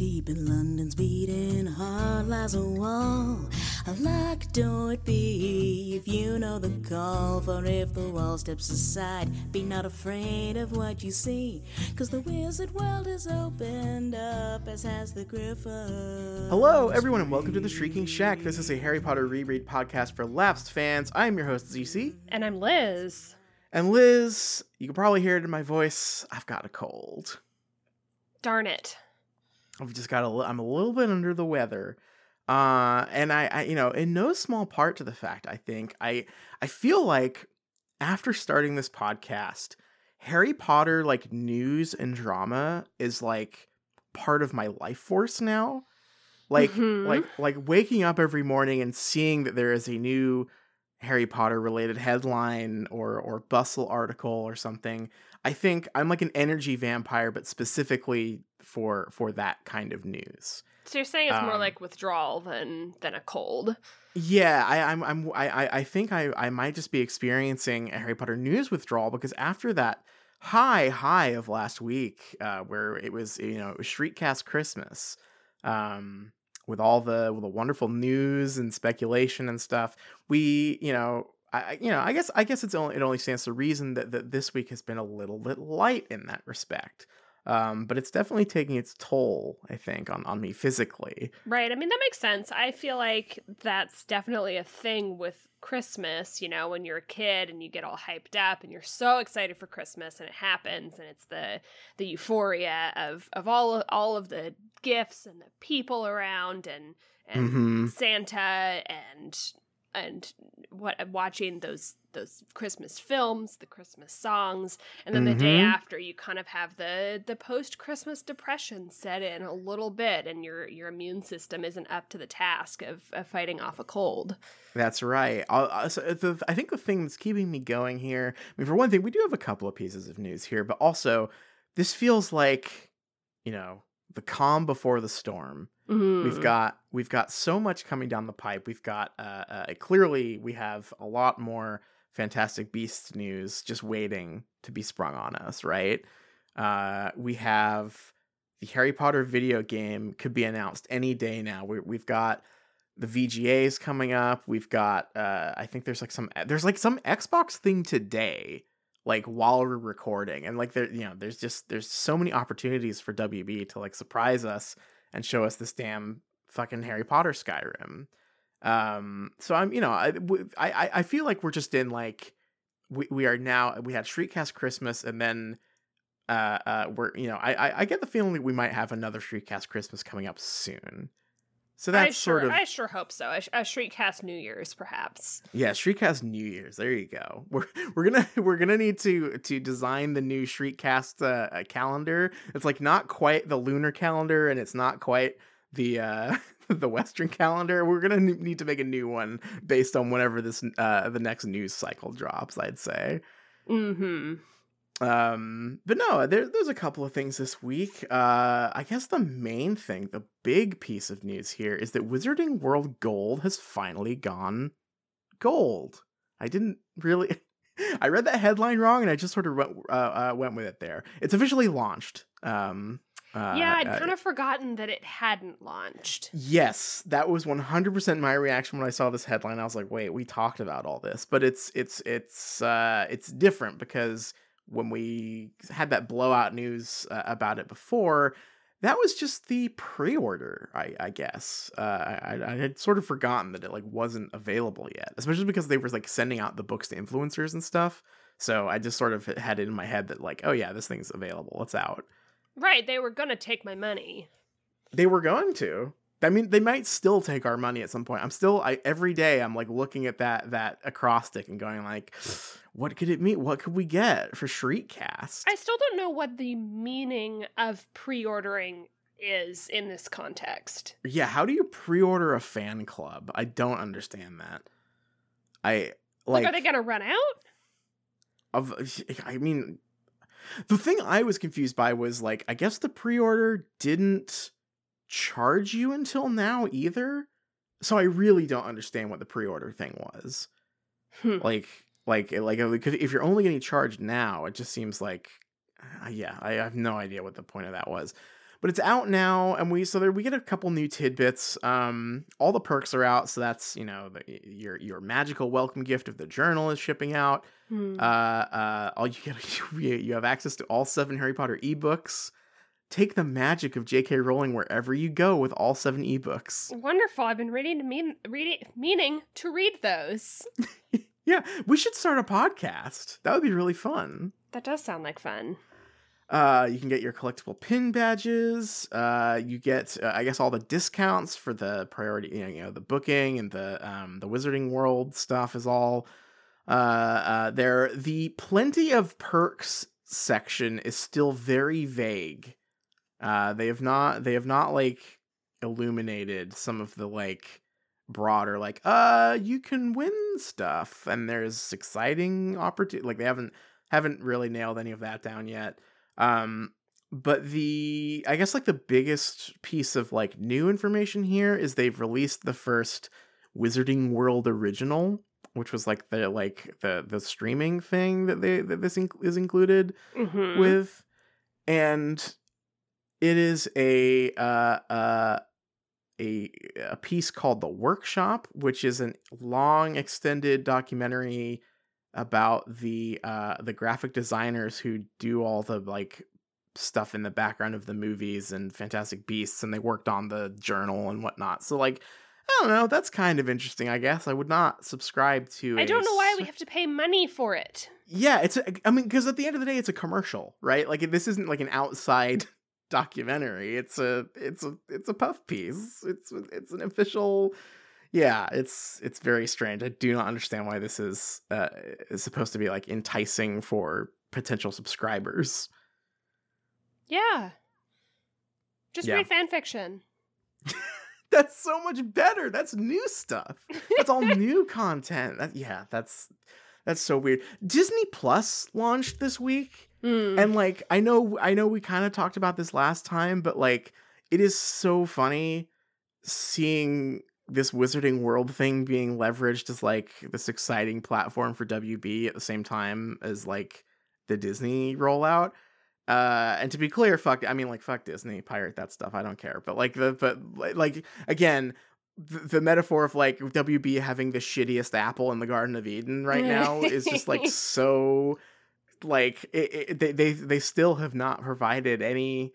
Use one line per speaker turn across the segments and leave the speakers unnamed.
deep in London's beating heart lies a wall. A locked door it be if you know the call. For if the wall steps aside, be not afraid of what you see. Cause the wizard world is opened up, as has the griffin.
Hello, everyone, and welcome to the Shrieking Shack. This is a Harry Potter reread podcast for lapsed fans. I'm your host, ZC.
And I'm Liz.
And Liz, you can probably hear it in my voice. I've got a cold.
Darn it.
I've just got a. I'm a little bit under the weather, uh, and I, I, you know, in no small part to the fact, I think I, I feel like after starting this podcast, Harry Potter like news and drama is like part of my life force now. Like,
Mhm.
like, like waking up every morning and seeing that there is a new Harry Potter related headline or or bustle article or something. I think I'm like an energy vampire, but specifically for for that kind of news.
So you're saying it's more
Um,
like withdrawal than than a cold.
Yeah, I, I'm I'm I I- I think I I might just be experiencing a Harry Potter news withdrawal because after that high high of last week, uh, where it was you know it was Shriekcast Christmas, um, with all the with the wonderful news and speculation and stuff, we you know. I, I- you know, I guess I guess it's only it only stands to reason that, that this week has been a little bit light in that respect, um, but it's definitely taking its toll. I think on on me physically.
Right. I mean, that makes sense. I feel like that's definitely a thing with Christmas, you know, when you're a kid and you get all hyped up and you're so excited for Christmas and it happens and it's the the euphoria of of all of, all of the gifts and the people around and and
Mhm.
Santa and and what watching those those Christmas films, the Christmas songs, and then the day
Mhm.
after you kind of have the the post Christmas depression set in a little bit, and your your immune system isn't up to the task of, of fighting off a cold.
That's right. I so the, I think the thing that's keeping me going here, I mean, for one thing, we do have a couple of pieces of news here, but also this feels like, you know, the calm before the storm.
Mm.
We've got we've got so much coming down the pipe. We've got uh, uh, clearly we have a lot more Fantastic Beasts news just waiting to be sprung on us, right? Uh, we have the Harry Potter video game could be announced any day now. We, we've got the VGAs coming up. We've got uh, I think there's like some there's like some Xbox thing today, like while we're recording, and like there you know there's just there's so many opportunities for WB to like surprise us and show us this damn fucking Harry Potter Skyrim. Um, so I'm, you know, I, I, I feel like we're just in like, we, we are now, we had Shriekcast Christmas and then, uh, uh, we're, you know, I, I, I get the feeling that we might have another Shriekcast Christmas coming up soon. So
I
that's
sure,
sort of,
I sure hope so. A, a Shriekcast New Year's, perhaps.
yeah, Shriekcast New Year's. There you go. We're we're gonna we're gonna need to to design the new Shriekcast uh, uh, calendar. It's like not quite the lunar calendar, and it's not quite the uh the Western calendar. We're gonna need to make a new one based on whenever this uh the next news cycle drops. I'd say.
Mm-hmm.
Um, but no, there, there's a couple of things this week. Uh, I guess the main thing, the big piece of news here is that Wizarding World Gold has finally gone gold. I didn't really. I read that headline wrong, and I just sort of went, uh, uh, went with it there. It's officially launched. Um, uh,
yeah, I'd
uh,
kind of forgotten that it hadn't launched.
Yes, that was 100% my reaction when I saw this headline. I was like, "Wait, we talked about all this." But it's it's it's uh it's different because when we had that blowout news uh, about it before, that was just the pre-order, I, I guess. Uh, I, I had sort of forgotten that it like wasn't available yet, especially because they were like sending out the books to influencers and stuff. So I just sort of had it in my head that like, oh yeah, this thing's available. It's out.
Right, they were gonna take my money.
They were going to. I mean, they might still take our money at some point. I'm still, I every day I'm like looking at that that acrostic and going like, what could it mean? What could we get for Shriekcast?
I still don't know what the meaning of pre-ordering is in this context.
yeah, how do you pre-order a fan club? I don't understand that. I
Like,
like,
are they gonna run out?
of I mean, the thing I was confused by was like, I guess the pre-order didn't charge you until now either. So I really don't understand what the pre-order thing was.
Hmm.
like like like if you're only getting charged now it just seems like uh, yeah I have no idea what the point of that was but it's out now, and we so there we get a couple new tidbits. Um, all the perks are out, so that's you know the, your your magical welcome gift of the journal is shipping out.
Hmm.
Uh, uh, all you get you you have access to all seven Harry Potter ebooks. Take the magic of J.K. Rowling wherever you go with all seven ebooks.
Wonderful. I've been reading to mean reading meaning to read those.
Yeah, we should start a podcast. That would be really fun.
That does sound like fun.
Uh, you can get your collectible pin badges. Uh, you get, uh, I guess, all the discounts for the priority. You know, the booking and the um the Wizarding World stuff is all. Uh, uh, there the plenty of perks section is still very vague. Uh, they have not they have not like illuminated some of the like broader like uh you can win stuff and there's exciting opportunity like they haven't haven't really nailed any of that down yet um but the i guess like the biggest piece of like new information here is they've released the first wizarding world original which was like the like the the streaming thing that they that this inc- is included
Mhm.
with and it is a uh uh a a piece called the workshop which is a long extended documentary about the uh the graphic designers who do all the like stuff in the background of the movies and fantastic beasts and they worked on the journal and whatnot. So like i don't know that's kind of interesting i guess. I would not subscribe to
I don't know why we have to pay money for it.
yeah it's a, i mean because at the end of the day it's a commercial right? Like this isn't like an outside documentary. It's a it's a it's a puff piece. It's it's an official yeah it's it's very strange i do not understand why this is uh is supposed to be like enticing for potential subscribers
Yeah. Just
Yeah.
read fan fiction.
that's so much better that's new stuff that's all new content that, yeah that's that's so weird disney plus launched this week
Mm.
and like i know i know we kind of talked about this last time but like it is so funny seeing this wizarding world thing being leveraged as like this exciting platform for wb at the same time as like the disney rollout. Uh and to be clear fuck i mean like fuck disney pirate that stuff i don't care. But like the but like again the, the metaphor of like wb having the shittiest apple in the garden of eden right. now is just like so like it, it, they, they they still have not provided any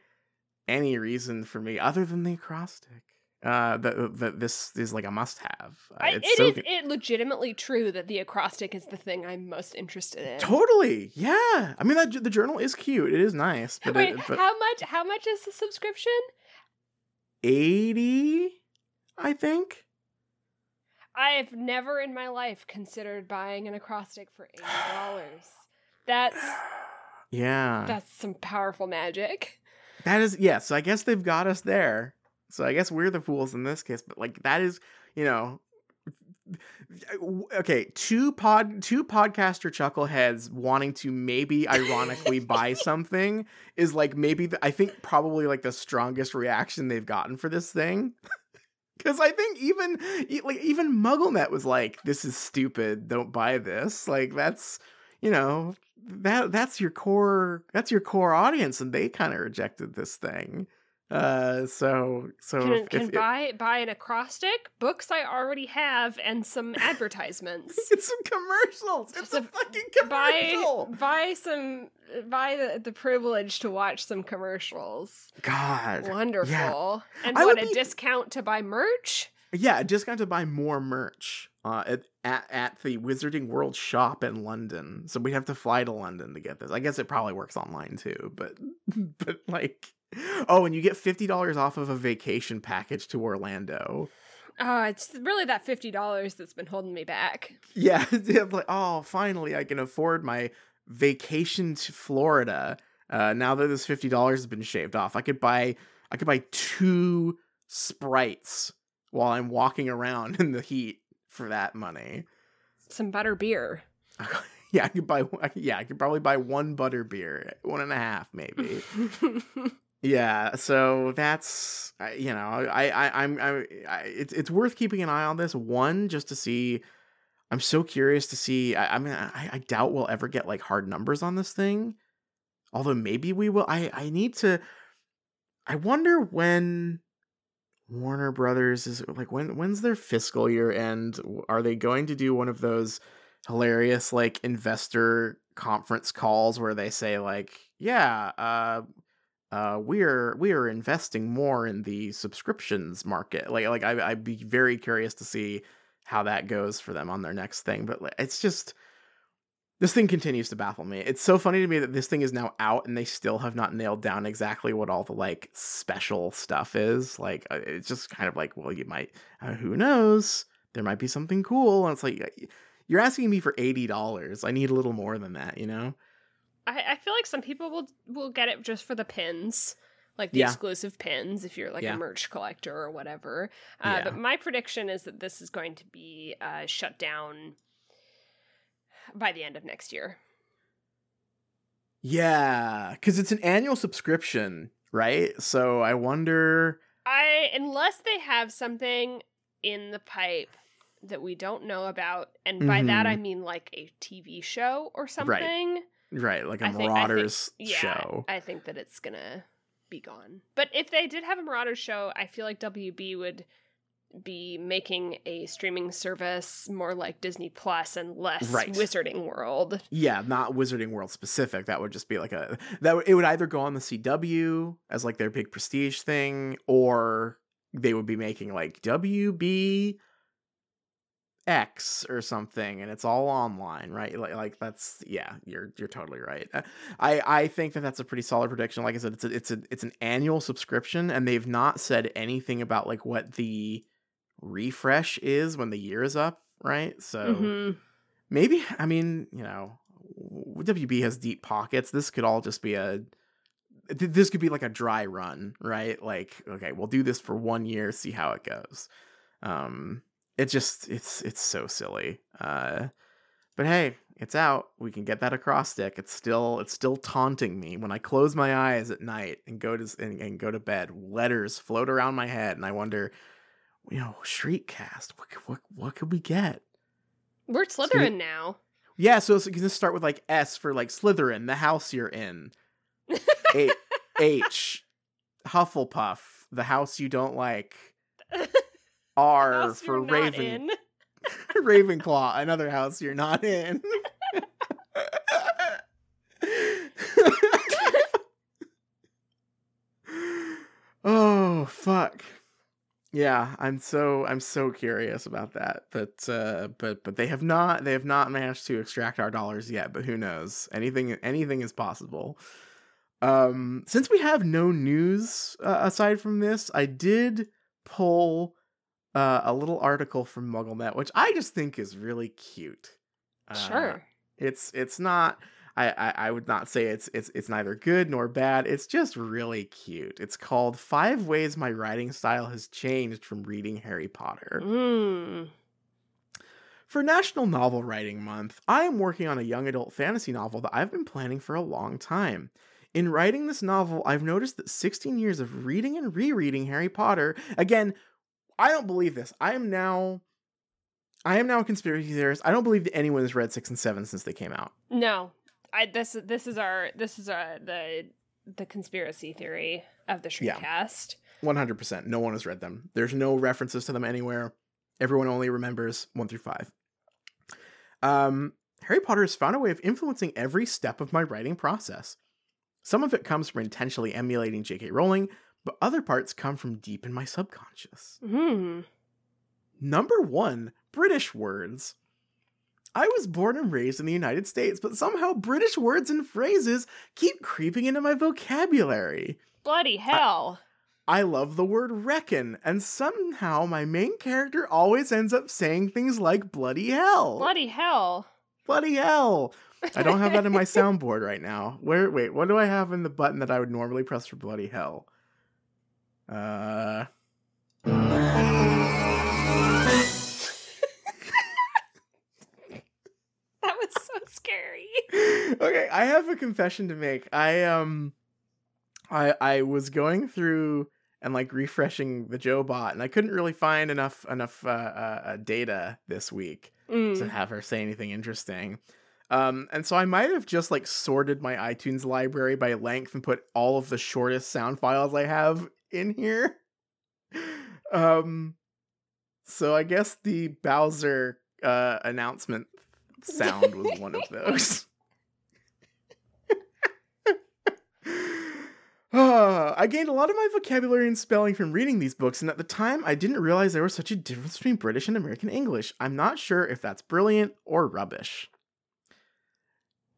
any reason for me other than the acrostic uh that that this is like a must have
I,
it's
it
so
is
good.
it legitimately true that the acrostic is the thing I'm most interested in.
totally yeah i mean that the journal is cute it is nice but,
Wait,
it, but
how much? How much is the subscription?
80 i think
I've never in my life considered buying an acrostic for eighty dollars. That's
yeah
that's some powerful magic.
That is yeah, so I guess they've got us there. So I guess we're the fools in this case, but like that is, you know, okay, two pod two podcaster chuckleheads wanting to maybe ironically buy something is like maybe the, I think probably like the strongest reaction they've gotten for this thing. Cuz I think even like even MuggleNet was like this is stupid, don't buy this. Like that's, you know, that that's your core that's your core audience and they kind of rejected this thing uh so so
Can,
if-
can
if-
buy buy an acrostic, books I already have, and some advertisements.
it's some commercials it's a fucking
buy
commercial
buy some buy the, the privilege to watch some commercials.
god
Wonderful. And
I
what a
be-
discount to buy merch?
yeah just got to buy more merch uh at, at at the wizarding world shop in london so we'd have to fly to london to get this i guess it probably works online too but but like oh and you get $50 off of a vacation package to orlando
Oh, it's really that fifty dollars that's been holding me back.
Yeah, yeah, like oh, finally I can afford my vacation to Florida. Uh, now that this fifty dollars has been shaved off, I could buy I could buy two sprites while I'm walking around in the heat for that money.
Some butter beer.
yeah, I could buy. Yeah, I could probably buy one butter beer, one and a half maybe. Yeah, so that's you know I I I'm I, I it's it's worth keeping an eye on this one just to see. I'm so curious to see. I, I mean, I, I doubt we'll ever get like hard numbers on this thing. Although maybe we will. I I need to. I wonder when Warner Brothers is like when when's their fiscal year end? Are they going to do one of those hilarious like investor conference calls where they say like, yeah, uh uh we're we are investing more in the subscriptions market. Like like I I'd be very curious to see how that goes for them on their next thing, but it's just this thing continues to baffle me. It's so funny to me that this thing is now out and they still have not nailed down exactly what all the like special stuff is. Like uh, it's just kind of like, well, you might uh, who knows? There might be something cool. And it's like you're asking me for $80. I need a little more than that, you know?
I, I feel like some people will will get it just for the pins like the
Yeah.
exclusive pins if you're like
Yeah.
a merch collector or whatever. Uh,
Yeah.
But my prediction is that this is going to be uh, shut down by the end of next year.
Yeah, because it's an annual subscription, right? So I wonder.
I unless they have something in the pipe that we don't know about, and by that
Mhm.
I mean like a TV show or something.
Right, like a
I think- I think-
Marauders
Yeah,
show.
I think that it's gonna be gone. But if they did have a Marauders show, I feel like WB would be making a streaming service more like Disney Plus and less
Right.
Wizarding World.
Yeah, not Wizarding World specific. That would just be like a that would, it would either go on the CW as like their big prestige thing, or they would be making like WB X or something, and it's all online, right? Like, like that's yeah, you're you're totally right. Uh, I I think that that's a pretty solid prediction. Like I said, it's a, it's a it's an annual subscription, and they've not said anything about like what the refresh is when the year is up, right? So
Mhm.
maybe i mean you know wb has deep pockets this could all just be a this could be like a dry run right like okay we'll do this for one year see how it goes um it just it's it's so silly uh but hey it's out we can get that acrostic it's still it's still taunting me when i close my eyes at night and go to and, and go to bed letters float around my head and i wonder you know shriekcast what what what could we get
We're Slytherin now.
yeah, so it's gonna start with like S for like Slytherin, the house you're in. A- H, Hufflepuff, the house you don't like. R for Raven. Ravenclaw, another house you're not in. oh fuck. Yeah, I'm so I'm so curious about that. But uh but but they have not they have not managed to extract our dollars yet, but who knows? Anything anything is possible. Um since we have no news uh, aside from this, I did pull uh, a little article from MuggleNet, which I just think is really cute. Uh,
Sure.
it's it's not. I, I I would not say it's it's it's neither good nor bad. It's just really cute. It's called Five Ways My Writing Style Has Changed from Reading Harry Potter.
Mm.
For National Novel Writing Month, I am working on a young adult fantasy novel that I've been planning for a long time. In writing this novel, I've noticed that 16 years of reading and rereading Harry Potter, again, I don't believe this. I am now I am now a conspiracy theorist. I don't believe that anyone has read 6 and 7 since they came out.
No, I this this is our this is our the the conspiracy theory of the
Yeah.
Shriekcast.
100%. No one has read them. There's no references to them anywhere. Everyone only remembers 1 through 5. Um, Harry Potter has found a way of influencing every step of my writing process. Some of it comes from intentionally emulating J.K. Rowling, but other parts come from deep in my subconscious.
Hmm.
Number one, British words. I was born and raised in the United States, but somehow British words and phrases keep creeping into my vocabulary.
Bloody hell.
I love the word reckon, and somehow my main character always ends up saying things like bloody hell.
Bloody hell.
bloody hell. I don't have that in my soundboard right now. Where wait, what do I have in the button that I would normally press for bloody hell? Uh
That was so scary.
okay, I have a confession to make. I um I I was going through and like refreshing the Joe bot and I couldn't really find enough enough uh, uh, uh data this week to
Mm.
have her say anything interesting. Um, and so I might have just like sorted my iTunes library by length and put all of the shortest sound files I have in here. Um, so I guess the Bowser uh, announcement sound was one of those. Uh, I gained a lot of my vocabulary and spelling from reading these books, and at the time, I didn't realize there was such a difference between British and American English. I'm not sure if that's brilliant or rubbish.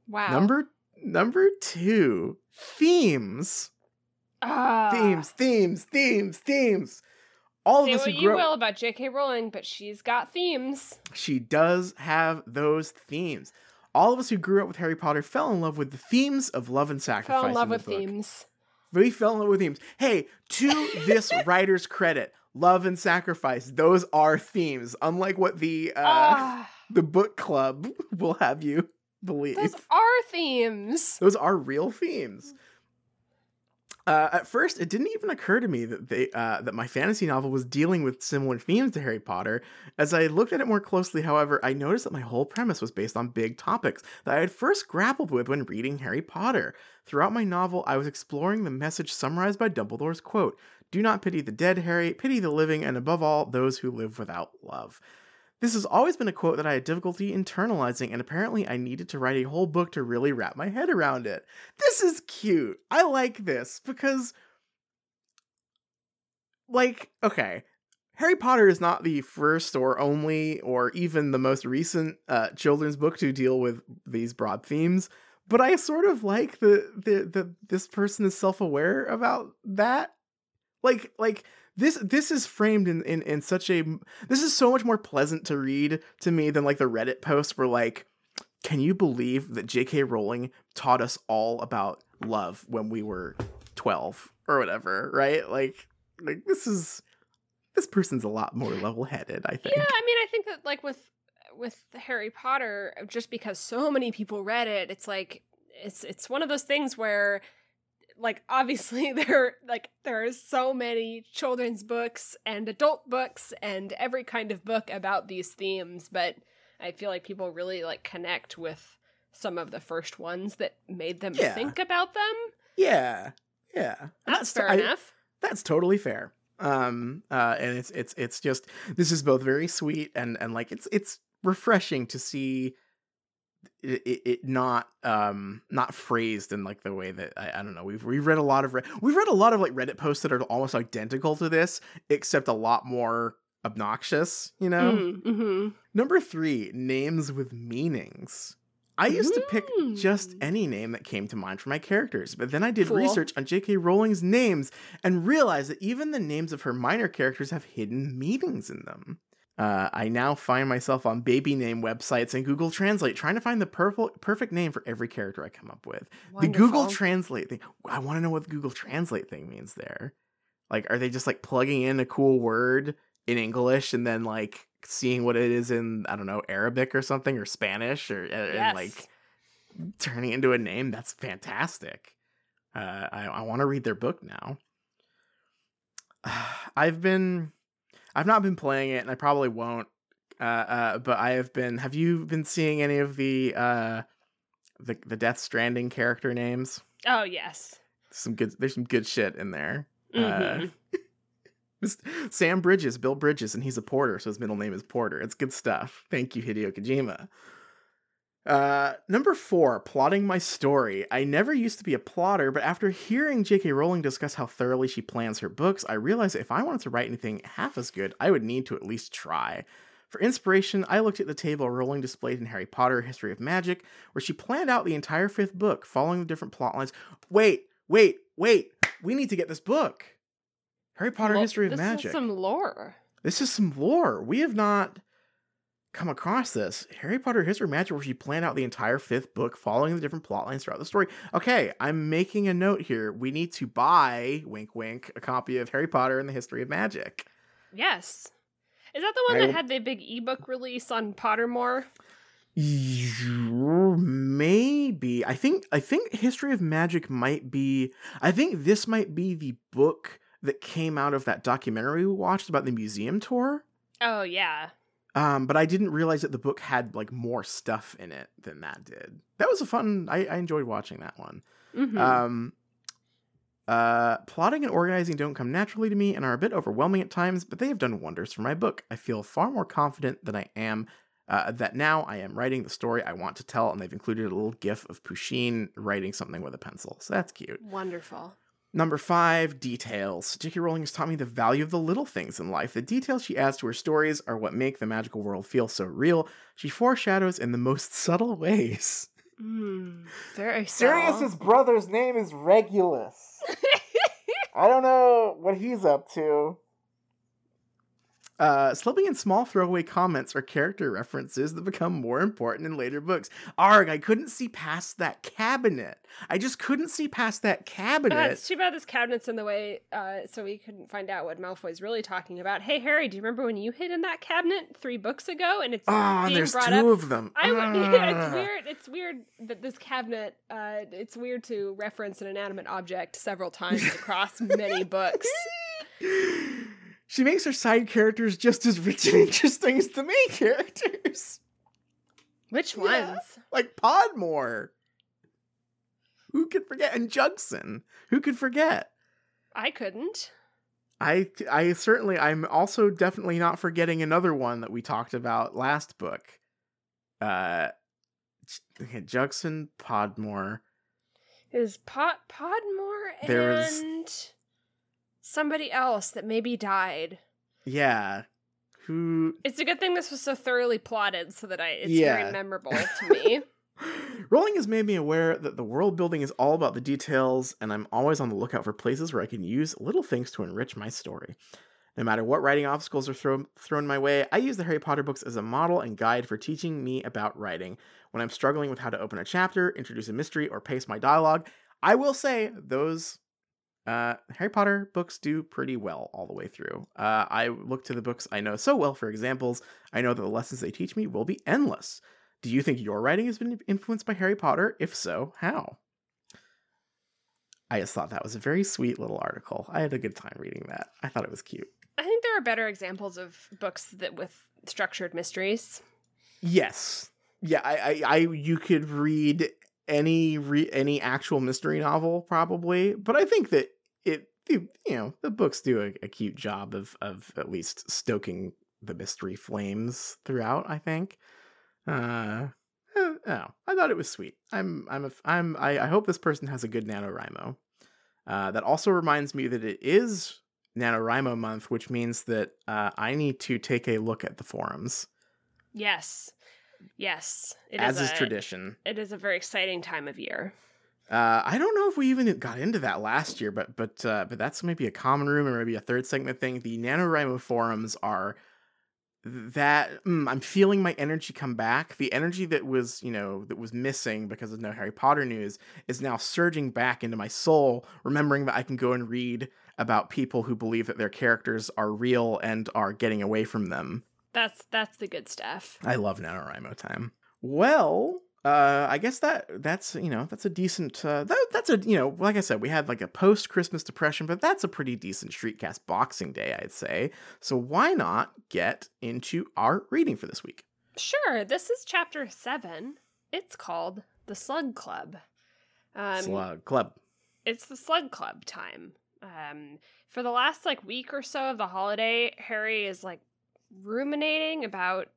Wow.
Number number two, themes,
Ah.
themes, themes, themes, themes. All
Say
of us
what
who
you
grew
will about J.K. Rowling, but she's got themes.
she does have those themes. All of us who grew up with Harry Potter fell in love with the themes of love and sacrifice.
Fell in love
the
with
book.
themes.
We fell in love with themes. Hey, to this writer's credit, love and sacrifice, those are themes. Unlike what the uh,
Ah,
the book club will have you believe.
those are themes.
Those are real themes. Uh, at first, it didn't even occur to me that they uh, that my fantasy novel was dealing with similar themes to Harry Potter. As I looked at it more closely, however, I noticed that my whole premise was based on big topics that I had first grappled with when reading Harry Potter. Throughout my novel, I was exploring the message summarized by Dumbledore's quote: "Do not pity the dead, Harry. Pity the living, and above all, those who live without love." This has always been a quote that I had difficulty internalizing, and apparently I needed to write a whole book to really wrap my head around it. This is cute. I like this because, like, okay, Harry Potter is not the first or only or even the most recent uh, children's book to deal with these broad themes, but I sort of like the the, the this person is self aware about that. Like, like this this is framed in, in in such a this is so much more pleasant to read to me than like the reddit posts where like can you believe that jk rowling taught us all about love when we were 12 or whatever right? Like like this is this person's a lot more level-headed i think.
Yeah, I mean, I think that like with with Harry Potter, just because so many people read it, it's like it's it's one of those things where like obviously there like there are so many children's books and adult books and every kind of book about these themes, but I feel like people really like connect with some of the first ones that made them
Yeah.
think about them.
yeah yeah And
That's fair
I-
enough.
that's totally fair um uh and it's it's it's just this is both very sweet and and like it's it's refreshing to see it, it, not um not phrased in like the way that I, I don't know we've we've read a lot of re- we've read a lot of like reddit posts that are almost identical to this except a lot more obnoxious you know
Mm-hmm.
number three names with meanings I used to pick just
Mm.
any name that came to mind for my characters, but then I did
Fool.
research on J.K. Rowling's names and realized that even the names of her minor characters have hidden meanings in them. Uh, I now find myself on baby name websites and Google Translate trying to find the perfect perfect name for every character I come up with. The Google Translate thing. I want to know what the Google Translate thing means there. Like, are they just like plugging in a cool word in English and then like seeing what it is in I don't know Arabic or something or Spanish or and, like turning into a name? That's fantastic. Uh, I I want to read their book now. I've been, I've not been playing it, and I probably won't. Uh, uh, but I have been. Have you been seeing any of the uh, the the Death Stranding character names?
Oh yes.
Some good. There's some good shit in there. Uh,
Mhm.
This- Sam Bridges, Bill Bridges, and he's a porter, so his middle name is Porter. It's good stuff. Thank you, Hideo Kojima. Uh, number four, plotting my story. I never used to be a plotter, but after hearing J.K. Rowling discuss how thoroughly she plans her books, I realized if I wanted to write anything half as good, I would need to at least try. For inspiration, I looked at the table Rowling displayed in Harry Potter History of Magic, where she planned out the entire fifth book, following the different plot lines. Wait, wait, wait, we need to get this book. Harry Potter
Lo-
History of
this
Magic.
This is some lore.
This is some lore. We have not come across this. Harry Potter History of Magic, where she planned out the entire fifth book, following the different plot lines throughout the story. Okay, I'm making a note here. We need to buy, wink wink, a copy of Harry Potter and the History of Magic.
Yes. Is that the one
I
that had the big ebook release on Pottermore?
Maybe. I think I think History of Magic might be I think this might be the book that came out of that documentary we watched about the museum tour.
Oh yeah.
Um, but I didn't realize that the book had like more stuff in it than that did. That was a fun. I, I enjoyed watching that one.
Mhm.
Um, uh, plotting and organizing don't come naturally to me and are a bit overwhelming at times, but they have done wonders for my book. I feel far more confident than I am. Uh, that now I am writing the story I want to tell, and they've included a little gif of Pusheen writing something with a pencil. So that's cute.
Wonderful.
Number five, details. J.K. Rowling has taught me the value of the little things in life. The details she adds to her stories are what make the magical world feel so real. She foreshadows in the most subtle ways.
Mm, very subtle.
Sirius's brother's name is Regulus. I don't know what he's up to.
Uh, slipping in small throwaway comments or character references that become more important in later books. Arg, I couldn't see past that cabinet. I just couldn't see past that
Uh,
cabinet.
it's too bad this cabinet's in the way, uh, so we couldn't find out what Malfoy's really talking about. Hey, Harry, do you remember when you hid in that cabinet three books ago? And it's
oh, and
being
there's
brought
two
up.
of them.
I would. Yeah, it's
Ah.
weird. It's weird that this cabinet. Uh, it's weird to reference an inanimate object several times across many books.
She makes her side characters just as rich and interesting as the main characters.
Which
Yeah.
ones?
Like Podmore. Who could forget? And Jugson. Who could forget?
I couldn't.
I I certainly I'm also definitely not forgetting another one that we talked about last book. Uh J- Jugson Podmore.
It was Pot Podmore
There was-
and somebody else that maybe died.
Yeah. Who
It's a good thing this was so thoroughly plotted, so that I it's
Yeah.
very memorable to me.
Rowling has made me aware that the world building is all about the details, and I'm always on the lookout for places where I can use little things to enrich my story. No matter what writing obstacles are thrown thrown my way, I use the Harry Potter books as a model and guide for teaching me about writing. When I'm struggling with how to open a chapter, introduce a mystery, or pace my dialogue, I will say those uh, Harry Potter books do pretty well all the way through. Uh, I look to the books I know so well for examples. I know that the lessons they teach me will be endless. Do you think your writing has been influenced by Harry Potter? If so, how? I just thought that was a very sweet little article. I had a good time reading that. I thought it was cute.
I think there are better examples of books that with structured mysteries.
Yes. Yeah, I, I, I you could read any re- any actual mystery novel probably, but I think that it you know the books do a, a cute job of of at least stoking the mystery flames throughout. I think. Uh, eh, oh, I thought it was sweet. I'm I'm a, I'm I, I hope this person has a good NaNoWriMo. Uh, that also reminds me that it is NaNoWriMo month, which means that uh, I need to take a look at the forums,
Yes, yes, it
as is
a,
tradition.
It is a very exciting time of year.
Uh, I don't know if we even got into that last year, but but uh, but that's maybe a common room or maybe a third segment thing. The NaNoWriMo forums are that mm, I'm feeling my energy come back. The energy that was you know that was missing because of no Harry Potter news is now surging back into my soul. Remembering that I can go and read about people who believe that their characters are real and are getting away from them.
That's that's the good stuff.
I love NaNoWriMo time. Well, uh, I guess that that's you know that's a decent uh, that that's a you know like I said we had like a post Christmas depression, but that's a pretty decent Shriekcast Boxing Day I'd say. So why not get into our reading for this week?
Sure, this is chapter seven. It's called the Slug Club. Um,
Slug Club.
it's the Slug Club time. Um, for the last like week or so of the holiday, Harry is like ruminating about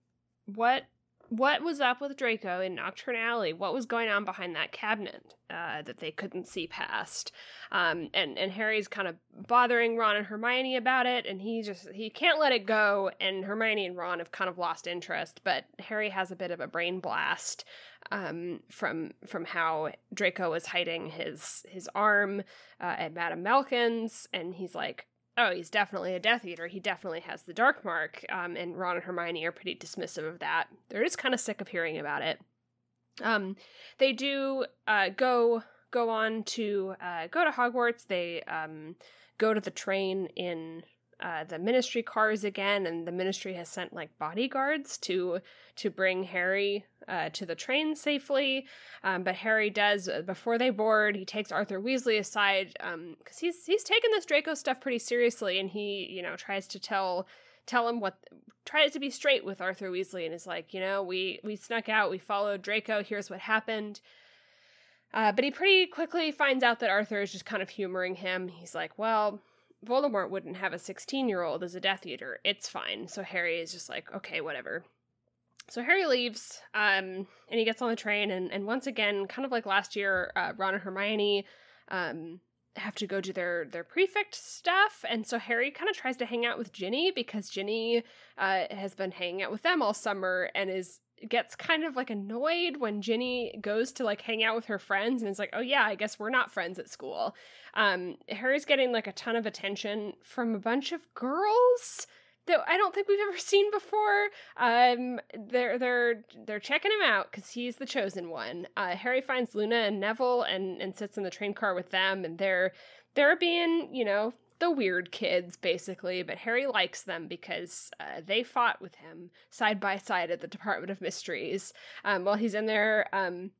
what what was up with Draco in Knockturn Alley. What was going on behind that cabinet uh, that they couldn't see past? Um, and and Harry's kind of bothering Ron and Hermione about it, and he just he can't let it go. And Hermione and Ron have kind of lost interest, but Harry has a bit of a brain blast um, from from how Draco was hiding his his arm uh, at Madame Malkin's, and he's like, "Oh, he's definitely a Death Eater. He definitely has the Dark Mark." Um, and Ron and Hermione are pretty dismissive of that. They're just kind of sick of hearing about it. Um, they do uh, go go on to uh, go to Hogwarts. They um, go to the train in uh, the Ministry cars again, and the Ministry has sent like bodyguards to to bring Harry uh, to the train safely. Um, but Harry does uh, before they board. He takes Arthur Weasley aside because he's he's taken this Draco stuff pretty seriously, and he you know tries to tell tell him what try to be straight with Arthur Weasley and is like, you know, we we snuck out, we followed Draco, here's what happened. Uh, but he pretty quickly finds out that Arthur is just kind of humoring him. He's like, well, Voldemort wouldn't have a 16 year old as a Death Eater. It's fine. So Harry is just like, okay, whatever. So Harry leaves, um, and he gets on the train, and, and once again, kind of like last year, uh, Ron and Hermione um, have to go do their their prefect stuff, and so Harry kind of tries to hang out with Ginny because Ginny uh, has been hanging out with them all summer and is gets kind of like annoyed when Ginny goes to like hang out with her friends and is like, "Oh yeah, I guess we're not friends at school." Um, Harry's getting like a ton of attention from a bunch of girls that I don't think we've ever seen before. Um, they're they're they're checking him out because he's the chosen one. Uh, Harry finds Luna and Neville and and sits in the train car with them, and they're they're being you know the weird kids basically, but Harry likes them because uh, they fought with him side by side at the Department of Mysteries. Um, while he's in there, um,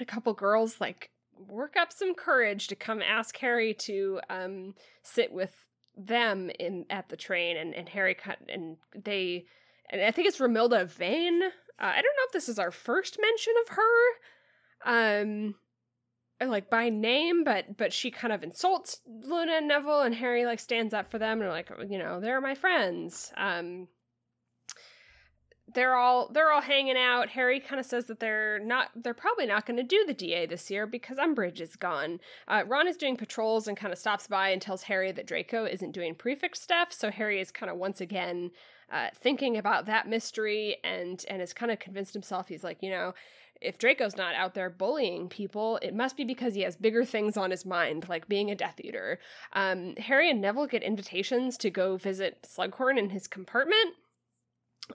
a couple girls like work up some courage to come ask Harry to um, sit with them in at the train and, and Harry cut and they and I think it's Romilda Vane. Uh, I don't know if this is our first mention of her. Um like by name, but but she kind of insults Luna and Neville and Harry like stands up for them and like, you know, they're my friends. Um they're all they're all hanging out. Harry kind of says that they're not they're probably not going to do the DA this year because Umbridge is gone. Uh, Ron is doing patrols and kind of stops by and tells Harry that Draco isn't doing prefix stuff. So Harry is kind of once again uh, thinking about that mystery and and has kind of convinced himself he's like you know if Draco's not out there bullying people, it must be because he has bigger things on his mind, like being a Death Eater. Um, Harry and Neville get invitations to go visit Slughorn in his compartment,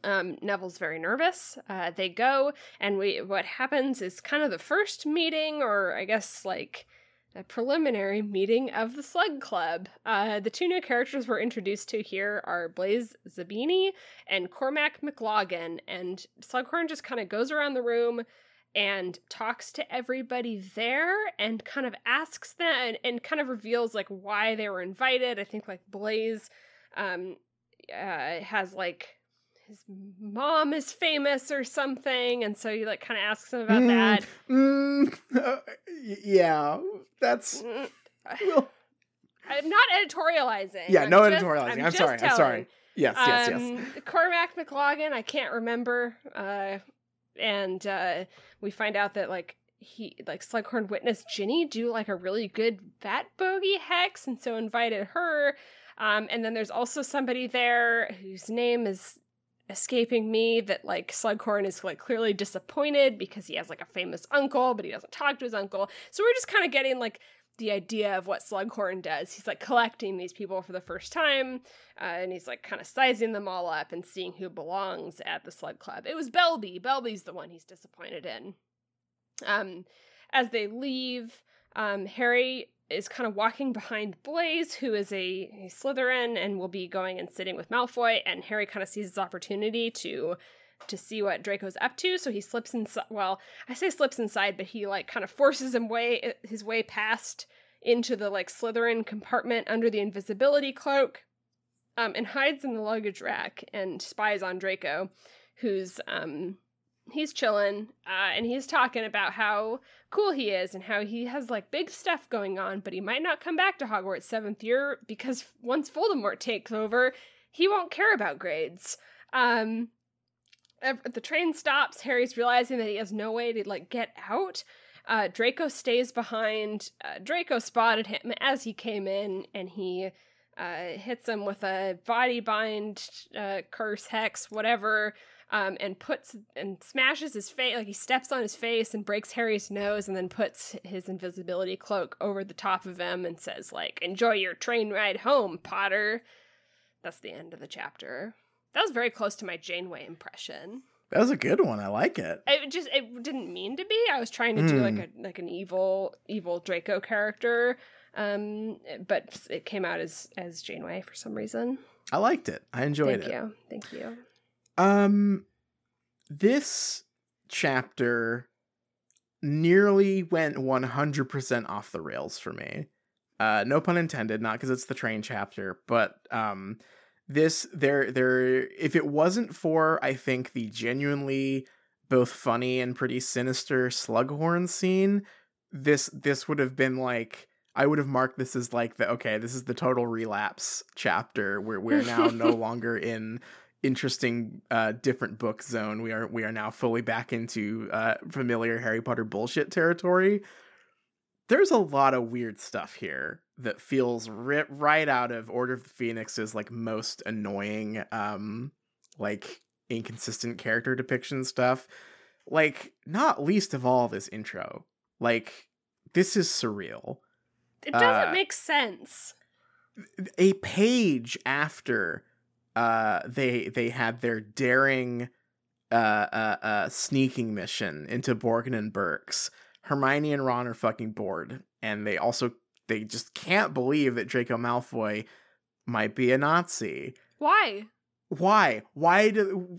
um, Neville's very nervous. Uh, they go, and we what happens is kind of the first meeting, or I guess like a preliminary meeting of the Slug Club. Uh, the two new characters we're introduced to here are Blaise Zabini and Cormac McLaggen, and Slughorn just kind of goes around the room and talks to everybody there and kind of asks them and, and kind of reveals like why they were invited. I think like Blaise um, uh, has like his mom is famous or something, and so he like kind of asks him about mm, that.
Mm, uh, yeah, that's. Mm,
well, I'm not editorializing.
Yeah, I'm no just, editorializing. I'm, I'm sorry. Telling. I'm sorry. Yes, yes,
um, yes. Cormac McLaggen, I can't remember. Uh, and uh, we find out that like he like Slughorn witnessed Ginny do like a really good bat bogey hex, and so invited her. Um, and then there's also somebody there whose name is escaping me that like Slughorn is like clearly disappointed because he has like a famous uncle, but he doesn't talk to his uncle. So we're just kind of getting like the idea of what Slughorn does. He's like collecting these people for the first time, uh, and he's like kind of sizing them all up and seeing who belongs at the Slug Club. It was Belby. Belby's the one he's disappointed in. Um, as they leave, um, Harry is kind of walking behind Blaise, who is a, a Slytherin and will be going and sitting with Malfoy. And Harry kind of sees his opportunity to to see what Draco's up to. So he slips inside. Well, I say slips inside, but he like kind of forces him way his way past into the like Slytherin compartment under the invisibility cloak, um, and hides in the luggage rack and spies on Draco, who's um he's chilling uh, and he's talking about how cool he is and how he has like big stuff going on but he might not come back to hogwarts seventh year because once voldemort takes over he won't care about grades um the train stops harry's realizing that he has no way to like get out. Uh, draco stays behind uh, draco spotted him as he came in and he uh, hits him with a body bind uh, curse hex whatever um, and puts and smashes his face like he steps on his face and breaks Harry's nose and then puts his invisibility cloak over the top of him and says like enjoy your train ride home Potter. That's the end of the chapter that was very close to my Janeway impression.
That was a good one. I like it.
It just it didn't mean to be. I was trying to mm. do like hmm. a like an evil evil Draco character um but it came out as as Janeway for some reason.
I liked it. I enjoyed
Thank
it.
Thank you. Thank you.
Um, this chapter nearly went 100% off the rails for me. Uh, no pun intended, not because it's the train chapter, but um, this there there if it wasn't for I think the genuinely both funny and pretty sinister Slughorn scene, this this would have been like I would have marked this as like the okay, this is the total relapse chapter where we're now no longer in interesting uh different book zone. We are we are now fully back into uh familiar Harry Potter bullshit territory. There's a lot of weird stuff here that feels ri- right out of Order of the Phoenix's like most annoying um like inconsistent character depiction stuff. Like not least of all this intro. Like this is surreal.
It doesn't
Uh,
make sense.
a page after uh they they had their daring uh uh, uh sneaking mission into Borgin and Burkes, Hermione and Ron are fucking bored and they also they just can't believe that Draco Malfoy might be a Nazi.
Why?
Why? Why do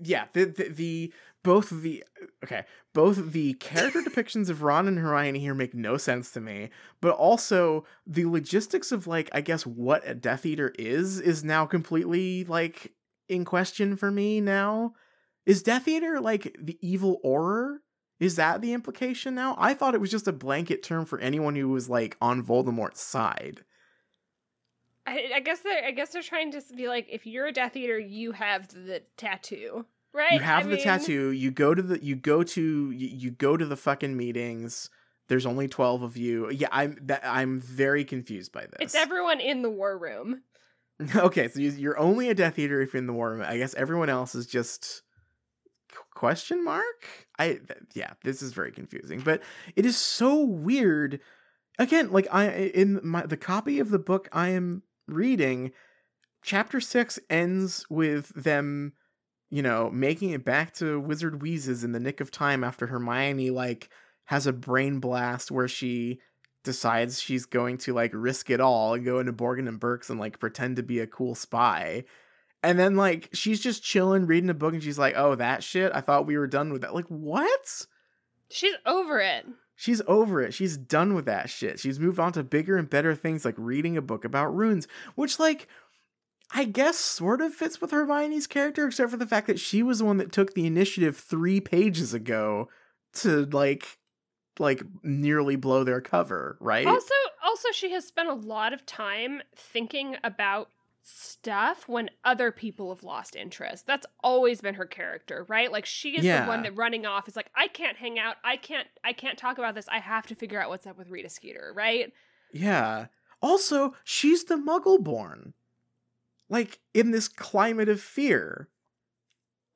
yeah, the the, the both the okay, both the character depictions of Ron and Hermione here make no sense to me, but also the logistics of like I guess what a Death Eater is is now completely like in question for me now. Is Death Eater like the evil Auror? Is that the implication now? I thought it was just a blanket term for anyone who was like on Voldemort's side.
I, I guess they're I guess they're trying to be like, if you're a Death Eater, you have the tattoo, right?
you have
I
the
mean,
tattoo you go to the you go to you, you go to the fucking meetings there's only 12 of you yeah i'm that i'm very confused by this
It's everyone in the war room.
okay so you- you're only a death eater if you're in the war room i guess everyone else is just question mark i yeah this is very confusing but it is so weird again like i in my the copy of the book i am reading chapter 6 ends with them you know making it back to wizard wheezes in the nick of time after hermione like has a brain blast where she decides she's going to like risk it all and go into Borgin and Burkes and like pretend to be a cool spy. And then like she's just chilling reading a book and she's like, "Oh, that shit. I thought we were done with that." Like, what?
She's over it.
She's over it. She's done with that shit. She's moved on to bigger and better things like reading a book about runes, which like I guess sort of fits with Hermione's character except for the fact that she was the one that took the initiative 3 pages ago to like like nearly blow their cover, right?
Also, also, she has spent a lot of time thinking about stuff when other people have lost interest. That's always been her character, right? Like she is the one that running off is like, I can't hang out. I can't. I can't talk about this. I have to figure out what's up with Rita Skeeter, right?
Yeah. Also, she's the muggle born. Like in this climate of fear.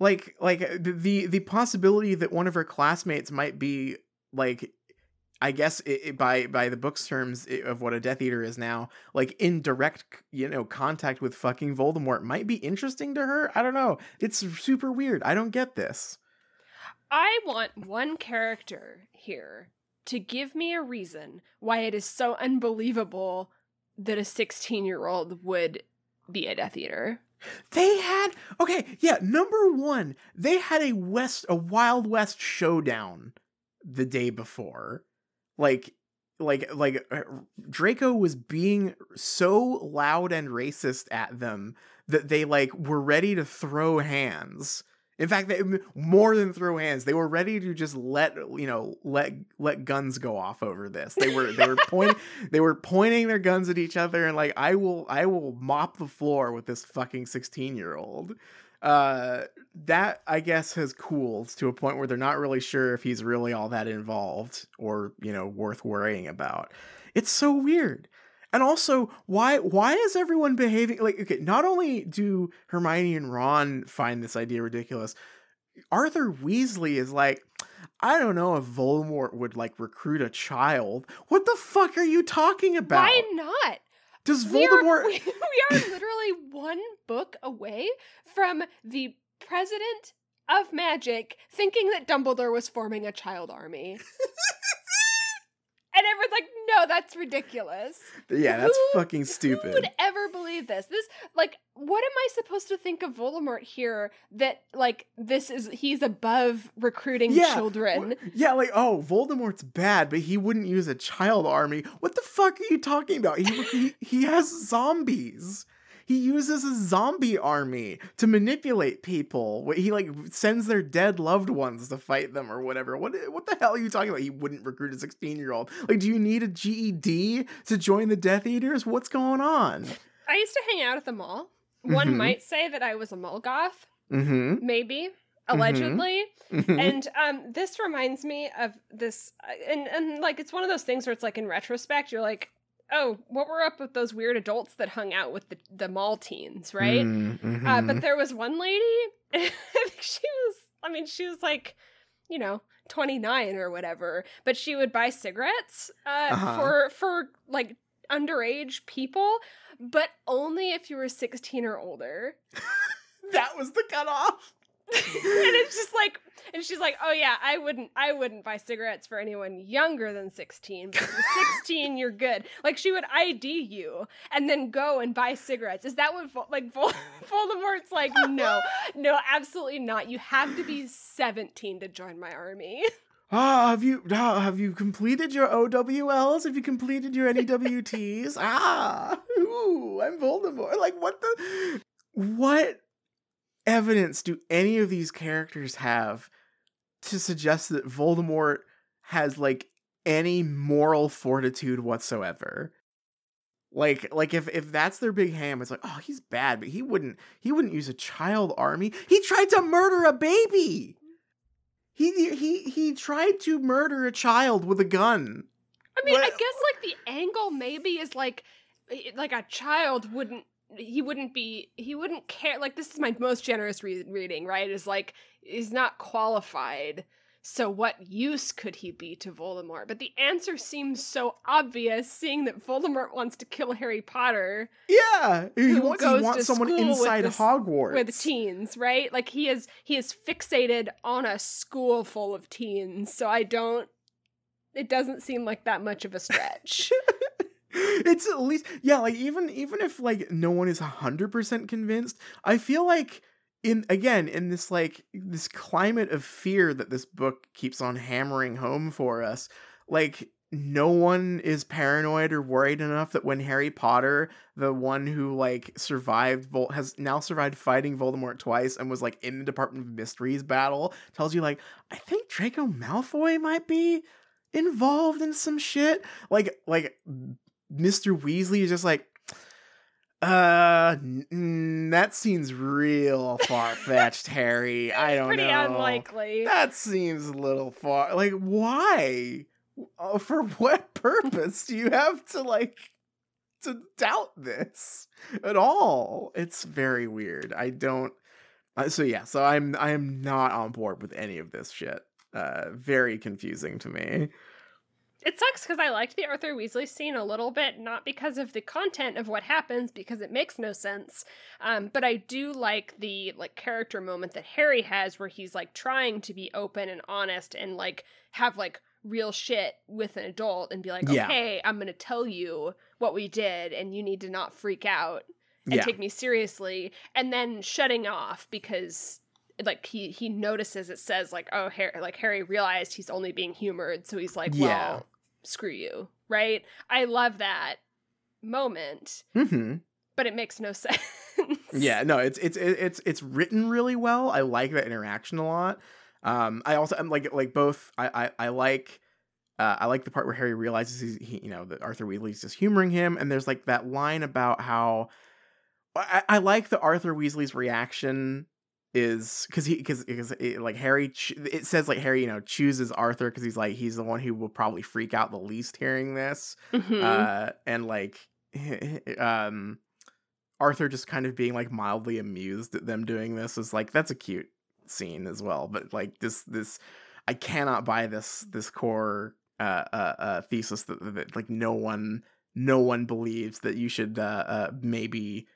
Like like uh, the the possibility that one of her classmates might be like I guess it, it- by by the book's terms i- of what a Death Eater is now, like in direct, you know, contact with fucking Voldemort might be interesting to her. I don't know. It's super weird. I don't get this.
I want one character here to give me a reason why it is so unbelievable that a 16 year old would be a Death Eater.
They had okay, yeah. Number one, they had a west, a Wild West showdown the day before. Like, like, like uh, Draco was being so loud and racist at them that they like were ready to throw hands. In fact, they more than throw hands. They were ready to just let you know let let guns go off over this. They were they were pointing they were pointing their guns at each other and like I will I will mop the floor with this fucking 16 year old. Uh, that I guess has cooled to a point where they're not really sure if he's really all that involved or you know worth worrying about. It's so weird. And also, why why is everyone behaving like okay, not only do Hermione and Ron find this idea ridiculous, Arthur Weasley is like, I don't know if Voldemort would like recruit a child. What the fuck are you talking about?
Why not?
Does
We are-
Voldemort
We, we are literally one book away from the president of magic thinking that Dumbledore was forming a child army. and everyone's like, no, that's ridiculous.
Yeah, that's
Who-
fucking stupid.
Who would ever believe this? This, like, what am I supposed to think of Voldemort here that, like, this is, he's above recruiting
Yeah,
children?
Yeah, like oh, Voldemort's bad, but he wouldn't use a child army. What the fuck are you talking about? He he, he has zombies. He uses a zombie army to manipulate people. He like sends their dead loved ones to fight them or whatever. What what the hell are you talking about? He wouldn't recruit a 16-year-old. Like do you need a GED to join the Death Eaters? What's going on?
I used to hang out at the mall. One
Mhm.
might say that I was a mall goth,
Mhm.
maybe, allegedly.
Mhm.
and um this reminds me of this uh, and and like it's one of those things where it's like in retrospect you're like oh what were up with those weird adults that hung out with the, the mall teens right
Mm,
uh, but there was one lady i think she was i mean she was like you know 29 or whatever but she would buy cigarettes uh,
Uh-huh.
for for like underage people but only if you were 16 or older
that was the cutoff.
And it's just like and she's like oh yeah i wouldn't i wouldn't buy cigarettes for anyone younger than 16 but if you're 16 you're good like she would id you and then go and buy cigarettes is that what like Vol- voldemort's like no no absolutely not you have to be 17 to join my army
Ah, have you ah, have you completed your OWLs? Have you completed your NEWTs? ah, ooh, I'm Voldemort. Like what the what evidence do any of these characters have to suggest that Voldemort has like any moral fortitude whatsoever? Like like if if that's their big ham, it's like, oh, he's bad, but he wouldn't he wouldn't use a child army. He tried to murder a baby. He he he tried to murder a child with a gun.
i mean i guess like the angle maybe is like eh, like a child wouldn't he wouldn't be he wouldn't care like this is my most generous re- reading right? Is like he's not qualified so what use could he be to voldemort? But the answer seems so obvious seeing that voldemort wants to kill harry potter
Yeah, he wants he wants someone
school with
inside
this-
Hogwarts.
with teens right? Like he is he is fixated on a school full of teens so i don't it doesn't seem like that much of a stretch
it's at least yeah, like even even if like no one is hundred percent convinced, I feel like in again in this like this climate of fear that this book keeps on hammering home for us, like no one is paranoid or worried enough that when Harry Potter, the one who like survived Vol- has now survived fighting Voldemort twice and was like in the Department of Mysteries battle, tells you like I think Draco Malfoy might be involved in some shit. Like like Mr. Weasley is just like uh mm, that seems real far fetched, Harry. I don't
pretty
know.
Pretty unlikely
That seems a little far. Like, why? Uh, for what purpose do you have to like to doubt this at all? It's very weird. I don't. Uh, so yeah, so I'm I am not on board with any of this shit. Uh, very confusing to me.
It sucks because I liked the Arthur Weasley scene a little bit, not because of the content of what happens, because it makes no sense. Um, but I do like the like character moment that Harry has, where he's like trying to be open and honest and like have like real shit with an adult and be like,
Yeah.
okay, I'm gonna tell you what we did, and you need to not freak out and
Yeah,
take me seriously, and then shutting off because like he he notices it says like oh Harry like Harry realized he's only being humored, so he's like, well,
Yeah.
screw you, right? I love that moment,
hmm
but it makes no sense.
Yeah, no, it's it's it's it's written really well. I like that interaction a lot. Um, I also I'm like like both. I I, I like. Uh, I like the part where Harry realizes he's, he, you know, that Arthur Weasley's just humoring him, and there's like that line about how I, I like the Arthur Weasley's reaction is because he because because like Harry it says like Harry you know chooses Arthur because he's like he's the one who will probably freak out the least hearing this,
Mhm.
uh and like um arthur just kind of being like mildly amused at them doing this is like that's a cute scene as well but like this this i cannot buy this this core uh uh, uh thesis that, that like no one no one believes that you should uh, uh maybe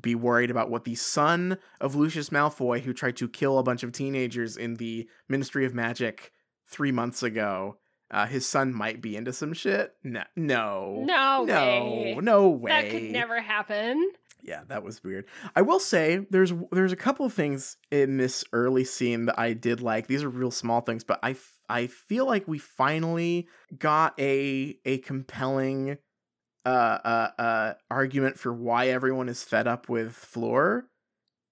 be worried about what the son of Lucius Malfoy, who tried to kill a bunch of teenagers in the Ministry of Magic three months ago, uh, his son might be into some shit. No, no,
no,
no,
way.
no way.
That could never happen.
Yeah, that was weird. I will say there's there's a couple of things in this early scene that I did like. These are real small things, but I f- I feel like we finally got a a compelling uh uh uh argument for why everyone is fed up with Fleur.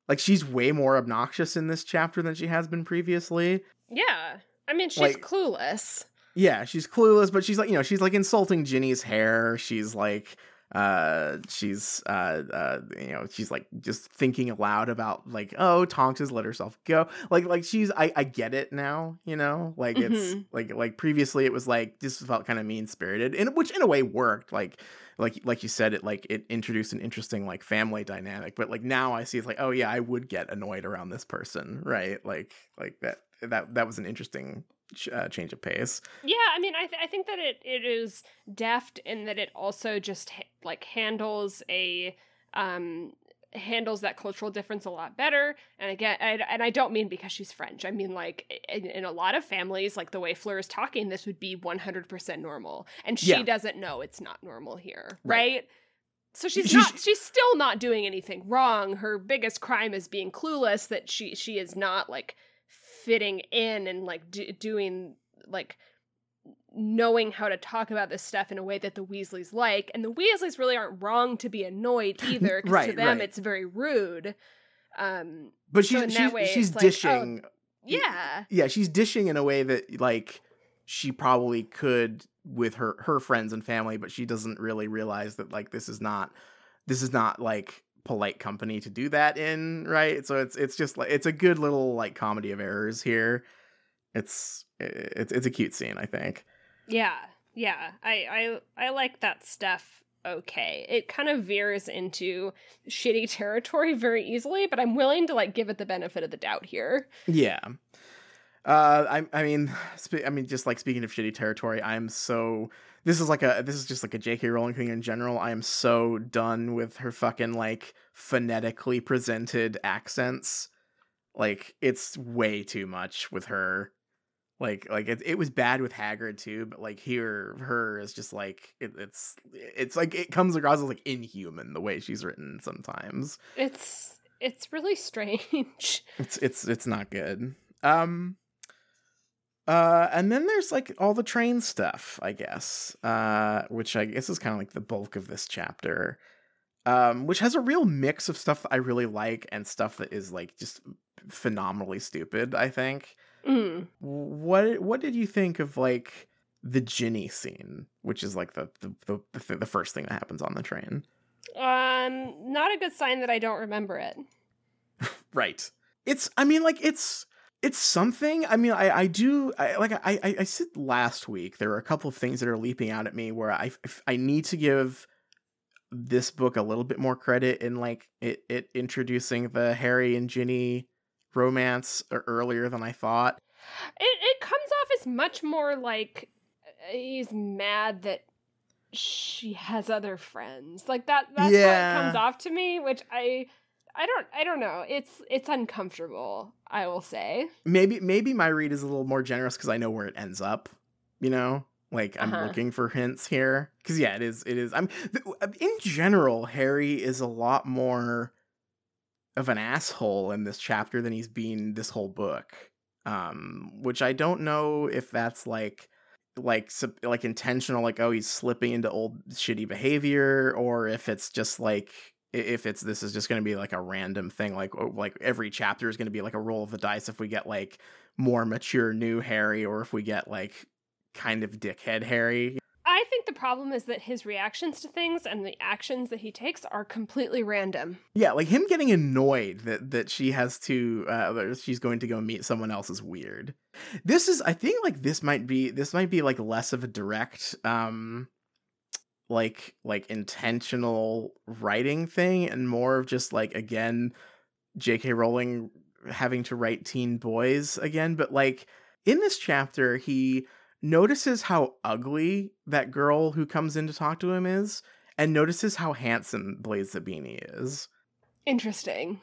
Like she's way more obnoxious in this chapter than she has been previously.
Yeah. I mean, she's
Like-
clueless.
Yeah, she's clueless, but she's like, you know, she's like insulting Ginny's hair. She's like, uh, she's, uh, uh, you know, she's like just thinking aloud about like, oh, Tonks has let herself go. Like, like she's, I, I get it now, you know, like it's
Mhm.
like, like previously it was like this felt kind of mean spirited, and which in a way worked. Like, like, like you said, it like it introduced an interesting like family dynamic. But like now I see it's like, oh yeah, I would get annoyed around this person, right? Like, like that, that, that was an interesting uh, change of pace.
Yeah, I mean, I, th- I think that it, it is deft in that it also just ha- like handles a um handles that cultural difference a lot better. And again, I, and I don't mean because she's French. I mean like in, in a lot of families, like the way Fleur is talking, this would be one hundred percent normal, and she
Yeah.
doesn't know it's not normal here,
Right.
right? So she's,
She's-
not. She's still not doing anything wrong. Her biggest crime is being clueless. That she she is not like fitting in and like do, doing like knowing how to talk about this stuff in a way that the Weasleys like. And the Weasleys really aren't wrong to be annoyed either, because to
Right,
them
right.
it's very rude. Um,
But
So
she's
in that
she's,
way,
she's
it's like, oh,
dishing.
yeah,
Yeah, she's dishing in a way that like she probably could with her her friends and family, but she doesn't really realize that like this is not this is not like polite company to do that in, right? So it's it's just like it's a good little like comedy of errors here. It's it's it's a cute scene, I think.
yeah, yeah. I I I like that stuff. Okay, it kind of veers into shitty territory very easily, but I'm willing to like give it the benefit of the doubt here.
Yeah. Uh, I I mean, I mean, just like speaking of shitty territory, I am so. This is like a this is just like a J.K. Rowling thing in general. I am so done with her fucking like phonetically presented accents. Like it's way too much with her. Like like it, it was bad with Hagrid too, but like here her is just like it, it's it's like it comes across as like inhuman the way she's written sometimes.
It's it's really strange.
It's it's it's not good. Um uh and then there's like all the train stuff, I guess. Uh which I guess is kind of like the bulk of this chapter. Um which has a real mix of stuff that I really like and stuff that is like just phenomenally stupid, I think.
Mm.
What what did you think of like the Ginny scene, which is like the the the, the, th- the first thing that happens on the train?
Um, not a good sign that I don't remember it.
Right. It's I mean like it's it's something. I mean I I do I like I I, I said last week there are a couple of things that are leaping out at me where I I need to give this book a little bit more credit in like it it introducing the Harry and Ginny romance earlier than I thought.
It it comes off as much more like uh, he's mad that she has other friends. Like that that's
Yeah.
what it comes off to me, which I I don't I don't know. It's it's uncomfortable, I will say.
Maybe maybe my read is a little more generous because I know where it ends up. You know, like I'm
Uh-huh.
looking for hints here because yeah, it is. It is. I'm in general, Harry is a lot more of an asshole in this chapter than he's been this whole book. Um, which I don't know if that's like like like intentional like oh he's slipping into old shitty behavior or if it's just like if it's this is just going to be like a random thing like like every chapter is going to be like a roll of the dice if we get like more mature new harry or if we get like kind of dickhead harry
I think the problem is that his reactions to things and the actions that he takes are completely random.
yeah like him getting annoyed that that she has to uh she's going to go meet someone else is weird this is i think like this might be this might be like less of a direct um like like intentional writing thing and more of just like again jk rowling having to write teen boys again but like in this chapter he notices how ugly that girl who comes in to talk to him is and notices how handsome Blaise Zabini is
Interesting.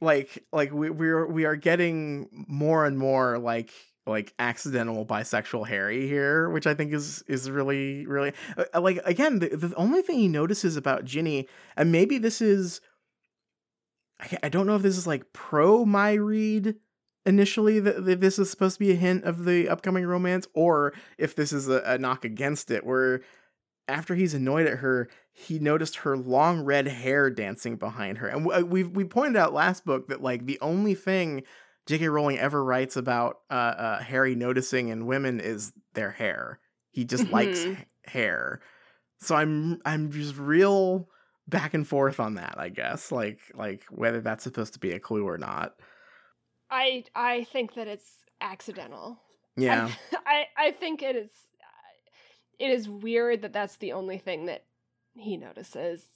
like like we we're we are getting more and more like like accidental bisexual Harry here, which I think is is really really uh, like again the, the only thing he notices about Ginny, and maybe this is I, I don't know if this is like pro my read initially that, that this is supposed to be a hint of the upcoming romance, or if this is a, a knock against it, where after he's annoyed at her, he noticed her long red hair dancing behind her. And uh, we we pointed out last book that like the only thing J.K. Rowling ever writes about uh, uh, Harry noticing in women is their hair. He just likes
Mhm.
h- hair. So I'm I'm just real back and forth on that, I guess. Like like whether that's supposed to be a clue or not.
I I think that it's accidental.
Yeah.
I, I I think it is it is weird that that's the only thing that he notices,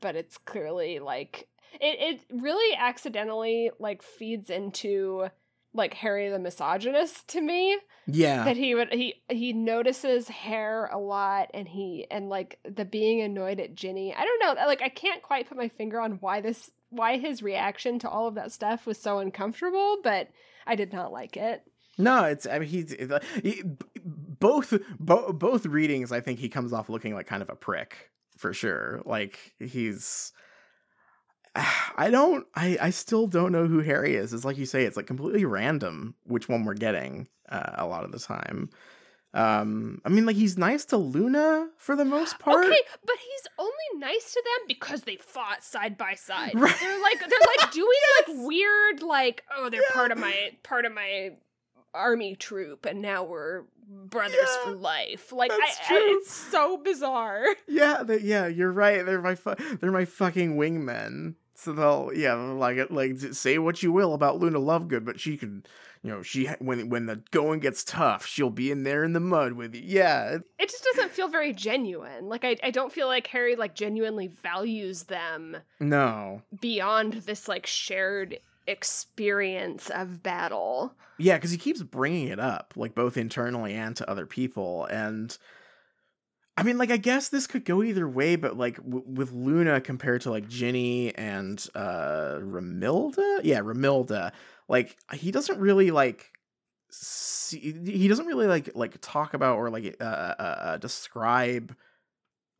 but it's clearly like it it really accidentally like feeds into like Harry the misogynist to me
yeah.
that he would he he notices hair a lot and he and like the being annoyed at Ginny. I don't know, like I can't quite put my finger on why this why his reaction to all of that stuff was so uncomfortable, but I did not like it.
No, it's I mean he's uh, he, b- both bo- both readings. I think he comes off looking like kind of a prick for sure. Like he's. I don't. I I still don't know who Harry is. It's like you say. It's like completely random which one we're getting uh, a lot of the time. Um, I mean, like he's nice to Luna for the most part.
Okay, but he's only nice to them because they fought side by side.
Right.
They're like they're like doing like weird like oh they're part of my part of my army troop and now we're brothers
Yeah,
for life. Like I,
that's
I-
true.
it's so bizarre.
Yeah, they, yeah, you're right. They're my fu- they're my fucking wingmen. So they'll yeah, like like say what you will about Luna Lovegood, but she can, you know, she when when the going gets tough, she'll be in there in the mud with you. Yeah, it-
just doesn't feel very genuine. Like I, I don't feel like Harry like genuinely values them
no,
beyond this like shared experience of battle.
yeah, because he keeps bringing it up, like both internally and to other people, and I mean, like I guess this could go either way, but like w- with Luna compared to like Ginny and uh Romilda, yeah, Romilda, like he doesn't really like see, he doesn't really like like talk about or like uh, uh, uh describe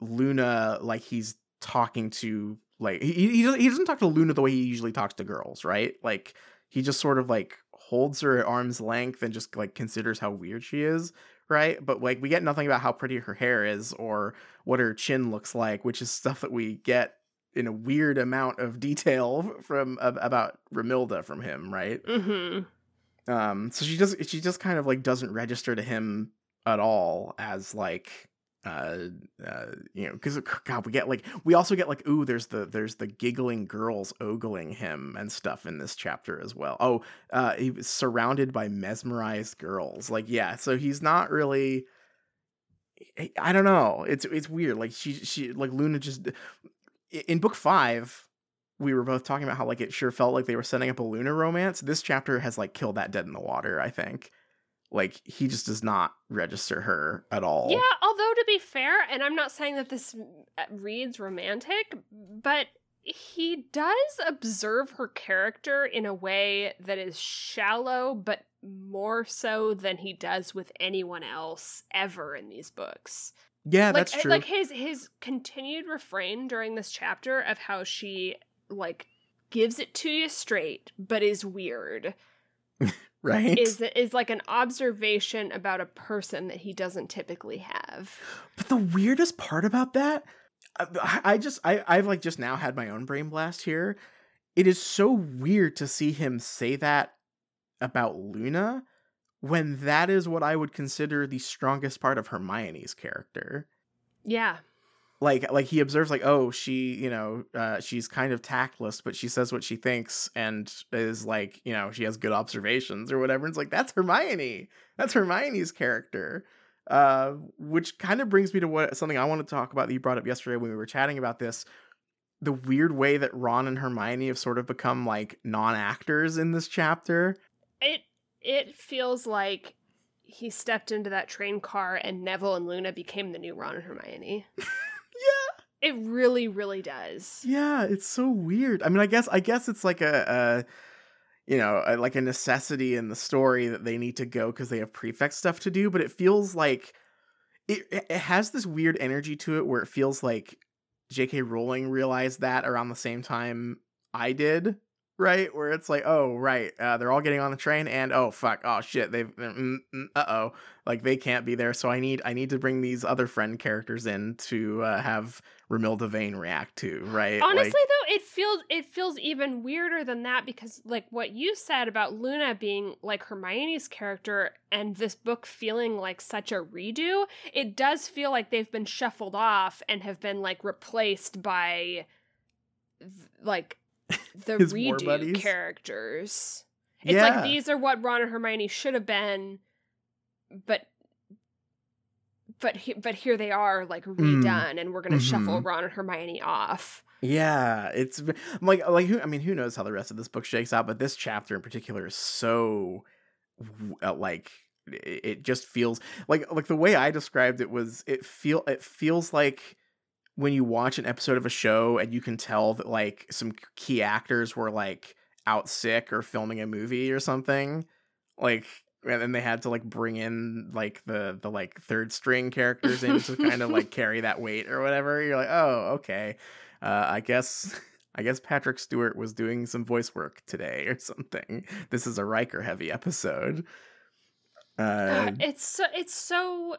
Luna like he's talking to like he he doesn't, he doesn't talk to Luna the way he usually talks to girls, right? Like he just sort of like holds her at arm's length and just like considers how weird she is, right? But like we get nothing about how pretty her hair is or what her chin looks like, which is stuff that we get in a weird amount of detail from about Romilda from him, right?
Mm-hmm.
Um, so she just she just kind of like doesn't register to him at all as like uh uh you know because god we get like we also get like ooh there's the there's the giggling girls ogling him and stuff in this chapter as well oh uh he was surrounded by mesmerized girls like yeah so he's not really I- don't know it's it's weird like she she like luna just in book five we were both talking about how like it sure felt like they were setting up a Luna romance. This chapter has like killed that dead in the water, I think. Like he just does not register her at all.
Yeah, although to be fair, and I'm not saying that this uh, reads romantic, but he does observe her character in a way that is shallow, but more so than he does with anyone else ever in these books.
Yeah,
like,
that's
uh,
true.
Like his his continued refrain during this chapter of how she like gives it to you straight, but is weird
right?
is is like an observation about a person that he doesn't typically have.
But the weirdest part about that, uh, I, I just I I've like just now had my own brain blast here. It is so weird to see him say that about Luna when that is what I would consider the strongest part of Hermione's character.
Yeah.
Like like he observes like oh she you know uh she's kind of tactless but she says what she thinks and is like you know she has good observations or whatever. And it's like that's hermione. That's hermione's character. Uh which kind of brings me to what something i want to talk about that you brought up yesterday when we were chatting about this. The weird way that ron and hermione have sort of become like non-actors in this chapter.
It it feels like he stepped into that train car and Neville and Luna became the new Ron and Hermione. It really, really does.
Yeah, it's so weird. I mean, I guess I guess it's like a, a you know, a, like a necessity in the story that they need to go because they have prefect stuff to do. But it feels like it it it has this weird energy to it where it feels like J.K. Rowling realized that around the same time I did, right? Where it's like, oh, right, uh, they're all getting on the train, and oh, fuck, oh shit, they've, mm, mm, uh oh, like they can't be there, so I need, I need to bring these other friend characters in to uh, have Romilda Vane react to, right?
Honestly,
like,
though, it feels it feels even weirder than that because, like, what you said about Luna being like Hermione's character and this book feeling like such a redo, it does feel like they've been shuffled off and have been like replaced by like the redo characters. It's
yeah,
like these are what Ron and Hermione should have been, but but he, but here they are like redone, and we're gonna shuffle
Mhm.
Ron and Hermione off.
Yeah, it's like like who I mean who knows how the rest of this book shakes out, but this chapter in particular is so uh, like it it just feels like like the way I described it was it feel it feels like when you watch an episode of a show and you can tell that like some key actors were like out sick or filming a movie or something like and then they had to like bring in like the the like third string characters in to kind of like carry that weight or whatever you're like oh okay uh, I guess I guess Patrick Stewart was doing some voice work today or something. This is a Riker heavy episode. Uh,
Uh, it's so it's so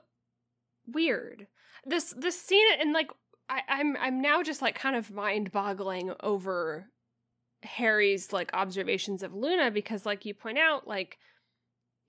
weird. This this scene and like I, I'm I'm now just like kind of mind boggling over Harry's like observations of Luna because like you point out like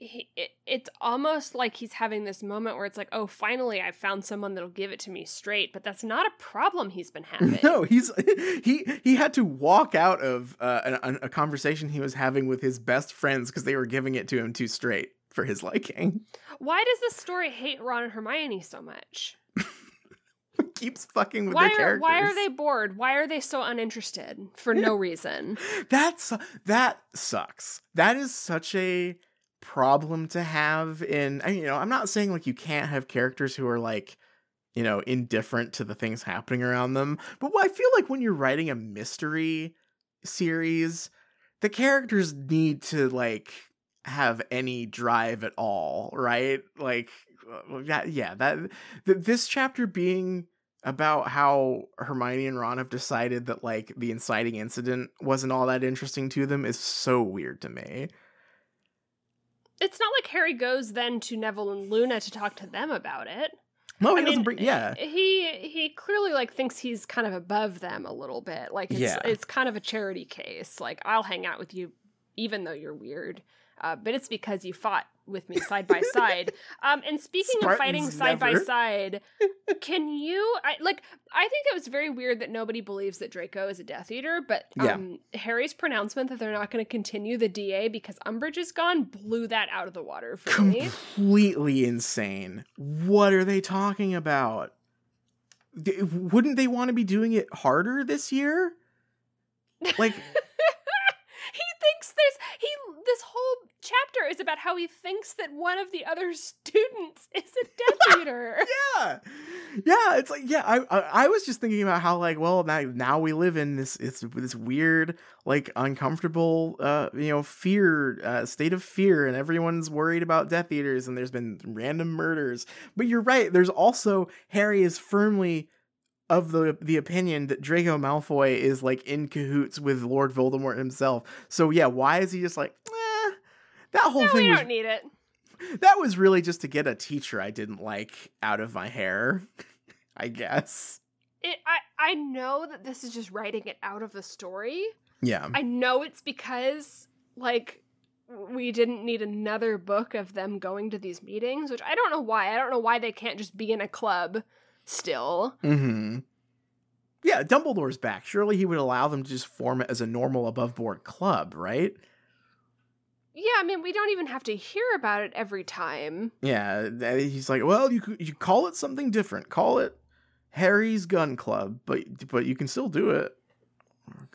he, it, it's almost like he's having this moment where it's like oh finally I found someone that'll give it to me straight but that's not a problem he's been having.
no, he's he he had to walk out of uh, a, a conversation he was having with his best friends because they were giving it to him too straight for his liking.
Why does this story hate Ron and Hermione so much?
Keeps fucking with
Why
their
are
characters.
why are they bored? Why are they so uninterested for no reason?
That's that sucks. That is such a problem to have in I mean, you know, I'm not saying like you can't have characters who are like you know, indifferent to the things happening around them. But I feel like when you're writing a mystery series, the characters need to like have any drive at all, right? Like uh, that yeah, that th- this chapter being about how Hermione and Ron have decided that like the inciting incident wasn't all that interesting to them is so weird to me.
It's not like Harry goes then to Neville and Luna to talk to them about it.
No, he
I
doesn't
mean,
bring yeah.
He he clearly like thinks he's kind of above them a little bit. Like it's
Yeah.
it's kind of a charity case. Like I'll hang out with you even though you're weird. Uh, but it's because you fought with me side by side. Um, and speaking of fighting
Spartans
side by side, can you? I, like, I think it was very weird that nobody believes that Draco is a Death Eater. But
Yeah.
um, Harry's pronouncement that they're not going to continue the DA because Umbridge is gone blew that out of the water for me.
completely insane. What are they talking about? Wouldn't they want to be doing it harder this year? Like,
he thinks there's he this whole chapter is about how he thinks that one of the other students is a Death Eater.
yeah, yeah. It's like, yeah. I, I, I was just thinking about how, like, well, now, now we live in this, it's this weird, like, uncomfortable, uh, you know, fear, uh, state of fear, and everyone's worried about Death Eaters, and there's been random murders. But you're right. There's also Harry is firmly of the the opinion that Draco Malfoy is like in cahoots with Lord Voldemort himself. So yeah, why is he just like eh, that whole
no, we
thing was
don't need it.
that was really just to get a teacher I didn't like out of my hair, I guess.
It I I know that this is just writing it out of the story.
Yeah.
I know it's because like we didn't need another book of them going to these meetings, which I don't know why. I don't know why they can't just be in a club still.
Mm-hmm. Yeah, Dumbledore's back. Surely he would allow them to just form it as a normal above board club, right?
Yeah, I mean, we don't even have to hear about it every time.
Yeah, he's like, well, you you call it something different. Call it Harry's Gun Club, but but you can still do it.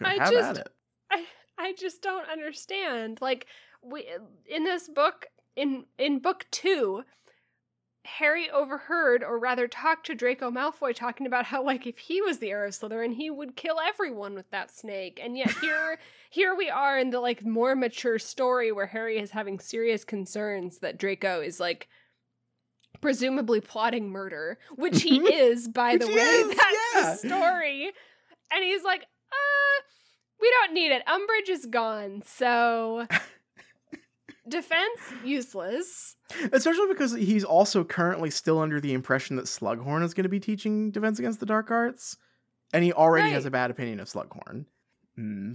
I
Have
just-
at it.
I I just don't understand. Like we in this book in in book 2 Harry overheard or rather talked to Draco Malfoy talking about how like if he was the heir of Slytherin he would kill everyone with that snake. And yet here here we are in the like more mature story where Harry is having serious concerns that Draco is like presumably plotting murder, which he
Mhm.
is by the way.
is,
That's
yeah.
the story. And he's like, "Uh, We don't need it. Umbridge is gone, so defense useless.
Especially because he's also currently still under the impression that Slughorn is going to be teaching Defense Against the Dark Arts, and he already has a bad opinion of Slughorn. Hmm.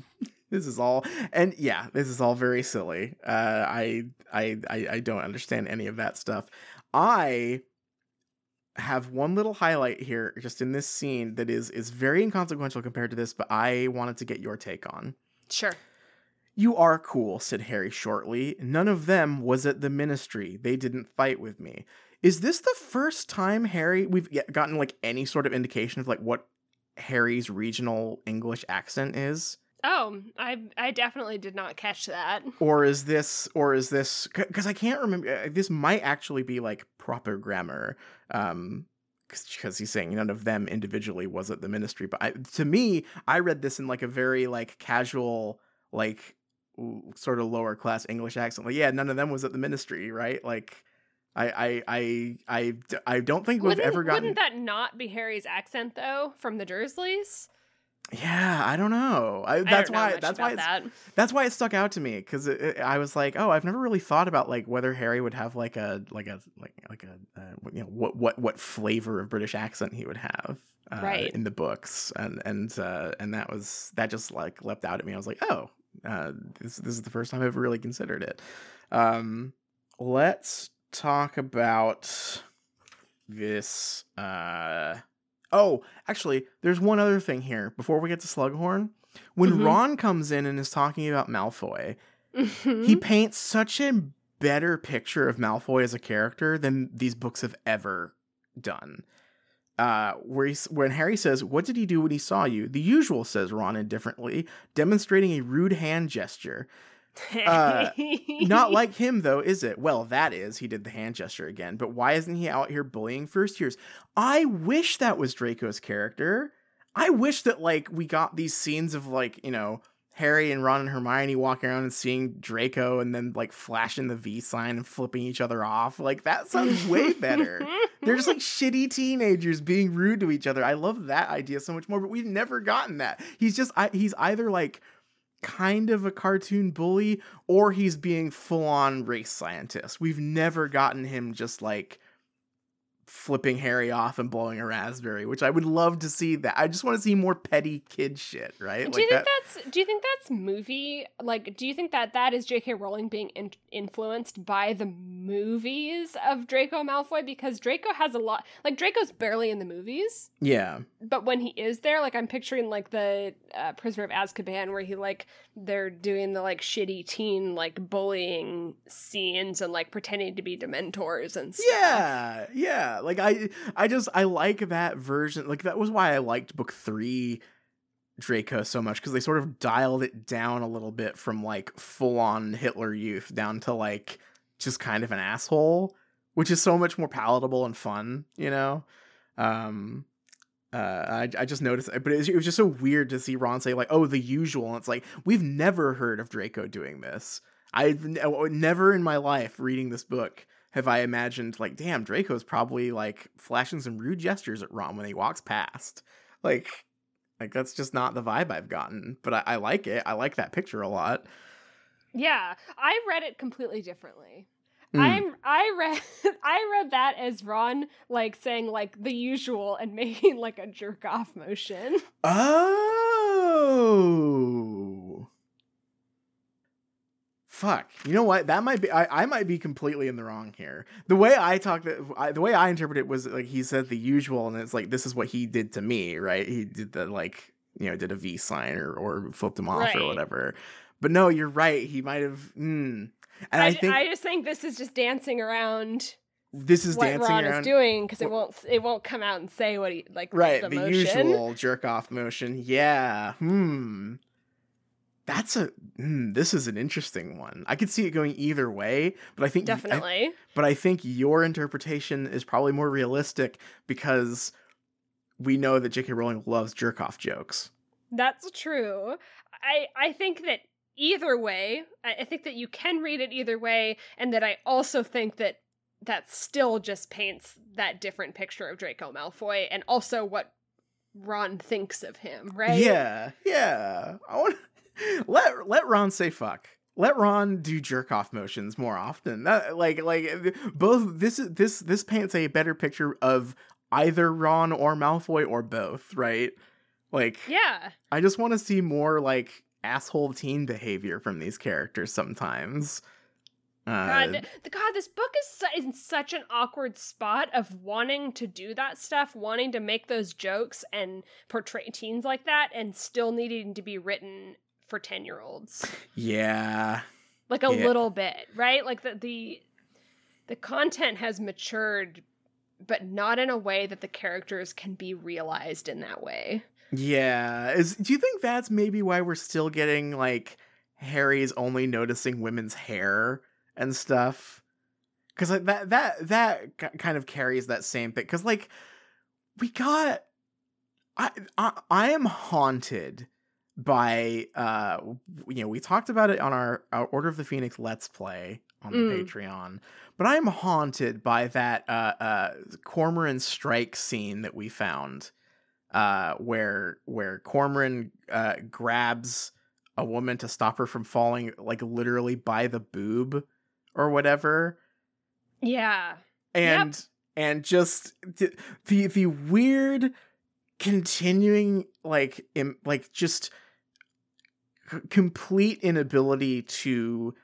This is all, and yeah, this is all very silly. Uh, I, I, I, I don't understand any of that stuff. I have one little highlight here, just in this scene, that is is very inconsequential compared to this, but I wanted to get your take on.
Sure.
You are cool, said Harry shortly. None of them was at the ministry. They didn't fight with me. Is this the first time Harry we've gotten like any sort of indication of like what Harry's regional English accent is?
Oh, I I definitely did not catch that.
Or is this or is this cuz I can't remember uh, this might actually be like proper grammar um because he's saying none of them individually was at the ministry but I, to me i read this in like a very like casual like sort of lower class english accent like yeah none of them was at the ministry right like i i i i, I don't think we've ever gotten
wouldn't that not be Harry's accent though from the Dursleys?
Yeah i don't know I,
I
that's
don't know
why that's why
that.
that's why it stuck out to me because I was like, oh, I've never really thought about like whether Harry would have like a like a like like a uh, what- you know what what what flavor of British accent he would have uh,
Right.
in the books and and uh, and that was that just like leapt out at me. I was like, oh, uh, this this is the first time I've ever really considered it. Um, let's talk about this. Uh, oh, actually, there's one other thing here before we get to Slughorn. When
Mhm.
Ron comes in and is talking about Malfoy, he
Mhm.
paints such a better picture of Malfoy as a character than these books have ever done. Uh, where he's, when Harry says, "What did he do when he saw you?" The usual says Ron indifferently, demonstrating a rude hand gesture. Uh, Not like him though, is it? Well, that is. He did the hand gesture again. But why isn't he out here bullying first years? I wish that was Draco's character. I wish that like we got these scenes of like, you know, Harry and Ron and Hermione walking around and seeing Draco and then like flashing the V sign and flipping each other off. Like that sounds way better. They're just like shitty teenagers being rude to each other. I love that idea so much more, but we've never gotten that. He's just I, he's either like kind of a cartoon bully or he's being full on race scientist. We've never gotten him just like flipping Harry off and blowing a raspberry, which I would love to see that. I just want to see more petty kid shit, right?
do you think
that.
that's do you think that's movie like do you think that that is J.K. Rowling being in- influenced by the movies of Draco Malfoy because Draco has a lot like Draco's barely in the movies
Yeah.
but when he is there like I'm picturing like the uh, Prisoner of Azkaban where he like they're doing the like shitty teen like bullying scenes and like pretending to be dementors and stuff.
Yeah, yeah. Like I, I just I like that version. Like that was why I liked book three Draco so much because they sort of dialed it down a little bit from like full on Hitler Youth down to like just kind of an asshole, which is so much more palatable and fun. You know. Um. Uh, I, I just noticed, but it was, it was just so weird to see Ron say like, "Oh, the usual," and it's like we've never heard of Draco doing this. I've n- never in my life reading this book have I imagined like, damn, Draco's probably like flashing some rude gestures at Ron when he walks past. Like, like that's just not the vibe I've gotten. But I, I like it. I like that picture a lot.
Yeah, I read it completely differently.
Mm.
I'm I read I read that as Ron like saying like the usual and making like a jerk off motion.
Oh. Fuck. You know what? That might be. I, I might be completely in the wrong here. The way I talked I, the way I interpret it was like he said the usual, and it's like this is what he did to me, right? He did the like, you know, did a V sign or or flipped him off
Right.
or whatever. But no, you're right. He might have. Mm. And I,
I,
think
I just think this is just dancing around
this is
what
dancing
Ron
around.
is doing because it won't it won't come out and say what he like
Right,
the,
the, usual jerk off motion. Yeah. Hmm. That's a. Hmm, this is an interesting one. I could see it going either way, but I think I-
Definitely.
but I think your interpretation is probably more realistic because we know that J.K. Rowling loves jerk off jokes.
That's true. I I think that either way, I, I think that you can read it either way, and that I also think that that still just paints that different picture of Draco Malfoy, and also what Ron thinks of him, right?
Yeah, yeah. I want. Let let Ron say fuck. Let Ron do jerk off motions more often. That, like like both this is this this paints a better picture of either Ron or Malfoy or both, right? Like
Yeah.
I just want to see more like asshole teen behavior from these characters sometimes. Uh,
God, th- th- God, this book is su- in such an awkward spot of wanting to do that stuff, wanting to make those jokes and portray teens like that, and still needing to be written for ten year olds,
yeah.
like a
Yeah.
little bit, right? Like the the the content has matured, but not in a way that the characters can be realized in that way.
Yeah. Is do you think that's maybe why we're still getting like Harry's only noticing women's hair and stuff? Cuz like that that that k- kind of carries that same thing cuz like we got I, I I am haunted by uh you know we talked about it on our, our Order of the Phoenix let's play on the
Mm.
Patreon but I am haunted by that uh uh Cormoran strike scene that we found uh where where Cormoran uh grabs a woman to stop her from falling like literally by the boob or whatever.
Yeah,
and and just the the, the weird continuing like Im, like just complete inability to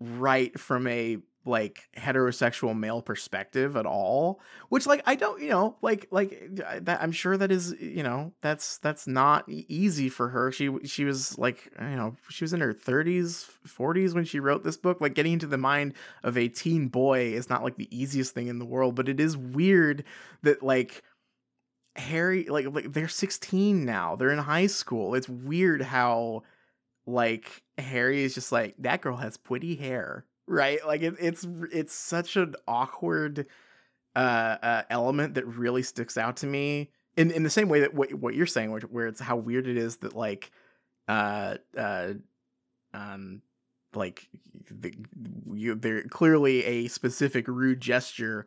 write from a like heterosexual male perspective at all which like i don't you know like like I- that i'm sure that is you know that's that's not easy for her. She she was like you know she was in her 30s 40s when she wrote this book. Like getting into the mind of a teen boy is not like the easiest thing in the world but it is weird that like harry like like they're 16 now. They're in high school. It's weird how like harry is just like that girl has pretty hair right? Like it, it's it's such an awkward uh, uh element that really sticks out to me in in the same way that what, what you're saying where, where it's how weird it is that like uh uh um like the, you there clearly a specific rude gesture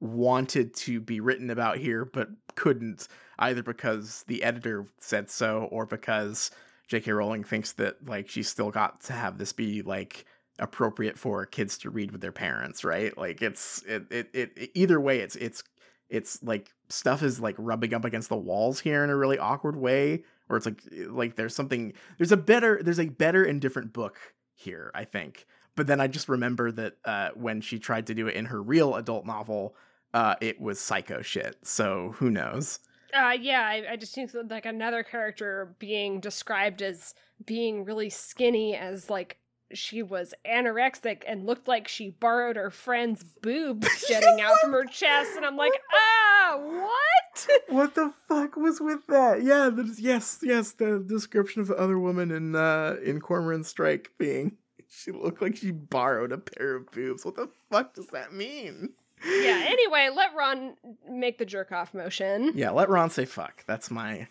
wanted to be written about here but couldn't either because the editor said so or because J.K. Rowling thinks that like she's still got to have this be like appropriate for kids to read with their parents, right? Like it's it it, it either way it's it's it's like stuff is like rubbing up against the walls here in a really awkward way or it's like like there's something there's a better there's a better and different book here, I think. But then I just remember that uh when she tried to do it in her real adult novel, uh it was psycho shit. So who knows?
Uh, yeah, I, I just think that, like another character being described as being really skinny, as like she was anorexic and looked like she borrowed her friend's boobs jetting out from her chest, and I'm like, ah, what?
what the fuck was with that? Yeah, the, yes, yes, the description of the other woman in uh in Cormoran Strike being she looked like she borrowed a pair of boobs. What the fuck does that mean?
Yeah. Anyway, let Ron make the jerk off motion.
Yeah, let Ron say fuck. That's my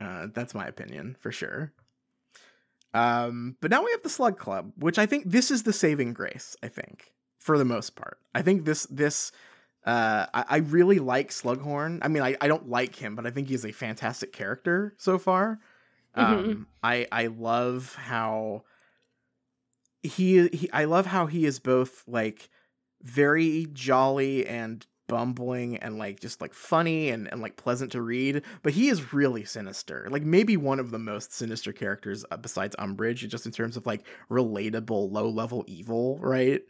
uh that's my opinion for sure. Um but now we have the Slug Club, which I think this is the saving grace, I think, for the most part. I think this this uh I, I really like Slughorn. I mean I, I don't like him, but I think he's a fantastic character so far. Um
Mhm.
I I love how he, he I love how he is both like very jolly and bumbling and like just like funny and, and like pleasant to read but he is really sinister like maybe one of the most sinister characters uh, besides umbridge just in terms of like relatable low level evil right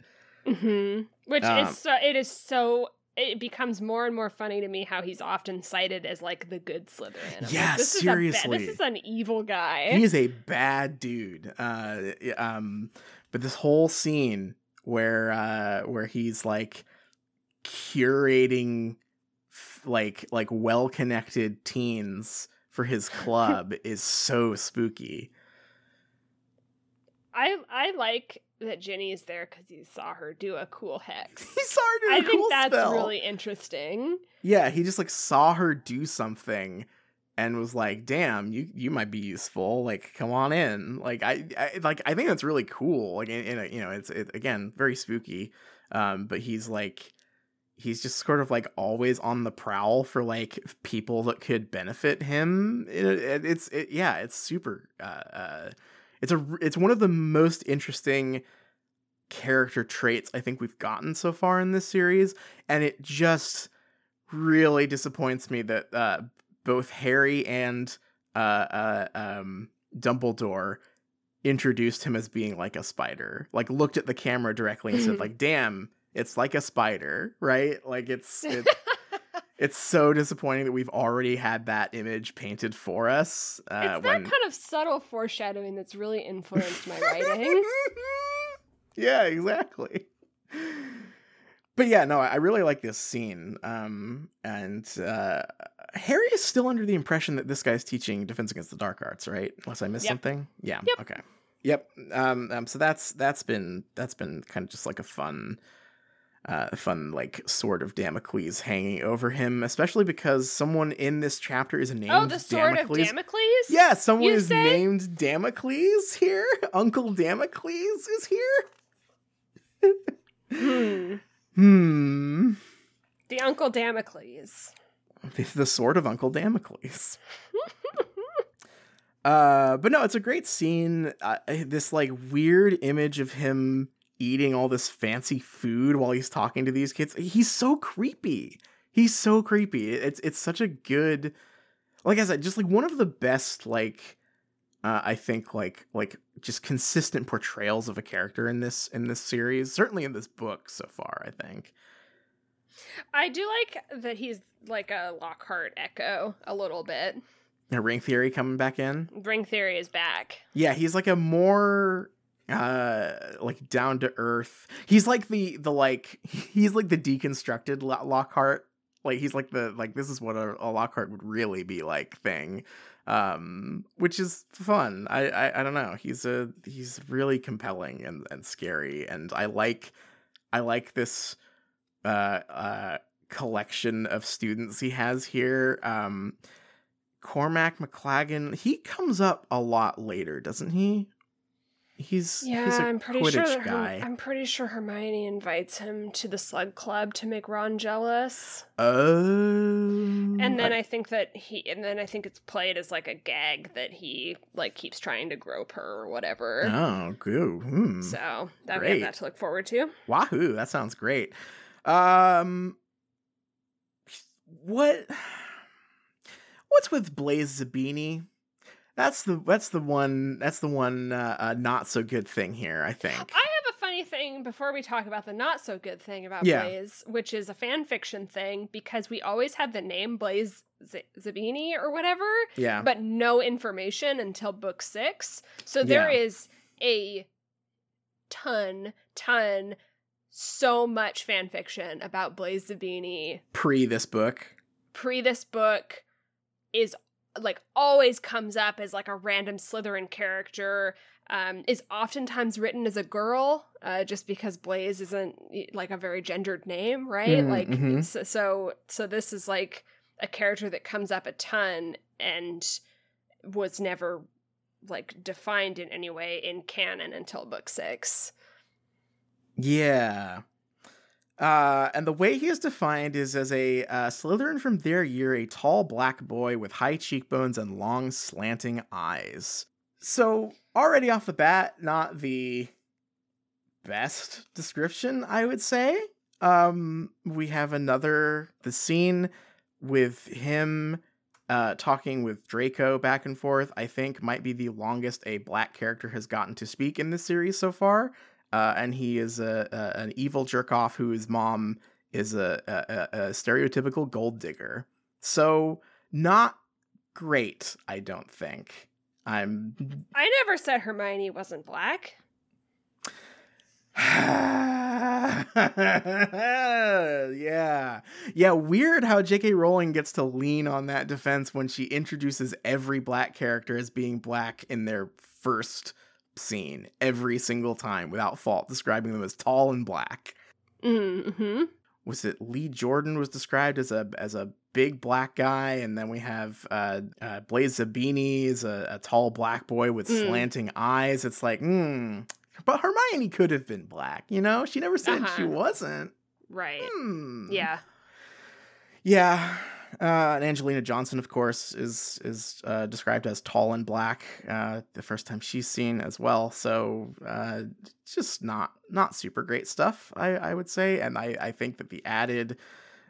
hmm Which
Um,
is so, it is so. It becomes more and more funny to me how he's often cited as like the good Slytherin. Like,
Yeah,
this Is a ba-
seriously.
this is an evil guy.
he is a bad dude uh um but this whole scene where uh where he's like curating like like well connected teens for his club is so spooky
I I like that Ginny is there because he saw her do a cool hex.
he saw her do a
I think that's really interesting.
yeah he just like saw her do something and was like damn you you might be useful like come on in. Like i, I like i think that's really cool like in, in a, you know it's it, again very spooky um but he's like he's just sort of like always on the prowl for like people that could benefit him it, it- it's it, yeah it's super uh, uh It's a it's one of the most interesting character traits I think we've gotten so far in this series, and it just really disappoints me that uh, both Harry and uh, uh, um, Dumbledore introduced him as being like a spider. Like looked at the camera directly and said, like, "Damn, it's like a spider," right? Like it's it's, it's so disappointing that we've already had that image painted for us. Uh,
it's that
when...
kind of subtle foreshadowing that's really influenced my writing.
yeah, exactly. But yeah, no, I really like this scene. Um, and uh, Harry is still under the impression that this guy's teaching Defense Against the Dark Arts, right? Unless I missed
Yep.
something. Yeah.
Yep.
Okay. Yep. Um, um. So that's that's been that's been kind of just like a fun, uh, fun like sword of Damocles hanging over him, especially because someone in this chapter is named.
oh, the sword
Damocles.
of Damocles?
Yeah, someone
You
is
say?
named Damocles here. Uncle Damocles is here.
Hmm.
Hmm.
The Uncle Damocles.
The, the sword of Uncle Damocles. uh, but no, it's a great scene. Uh, this like weird image of him eating all this fancy food while he's talking to these kids. He's so creepy. He's so creepy. It's it's such a good, like I said, just like one of the best like. Uh, I think like like just consistent portrayals of a character in this in this series, certainly in this book so far. I think.
I do like that he's like a Lockhart echo a little bit.
Now, Ring Theory coming back in.
Ring theory is back.
Yeah, he's like a more uh like down to earth. He's like the the like he's like the deconstructed Lockhart. Like he's like the like this is what a, a Lockhart would really be like thing. Um which is fun. I, I I don't know. He's a he's really compelling and and scary and I like I like this uh uh collection of students he has here. Um Cormac McLagan, he comes up a lot later, doesn't he? He's
Yeah,
he's a
I'm pretty
Quidditch
sure. Her-
guy.
I'm pretty sure Hermione invites him to the Slug Club to make Ron jealous,
Oh,
and then I think that he, and then I think it's played as like a gag that he like keeps trying to grope her or whatever.
oh, good. Hmm.
So that we have that to look forward to.
Wahoo! That sounds great. Um, what? What's with Blaise Zabini? That's the that's the one that's the one uh, uh, not so good thing here. I think.
I have a funny thing before we talk about the not so good thing about
Yeah.
Blaise, which is a fan fiction thing because we always have the name Blaise Z- Zabini or whatever,
yeah.
but no information until book six. So there
Yeah.
is a ton, ton, so much fan fiction about Blaise Zabini
Pre this book.
pre this book is like always comes up as like a random Slytherin character. Um, is oftentimes written as a girl, uh, just because Blaise isn't like a very gendered name, right?
Mm,
like
mhm.
so, so so this is like a character that comes up a ton and was never like defined in any way in canon until book six.
Yeah. Uh, and the way he is defined is as a uh, Slytherin from their year, a tall black boy with high cheekbones and long slanting eyes. So, already off the bat, not the best description, I would say. Um, we have another, the scene with him uh, talking with Draco back and forth, I think might be the longest a black character has gotten to speak in this series so far uh, and he is a, a an evil jerk off whose mom is a, a, a stereotypical gold digger. So not great, I don't think. I'm
I never said Hermione wasn't black.
yeah. Yeah, weird how J.K. Rowling gets to lean on that defense when she introduces every black character as being black in their first scene every single time without fault, describing them as tall and black.
Mm-hmm.
Was it Lee Jordan was described as a as a big black guy, and then we have uh, uh Blaise Zabini is a, a tall black boy with
Mm.
slanting eyes. It's like, hmm. But Hermione could have been black, you know? She never said she
Uh-huh.
wasn't.
Right.
Hmm.
Yeah.
Yeah. Uh, and Angelina Johnson, of course, is is uh, described as tall and black. Uh, the first time she's seen as well, so uh, just not not super great stuff, I, I would say. And I, I think that the added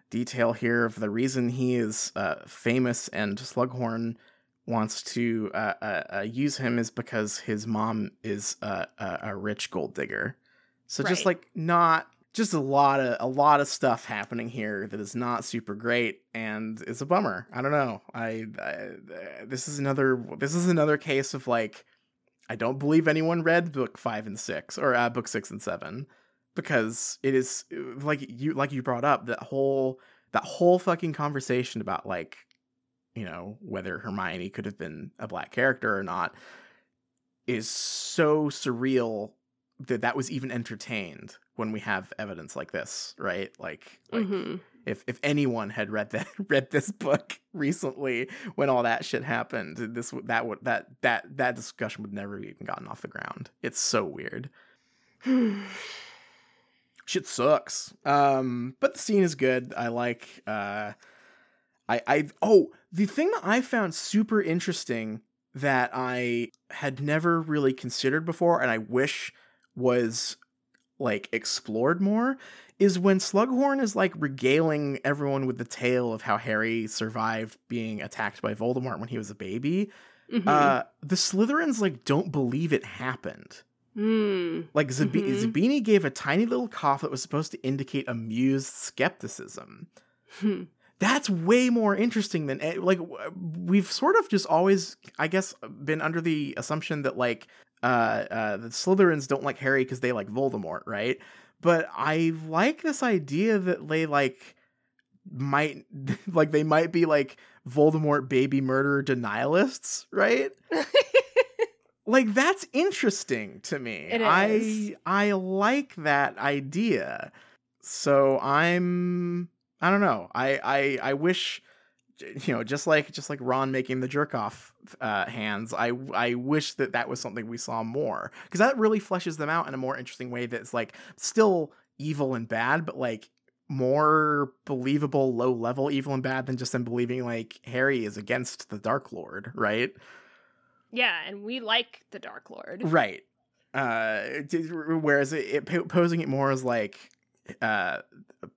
detail here of the reason he is uh, famous and Slughorn wants to uh, uh, uh, use him is because his mom is a, a rich gold digger. So just like not just a lot of a lot of stuff happening here that is not super great and it's a bummer. I don't know. I, I this is another this is another case of like I don't believe anyone read book 5 and 6 or uh, book 6 and 7 because it is like you like you brought up that whole that whole fucking conversation about like you know whether Hermione could have been a black character or not is so surreal that that was even entertained when we have evidence like this right? Like like
Mhm.
if if anyone had read that read this book recently when all that shit happened this would that would that that that discussion would never have even gotten off the ground. It's so weird. Shit sucks. Um but the scene is good. I like uh i i oh the thing that i found super interesting that i had never really considered before and i wish was like explored more is when slughorn is like regaling everyone with the tale of how harry survived being attacked by voldemort when he was a baby
Mhm.
uh the slytherins like don't believe it happened
Mm.
like Zab-
Mhm.
Zabini gave a tiny little cough that was supposed to indicate amused skepticism.
Hmm.
That's way more interesting than eh, like we've sort of just always, I guess, been under the assumption that like uh, uh the Slytherins don't like Harry because they like Voldemort, right? But I like this idea that they like might like they might be like Voldemort baby murderer denialists, right? like that's interesting to me.
It
I. I like that idea. So I'm I don't know. I I I wish you know just like just like Ron making the jerk off uh, hands. I I wish that that was something we saw more because that really fleshes them out in a more interesting way. That's like still evil and bad, but like more believable low level evil and bad than just them believing like Harry is against the Dark Lord, right?
Yeah, and we like the Dark Lord.
right uh whereas it, it posing it more as like uh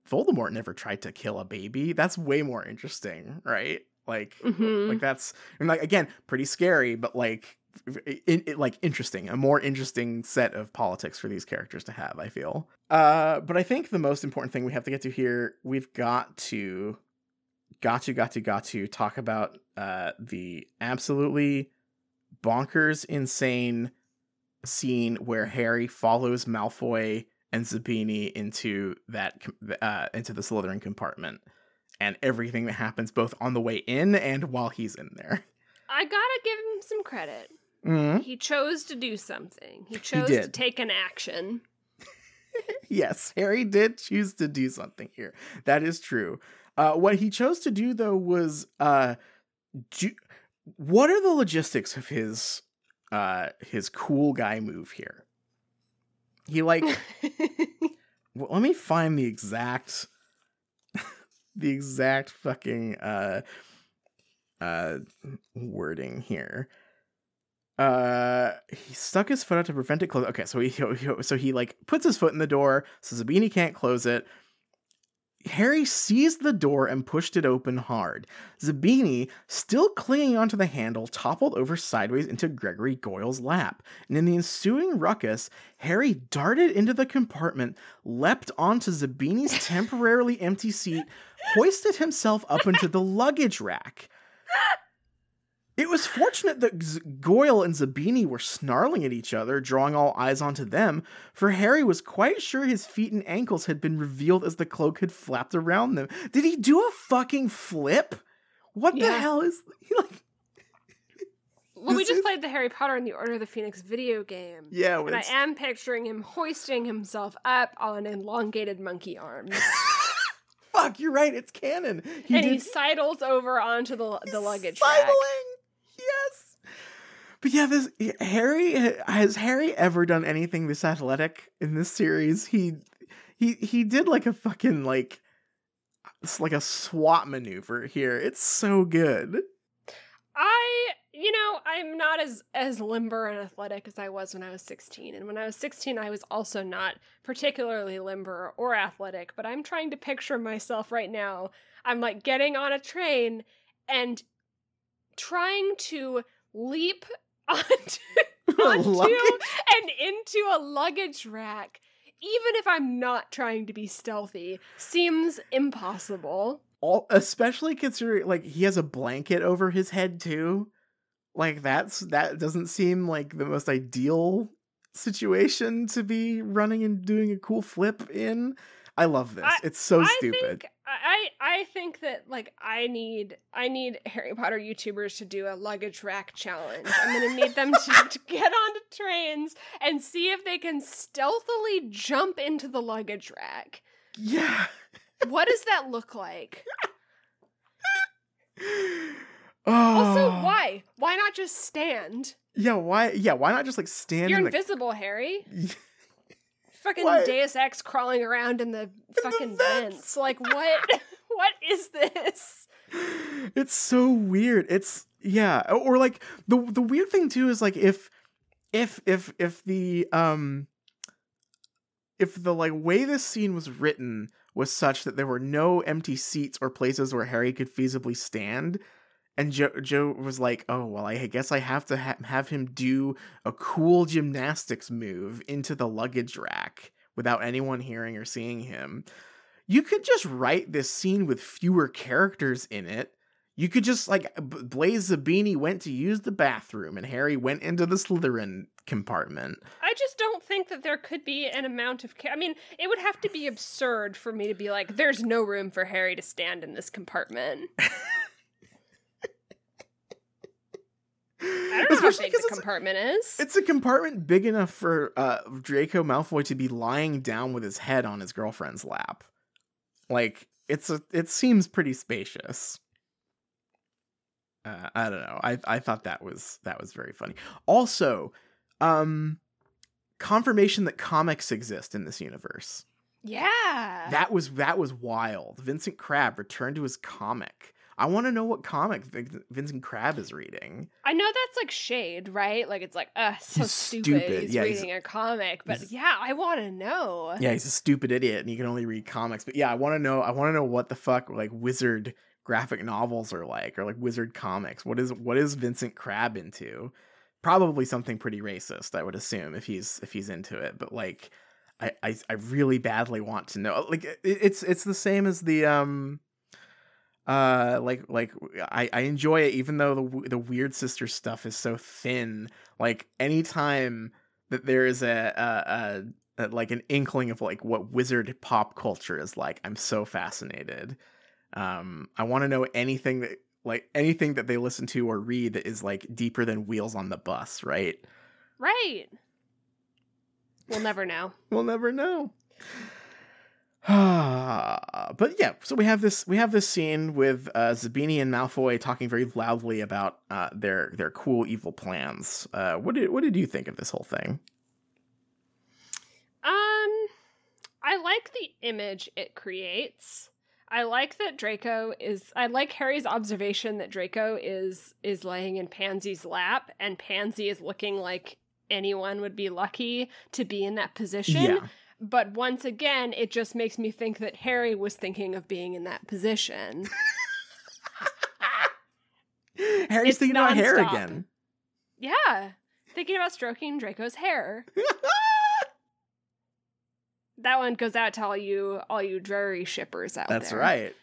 voldemort never tried to kill a baby. That's way more interesting right? Like
Mhm.
like that's and like again pretty scary but like it, it, like interesting a more interesting set of politics for these characters to have i feel. Uh but i think the most important thing we have to get to here we've got to got to got to got to talk about uh the absolutely bonkers insane scene where Harry follows Malfoy and Zabini into that uh, into the Slytherin compartment, and everything that happens both on the way in and while he's in there.
I gotta give him some credit.
Mhm.
He chose to do something. He chose to take an action.
Yes, Harry did choose to do something here. That is true. Uh, what he chose to do though was uh, ju- what are the logistics of his uh his cool guy move here? He like let me find the exact the exact fucking uh uh wording here. Uh he stuck his foot out to prevent it closing okay so he, he so he like puts his foot in the door so zabini can't close it harry seized the door and pushed it open hard. Zabini still clinging onto the handle toppled over sideways into gregory goyle's lap. And in the ensuing ruckus harry darted into the compartment leapt onto zabini's temporarily empty seat hoisted himself up into the luggage rack it was fortunate that Z- Goyle and Zabini were snarling at each other, drawing all eyes onto them, for Harry was quite sure his feet and ankles had been revealed as the cloak had flapped around them. Did he do a fucking flip? What the hell is he like?
well, we just
is-
played the Harry Potter and the Order of the Phoenix video game.
Yeah,
And I am picturing him hoisting himself up on elongated monkey arms.
fuck, you're right. It's canon. He
and
did
he sidles over onto the, the luggage
sidling.
rack.
Yes. But yeah, this Harry has Harry ever done anything this athletic in this series? He he he did like a fucking like it's like a SWAT maneuver here. It's so good.
I, you know, I'm not as as limber and athletic as I was when I was 16. And when I was 16, I was also not particularly limber or athletic, but I'm trying to picture myself right now. I'm like getting on a train and trying to leap onto, onto and into a luggage rack even if I'm not trying to be stealthy, seems impossible.
All, especially considering like he has a blanket over his head too. Like that's that doesn't seem like the most ideal situation to be running and doing a cool flip in. I love this.
I-
it's so
I
stupid.
think I I think that like I need I need Harry Potter YouTubers to do a luggage rack challenge. I'm gonna need them to, to get onto trains and see if they can stealthily jump into the luggage rack.
Yeah.
What does that look like?
oh.
Also, why? Why not just stand?
Yeah, why? Yeah, why not just like stand
You're
in the
invisible, Harry. Fucking
What?
Deus Ex crawling around in the fucking
vents.
vents. Like what? what is this?
it's so weird. It's yeah, or like the the weird thing too is like if if if if the um if the like way this scene was written was such that there were no empty seats or places where Harry could feasibly stand and Joe Joe was like, "Oh, well, I guess I have to ha- have him do a cool gymnastics move into the luggage rack without anyone hearing or seeing him." You could just write this scene with fewer characters in it. You could just like Blaise Zabini went to use the bathroom and Harry went into the Slytherin compartment.
I just don't think that there could be an amount of. Ca- I mean, it would have to be absurd for me to be like, "There's no room for Harry to stand in this compartment." I don't know how
Especially
big the compartment is.
It's a compartment big enough for uh, Draco Malfoy to be lying down with his head on his girlfriend's lap. Like it's a, it seems pretty spacious. Uh, I don't know. I I thought that was that was very funny. Also, um, confirmation that comics exist in this universe.
yeah.
That was that was wild. Vincent Crabbe returned to his comic. I want to know what comic Vin- Vincent Crabbe is reading.
I know that's like shade, right? Like it's like, uh, so
He's
stupid.
stupid.
He's
Yeah, he's-
reading a comic, but yeah, I want to know.
Yeah, he's a stupid idiot and he can only read comics. But yeah, I want to know. I want to know what the fuck like wizard graphic novels are like, or like wizard comics. What is what is Vincent Crabbe into? Probably something pretty racist, I would assume, if he's if he's into it. But like, I I, I really badly want to know. Like, it, it's it's the same as the um. Uh, like, like I, I enjoy it even though the the weird sister stuff is so thin. Like, anytime that there is a, a, a uh, like an inkling of like what wizard pop culture is like i'm so fascinated um i want to know anything that like anything that they listen to or read that is like deeper than wheels on the bus right
Right. We'll never know.
we'll never know but yeah so we have this we have this scene with uh zabini and malfoy talking very loudly about uh their their cool evil plans uh what did what did you think of this whole thing
Um, I like the image it creates. I like that Draco is. I like Harry's observation that Draco is is laying in Pansy's lap, and Pansy is looking like anyone would be lucky to be in that position.
yeah
But once again, it just makes me think that Harry was thinking of being in that position.
harry's
It's
thinking about hair again
yeah, thinking about stroking Draco's hair. That one goes out to all you all you Drarry shippers out
That's
there.
That's right.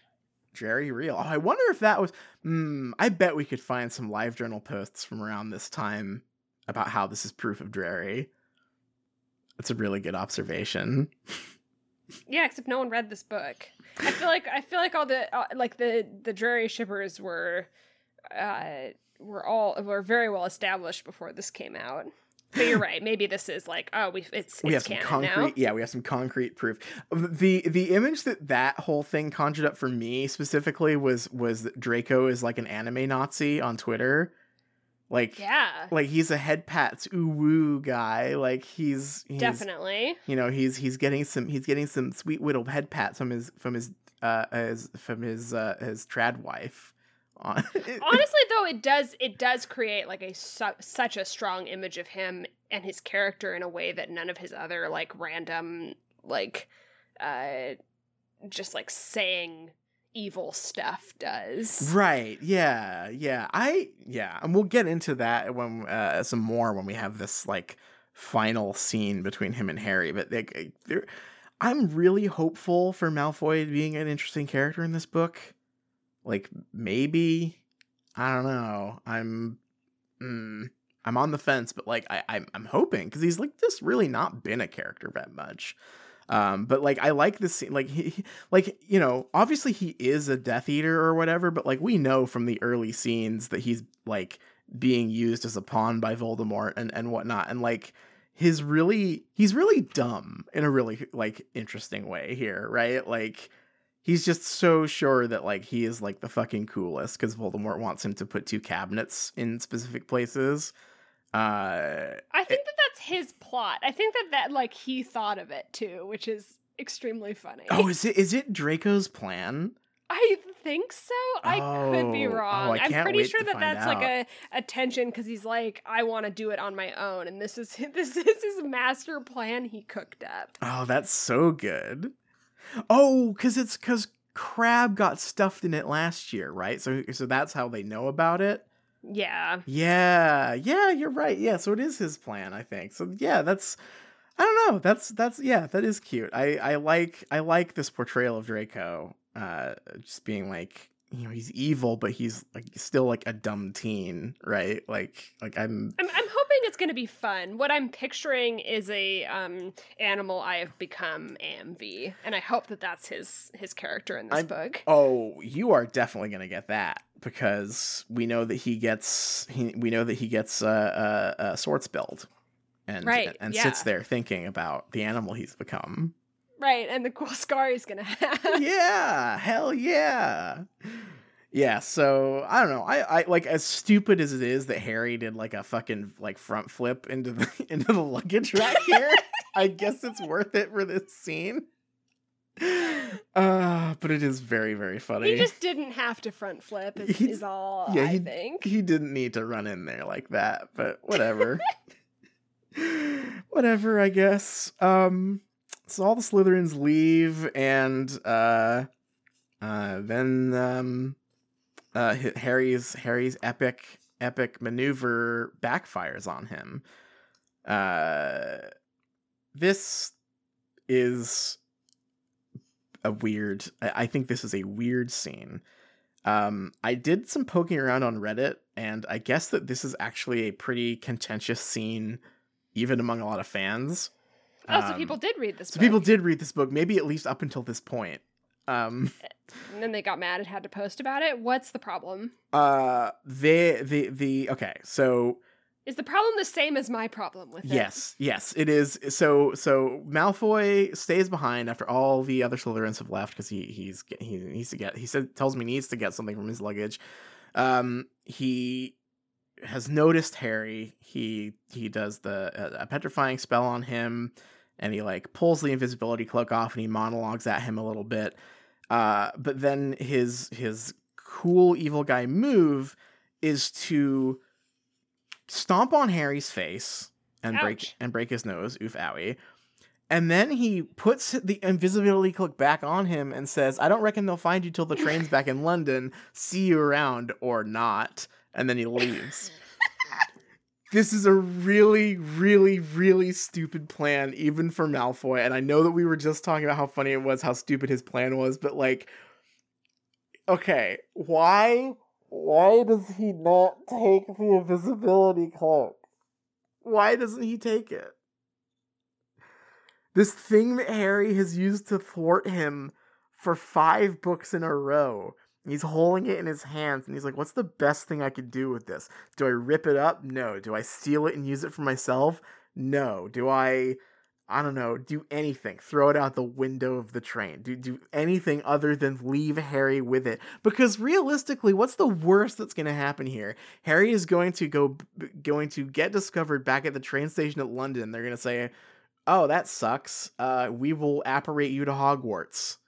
Jerry Real. Oh, I wonder if that was. Hmm. I bet we could find some live journal posts from around this time about how this is proof of Drarry. That's a really good observation.
Yeah, except no one read this book. I feel like I feel like all the uh, like the the Drarry shippers were uh were all were very well established before this came out. But you're right. Maybe this is like oh we it's it's
we have some concrete.
now.
Yeah, we have some concrete proof. the The image that that whole thing conjured up for me specifically was was that Draco is like an anime Nazi on Twitter. Like,
Yeah,
like he's a head pats ooh woo guy. Like he's, he's
definitely.
you know he's he's getting some he's getting some sweet little head pats from his from his uh his from his uh his trad wife.
Honestly, though, it does it does create like a su- such a strong image of him and his character in a way that none of his other like random like uh just like saying evil stuff does.
Right. Yeah. Yeah. I yeah, and we'll get into that when uh some more when we have this like final scene between him and Harry, but like there I'm really hopeful for Malfoy being an interesting character in this book. Like maybe I don't know. I'm mm, I'm on the fence, but like I I'm, I'm hoping cuz he's like just really not been a character that much. Um, but like I like this scene, like he, like you know, obviously he is a Death Eater or whatever, but like we know from the early scenes that he's like being used as a pawn by Voldemort and and whatnot, and like his really he's really dumb in a really like interesting way here, right? Like he's just so sure that like he is like the fucking coolest because Voldemort wants him to put two cabinets in specific places. Uh,
I think that that's his plot. I think that that like he thought of it too, which is extremely funny.
oh, is it is it Draco's plan?
I think so. I could be
Oh, oh,
wrong.
I
I'm pretty sure that that's like a, a tension because he's like, I want to do it on my own, and this is this is his master plan he cooked up.
Oh, that's so good. Oh, because it's because Crabbe got stuffed in it last year, right? So, so that's how they know about it.
Yeah,
Yeah, yeah, you're right. Yeah, so it is his plan, I think. So yeah, that's I don't know. That's that's yeah, that is cute. I I like I like this portrayal of Draco, uh, just being like you know he's evil, but he's like still like a dumb teen, right? Like like I'm
I'm I'm hoping it's going to be fun. What I'm picturing is a um animal I have become Amv, and I hope that that's his his character in this
I'm-
book.
Oh, you are definitely gonna get that because we know that he gets he we know that he gets uh, uh, uh sword spilled, and
Right,
and
yeah.
sits there thinking about the animal he's become.
Right, and the cool scar he's going to have.
yeah, hell yeah. Yeah, so I don't know. I, I like as stupid as it is that Harry did like a fucking like front flip into the into the luggage rack here. I guess it's worth it for this scene. Uh, but it is very very funny.
He just didn't have to front flip. Is,
He-
is all
yeah,
I
he-
think.
he didn't need to run in there like that, but whatever. whatever, I guess. Um so all the Slytherins leave and uh uh then um uh Harry's Harry's epic epic maneuver backfires on him. Uh this is a weird I I think this is a weird scene. Um, I did some poking around on Reddit, and I guess that this is actually a pretty contentious scene, even among a lot of fans.
Oh, so
Um,
people did read this.
So people did read this book, maybe at least up until this point. Um,
and then they got mad and had to post about it. What's the problem?
uh, the the, the, okay, so
Is the problem the same as my problem with it?
Yes, yes, it is. So, so Malfoy stays behind after all the other Slytherins have left because he he's he needs to get. He said tells me he needs to get something from his luggage. Um, he has noticed Harry. He he does the a petrifying spell on him, and he like pulls the invisibility cloak off and he monologues at him a little bit. Uh, but then his his cool evil guy move is to stomp on Harry's face and break and break his nose. Oof, owie. And then he puts the invisibility cloak back on him and says, "I don't reckon they'll find you till the train's back in London. See you around or not." And then he leaves. This is a really, really, really stupid plan, even for Malfoy. And I know that we were just talking about how funny it was, how stupid his plan was, but like, okay,
Why? Why does he not take the invisibility cloak?
why doesn't he take it? This thing that Harry has used to thwart him for five books in a row. He's holding it in his hands and he's like, What's the best thing I could do with this? Do I rip it up? No. Do I steal it and use it for myself? No. Do I, I don't know, do anything? Throw it out the window of the train? Do, do anything other than leave Harry with it? Because realistically, what's the worst that's going to happen here? Harry is going to go, going to get discovered back at the train station at London. They're going to say, Oh, that sucks. Uh, we will apparate you to Hogwarts.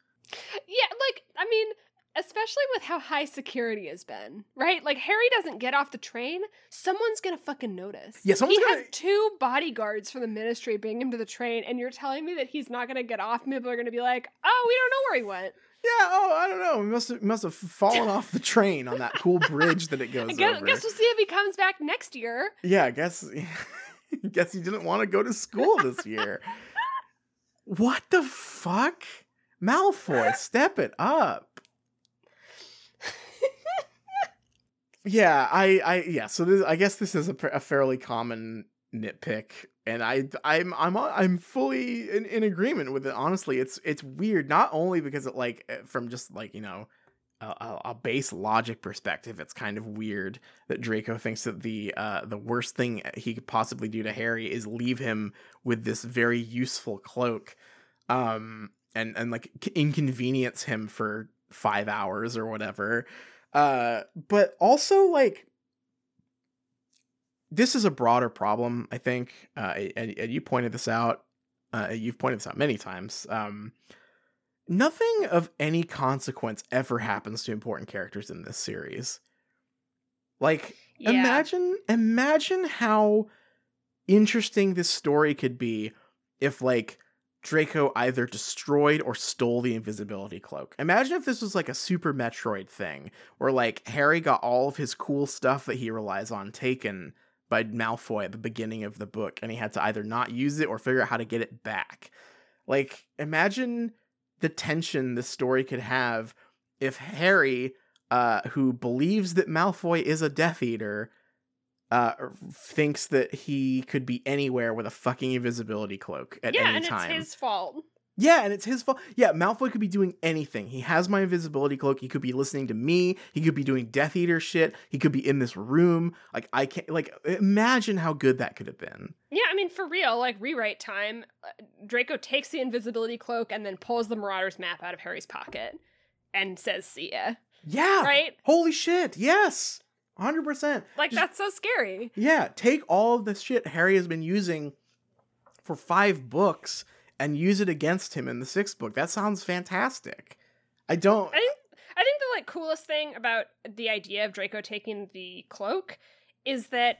Yeah, like I mean, especially with how high security has been, right? Like Harry doesn't get off the train, someone's gonna fucking notice.
Yeah, someone's
he
gonna-
has two bodyguards from the ministry bringing him to the train, and you're telling me that he's not gonna get off. People are gonna be like, "Oh, we don't know where he went."
Yeah. Oh, I don't know. He must have must have fallen off the train on that cool bridge that it goes
I guess,
over.
guess we'll see if he comes back next year.
Yeah, I guess. guess he didn't want to go to school this year. what the fuck, Malfoy? Step it up. Yeah, I, I, yeah. So this, I guess this is a, a fairly common nitpick, and I, I'm, I'm, I'm fully in, in agreement with it. Honestly, it's, it's weird. Not only because it like eh, from just like you know. A, a, base logic perspective, it's kind of weird that Draco thinks that the uh, the worst thing he could possibly do to Harry is leave him with this very useful cloak, um, and and like inconvenience him for five hours or whatever. Uh, but also like this is a broader problem, I think, uh, and, and you pointed this out. Uh, you've pointed this out many times. Um, nothing of any consequence ever happens to important characters in this series. Like,
Yeah.
imagine, imagine how interesting this story could be if, like, Draco either destroyed or stole the invisibility cloak. Imagine if this was like a Super Metroid thing, where like Harry got all of his cool stuff that he relies on taken by Malfoy at the beginning of the book, and he had to either not use it or figure out how to get it back. Like, imagine the tension this story could have if Harry, uh, who believes that Malfoy is a Death Eater, uh, thinks that he could be anywhere with a fucking invisibility cloak at
yeah,
any time.
Yeah, and it's his fault.
Yeah, and it's his fault. Yeah, Malfoy could be doing anything. He has my invisibility cloak. He could be listening to me. He could be doing Death Eater shit. He could be in this room. Like I can't. Like imagine how good that could have been.
Yeah, I mean, for real, like rewrite time, uh, Draco takes the invisibility cloak and then pulls the Marauders map out of Harry's pocket and says, "See ya."
Yeah.
Right?
Holy shit. Yes. Hundred percent.
Like
Just-
that's so scary.
Yeah. Take all of the shit Harry has been using for five books and use it against him in the sixth book. That sounds fantastic. I don't.
I think I think the like coolest thing about the idea of Draco taking the cloak is that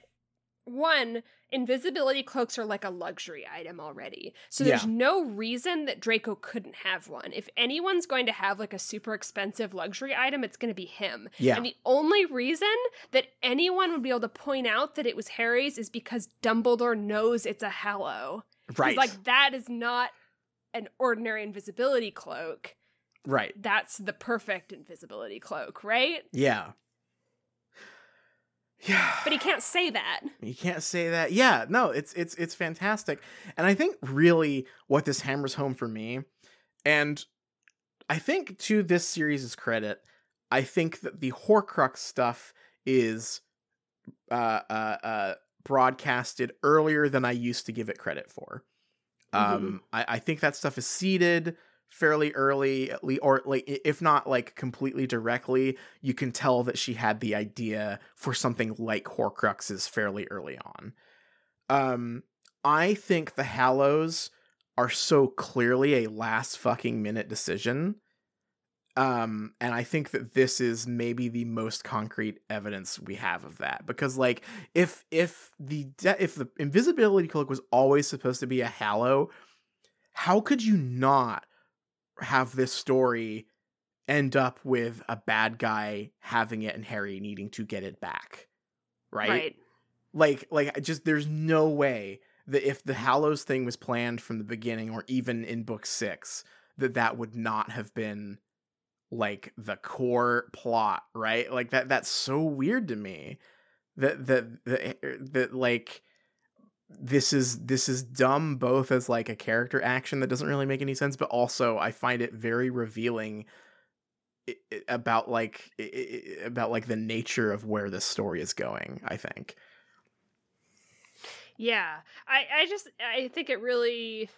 one invisibility cloaks are like a luxury item already. So there's
Yeah.
no reason that Draco couldn't have one. If anyone's going to have like a super expensive luxury item, it's going to be him.
Yeah.
And the only reason that anyone would be able to point out that it was Harry's is because Dumbledore knows it's a Hallow. He's
right.
like that is not an ordinary invisibility cloak
right.
that's the perfect invisibility cloak, right?
Yeah. Yeah.
But he can't say that.
He can't say that. Yeah, no, it's it's it's fantastic. And I think really what this hammers home for me, and I think to this series' credit, I think that the Horcrux stuff is uh uh uh broadcasted earlier than I used to give it credit for. Um I, I think that stuff is seeded fairly early or like if not like completely directly you can tell that she had the idea for something like horcruxes fairly early on. Um i think the hallows are so clearly a last fucking minute decision um and i think that this is maybe the most concrete evidence we have of that because like if if the de- if the invisibility cloak was always supposed to be a hallow how could you not have this story end up with a bad guy having it and Harry needing to get it back. Right? Like like just there's no way that if the Hallows thing was planned from the beginning or even in book 6 that that would not have been like the core plot, right? Like that that's so weird to me. That that that, eh, er, that like this is this is dumb both as like a character action that doesn't really make any sense but also i find it very revealing about like about like the nature of where this story is going i think
Yeah. I I just I think it really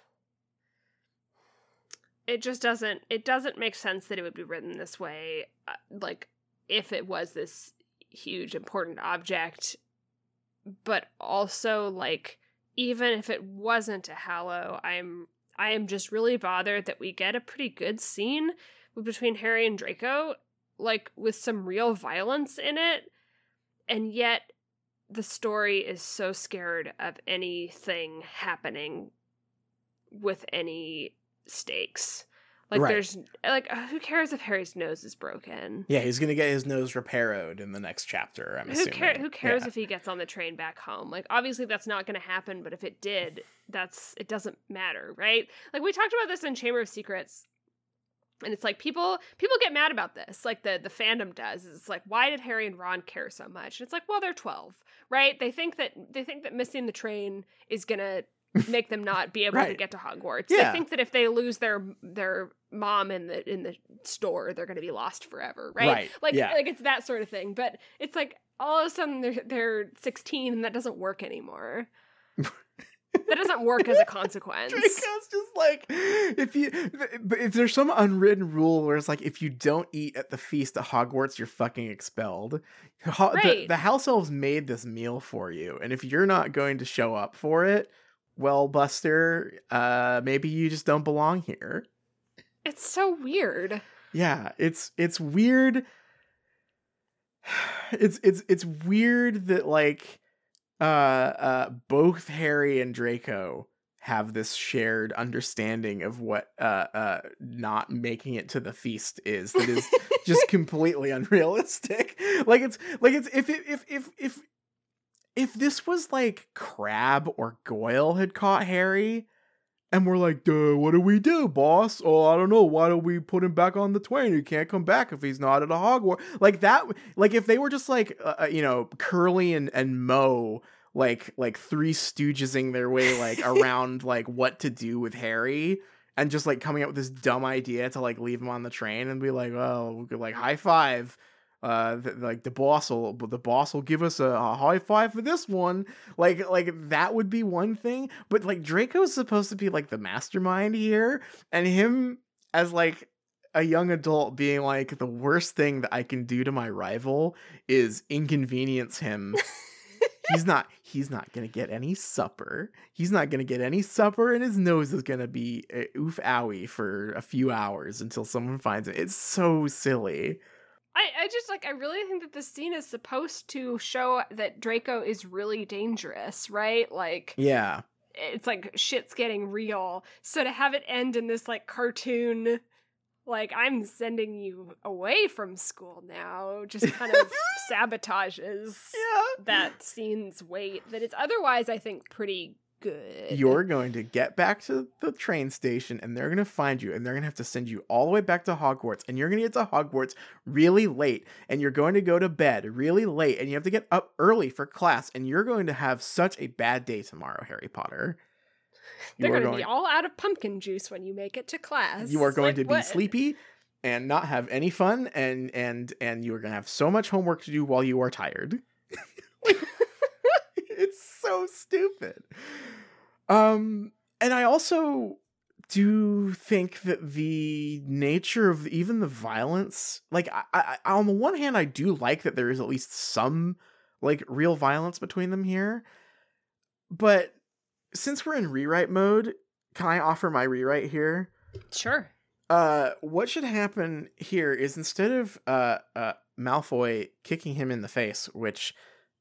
it just doesn't it doesn't make sense that it would be written this way uh, like if it was this huge important object but also like even if it wasn't a hallow i'm i am just really bothered that we get a pretty good scene between Harry and Draco, like with some real violence in it, and yet the story is so scared of anything happening with any stakes. Like
Right.
there's like uh, who cares if Harry's nose is broken?
Yeah, he's gonna get his nose repaired in the next chapter. I'm
Who,
assuming.
care, who cares
Yeah.
if he gets on the train back home? Like, obviously, that's not going to happen. But if it did, that's it doesn't matter, right? Like we talked about this in Chamber of Secrets, and it's like people people get mad about this. Like the the fandom does. It's like, why did Harry and Ron care so much? And it's like, well, they're twelve, right? They think that they think that missing the train is gonna make them not be able to get to Hogwarts.
Yeah.
They think that if they lose their their mom in the in the store, they're gonna be lost forever, right?
Right,
Like
yeah.
like it's that sort of thing. But it's like all of a sudden they're they're 16 and that doesn't work anymore. that doesn't work as a consequence.
Draco's just like if you if there's some unwritten rule where it's like if you don't eat at the feast at Hogwarts you're fucking expelled. Ho- the,
Right.
the house elves made this meal for you and if you're not going to show up for it, well Buster, uh maybe you just don't belong here.
It's so weird.
Yeah, it's it's weird. It's it's it's weird that like uh uh both Harry and Draco have this shared understanding of what uh uh not making it to the feast is that is just completely unrealistic. Like it's like it's if it, if if if if this was like Crabbe or Goyle had caught Harry and we're like, Duh, what do we do, boss? Oh, I don't know. Why don't we put him back on the train? He can't come back if he's not at a Hogwarts. Like that. Like if they were just like, uh, uh, you know, Curly and and Moe, like like three stoogesing their way like around like what to do with Harry. And just like coming up with this dumb idea to like leave him on the train and be like, oh, we could like high five. Uh, th- like the boss will, the boss will give us a, a high five for this one. Like, like that would be one thing. But like Draco's supposed to be like the mastermind here, and him as like a young adult being like the worst thing that I can do to my rival is inconvenience him. he's not he's not gonna get any supper. He's not gonna get any supper, and his nose is gonna be uh, oof owie for a few hours until someone finds it. It's so silly.
I, I just like I really think that this scene is supposed to show that Draco is really dangerous, right? Like
Yeah.
it's like shit's getting real. So to have it end in this like cartoon like I'm sending you away from school now just kind of sabotages
Yeah.
that scene's weight that it's otherwise I think pretty good.
You're going to get back to the train station and they're going to find you and they're going to have to send you all the way back to Hogwarts and you're going to get to Hogwarts really late and you're going to go to bed really late and you have to get up early for class and you're going to have such a bad day tomorrow, Harry Potter.
They're
You are
going to be all out of pumpkin juice when you make it to class.
you are going
Like,
to be
what-
sleepy and not have any fun and and and you are going to have so much homework to do while you are tired. it's so stupid. Um and I also do think that the nature of even the violence like I, I on the one hand I do like that there is at least some like real violence between them here. But since we're in rewrite mode, can I offer my rewrite here?
Sure.
Uh, what should happen here is instead of uh, uh, Malfoy kicking him in the face, which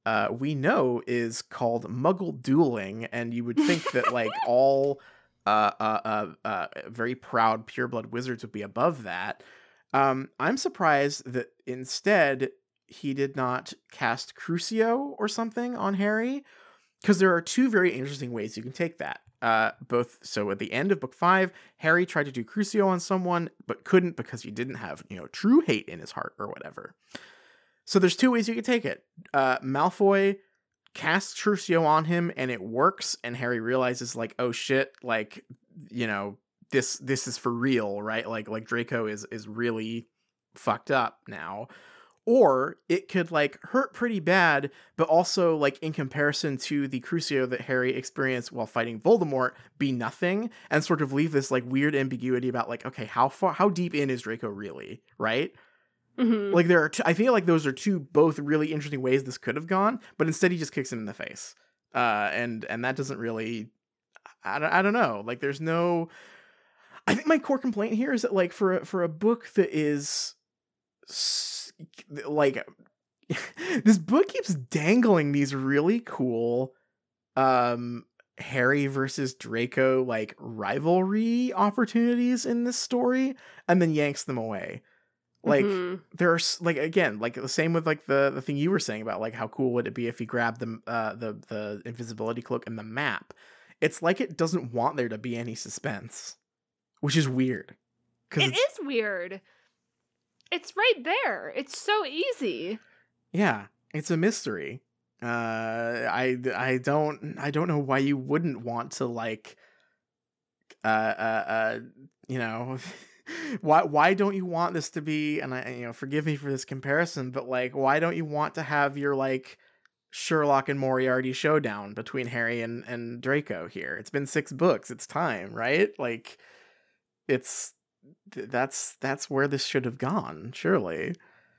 uh, we know is called Muggle dueling, and you would think that like all uh, uh, uh, uh, very proud pureblood wizards would be above that. Um, I'm surprised that instead he did not cast Crucio or something on Harry, because there are two very interesting ways you can take that. Uh, both so at the end of book five, Harry tried to do Crucio on someone, but couldn't because he didn't have, you know, true hate in his heart or whatever. So there's two ways you could take it. Uh, Malfoy casts Crucio on him and it works, and Harry realizes like, oh shit, like, you know, this this is for real, right? Like like Draco is is really fucked up now. Or it could like hurt pretty bad, but also like in comparison to the Crucio that Harry experienced while fighting Voldemort, be nothing and sort of leave this like weird ambiguity about like, okay, how far how deep in is Draco really, right?
Mhm.
Like there are, two, I feel like those are two both really interesting ways this could have gone, but instead he just kicks him in the face, uh, and and that doesn't really, I don't, I don't know. Like there's no, I think my core complaint here is that like for a, for a book that is like this book keeps dangling these really cool um Harry versus Draco like rivalry opportunities in this story and then yanks them away. Like
Mhm.
there's like again like the same with like the the thing you were saying about like how cool would it be if he grabbed the uh the the invisibility cloak and the map. It's like it doesn't want there to be any suspense, which is weird. It's-
weird. It's right there. It's so easy.
Yeah, it's a mystery. Uh, I I don't I don't know why you wouldn't want to like, uh uh, uh you know, why why don't you want this to be? And I you know forgive me for this comparison, but like why don't you want to have your like Sherlock and Moriarty showdown between Harry and and Draco here? It's been six books. It's time, right? Like, it's that's that's where this should have gone. Surely.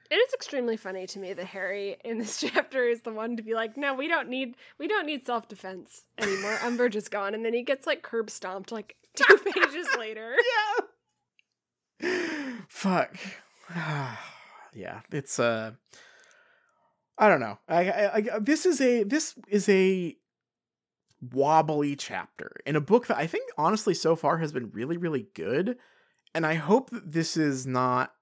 It is extremely funny to me that Harry in this chapter is the one to be like, "No, we don't need we don't need self defense anymore. Umbridge is gone," and then he gets like curb stomped like two pages later.
yeah. Fuck. yeah, it's uh I don't know. I, I, I this is a this is a wobbly chapter in a book that I think honestly so far has been really really good and I hope that this is not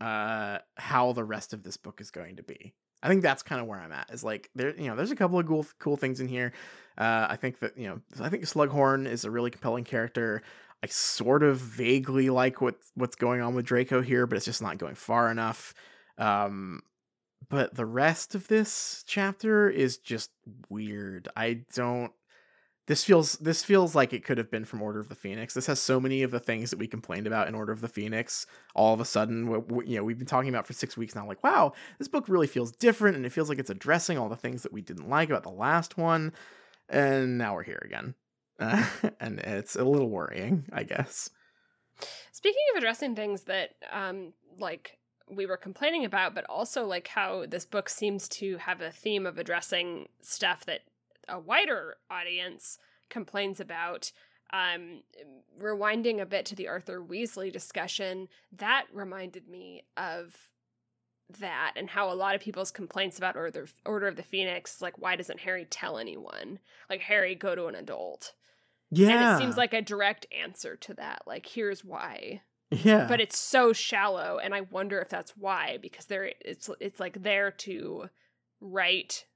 uh how the rest of this book is going to be. I think that's kind of where I'm at. Is like there, you know, there's a couple of cool cool things in here. Uh, I think that you know, I think Slughorn is a really compelling character. I sort of vaguely like what what's going on with Draco here, but it's just not going far enough. Um, but the rest of this chapter is just weird. I don't. This feels this feels like it could have been from Order of the Phoenix. This has so many of the things that we complained about in Order of the Phoenix. All of a sudden, w- w- you know, we've been talking about for six weeks now. Like, wow, this book really feels different, and it feels like it's addressing all the things that we didn't like about the last one. And now we're here again, uh, and it's a little worrying, I guess.
Speaking of addressing things that um like we were complaining about, but also like how this book seems to have a theme of addressing stuff that a wider audience complains about. Um, rewinding a bit to the Arthur Weasley discussion, that reminded me of that and how a lot of people's complaints about Order, Order of the Phoenix, like why doesn't Harry tell anyone? Like Harry, go to an adult.
Yeah,
And it seems like a direct answer to that. Like, here's why.
yeah,
But it's so shallow, and I wonder if that's why, because there it's it's like there to write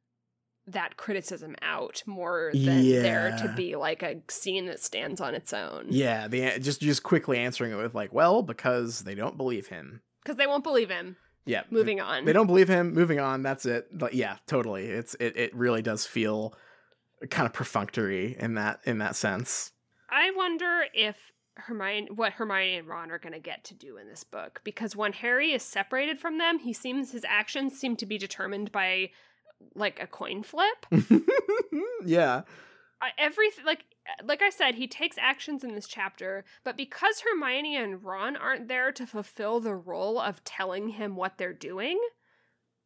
that criticism out more than there to be like a scene that stands on its own.
yeah. The just just quickly answering it with like, well, because they don't believe him.
Because they won't believe him.
Yeah,
Moving on.
They don't believe him. Moving on. That's it. But yeah, totally. It's it. It really does feel kind of perfunctory in that in that sense.
I wonder if Hermione, what Hermione and Ron are going to get to do in this book, because when Harry is separated from them, he seems his actions seem to be determined by like a coin flip.
yeah.
I, every like like I said, he takes actions in this chapter, but because Hermione and Ron aren't there to fulfill the role of telling him what they're doing,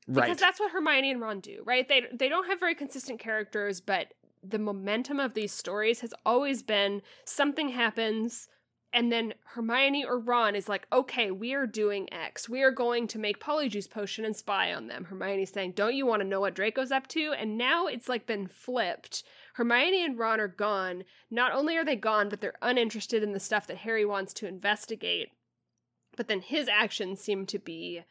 right.
because that's what Hermione and Ron do, right? They they don't have very consistent characters, but the momentum of these stories has always been something happens and then Hermione or Ron is like, "Okay, we are doing X. We are going to make Polyjuice potion and spy on them." Hermione's saying, "Don't you want to know what Draco's up to?" And now it's like been flipped. Hermione and Ron are gone. Not only are they gone, but they're uninterested in the stuff that Harry wants to investigate. But then his actions seem to be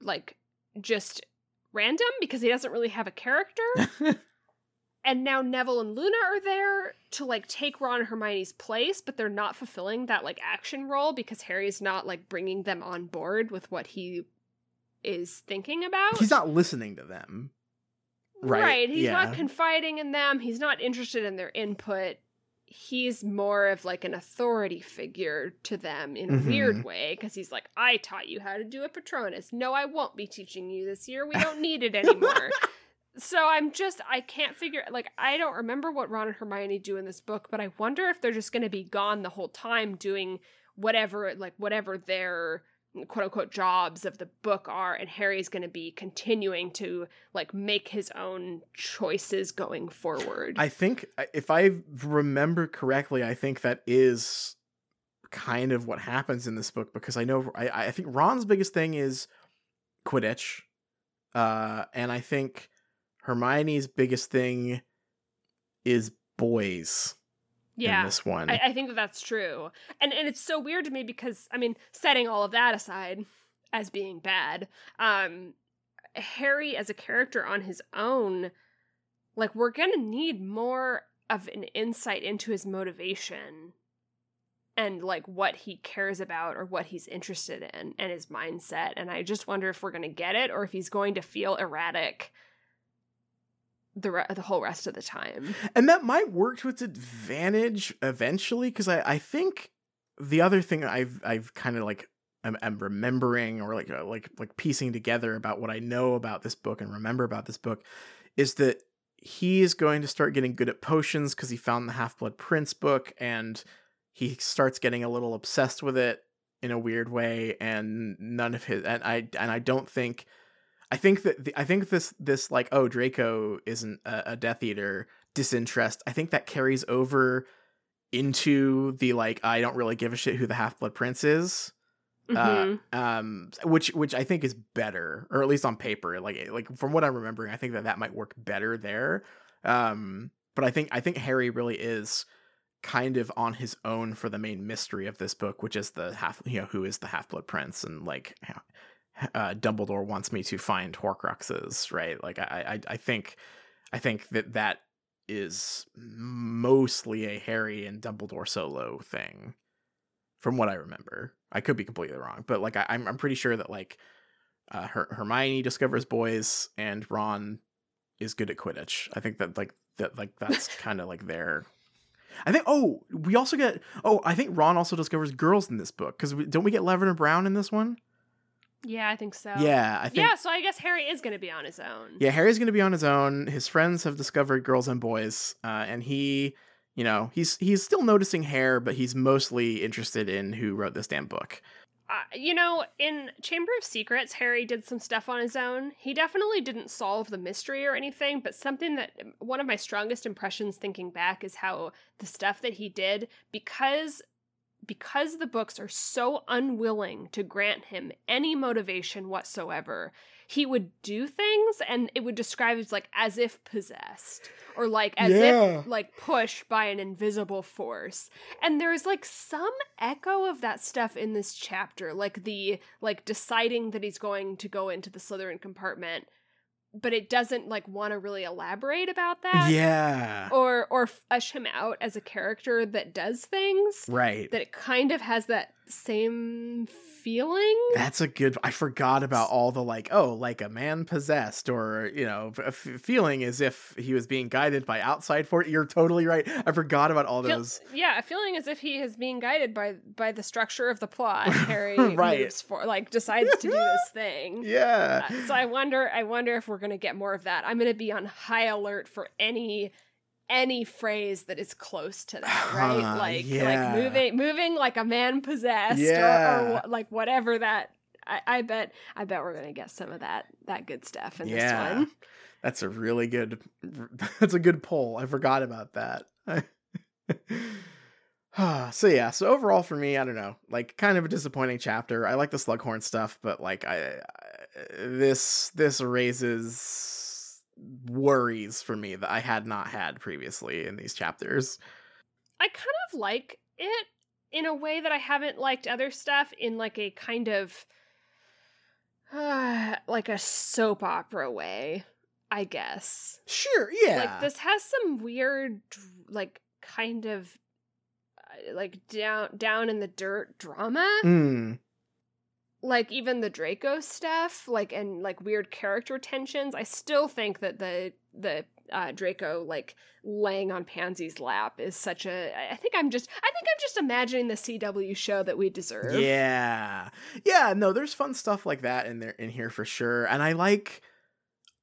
like just random because he doesn't really have a character. and now Neville and Luna are there to like take Ron and Hermione's place, but they're not fulfilling that like action role because Harry's not like bringing them on board with what he is thinking about.
He's not listening to them. Right, right.
He's
yeah.
not confiding in them. He's not interested in their input. He's more of like an authority figure to them in a
Mhm.
weird way because he's like, I taught you how to do a Patronus. No, I won't be teaching you this year. We don't need it anymore. So I'm just, I can't figure, like, I don't remember what Ron and Hermione do in this book, but I wonder if they're just going to be gone the whole time doing whatever, like, whatever their quote unquote jobs of the book are and Harry's going to be continuing to like make his own choices going forward.
I think if I remember correctly, I think that is kind of what happens in this book because I know I, I think Ron's biggest thing is Quidditch, uh, and I think Hermione's biggest thing is boys.
Yeah.
in this one.
I, I think that that's true. And and it's so weird to me because I mean, setting all of that aside as being bad, um Harry as a character on his own, like we're going to need more of an insight into his motivation and like what he cares about or what he's interested in and his mindset and I just wonder if we're going to get it or if he's going to feel erratic the re- the whole rest of the time.
and that might work to its advantage eventually because I, I think the other thing I've I've kind of like I'm, I'm remembering or like uh, like like piecing together about what I know about this book and remember about this book is that he is going to start getting good at potions because he found the Half Blood Prince book and he starts getting a little obsessed with it in a weird way and none of his and I and I don't think I think that the, I think this this like oh Draco isn't a, a Death Eater disinterest. I think that carries over into the like I don't really give a shit who the Half Blood Prince is.
Mhm.
Uh, um, which which I think is better, or at least on paper. Like like from what I'm remembering, I think that that might work better there. Um, but I think I think Harry really is kind of on his own for the main mystery of this book, which is the half you know who is the Half Blood Prince and like uh, Dumbledore wants me to find Horcruxes, right? Like I, I, I think, I think that that is mostly a Harry and Dumbledore solo thing, from what I remember. I could be completely wrong, but like I, I'm, I'm pretty sure that like uh, Her- Hermione discovers boys and Ron is good at Quidditch. I think that like that like that's kind of like their. I think. Oh, we also get. Oh, I think Ron also discovers girls in this book because don't we get Lavender Brown in this one?
Yeah, I think so.
Yeah, I think.
yeah, so I guess Harry is going to be on his own.
Yeah, Harry's going to be on his own. His friends have discovered girls and boys, uh, and he, you know, he's he's still noticing hair, but he's mostly interested in who wrote this damn book.
Uh, you know, in Chamber of Secrets, Harry did some stuff on his own. He definitely didn't solve the mystery or anything, but something that one of my strongest impressions thinking back is how the stuff that he did because because the books are so unwilling to grant him any motivation whatsoever he would do things and it would describe as like as if possessed or like as
Yeah.
if like pushed by an invisible force and there's like some echo of that stuff in this chapter like the like deciding that he's going to go into the slytherin compartment but it doesn't like want to really elaborate about that
yeah,
or or flesh him out as a character that does things
right.
that it kind of has that same feeling
That's a good. I forgot about all the like, oh, like a man possessed, or you know, f- feeling as if he was being guided by outside force. You're totally right. I forgot about all
Feel-
those.
yeah, a feeling as if he is being guided by by the structure of the plot. Harry
Right.
moves for like decides to do this thing.
Yeah,
Uh, so I wonder, I wonder if we're gonna get more of that. I'm gonna be on high alert for any any phrase that is close to that, right?
Huh,
like
yeah.
like moving moving like a man possessed, or,
Yeah.
or wha- like whatever that. I, I bet I bet we're gonna get some of that that good stuff in
Yeah.
this one.
that's a really good. That's a good poll. I forgot about that. so yeah, so overall for me, I don't know, like kind of a disappointing chapter. I like the Slughorn stuff, but like I, I this this raises worries for me that I had not had previously in these chapters.
I kind of like it in a way that I haven't liked other stuff in like a kind of like a soap opera way, I guess.
Sure, yeah.
Like this has some weird like kind of uh, like down down in the dirt drama.
Mm,
Like even the Draco stuff, like and like weird character tensions. I still think that the the uh, Draco like laying on Pansy's lap is such a. I think I'm just. I think I'm just imagining the CW show that we deserve.
Yeah. Yeah, no, there's fun stuff like that in there in here for sure. And I like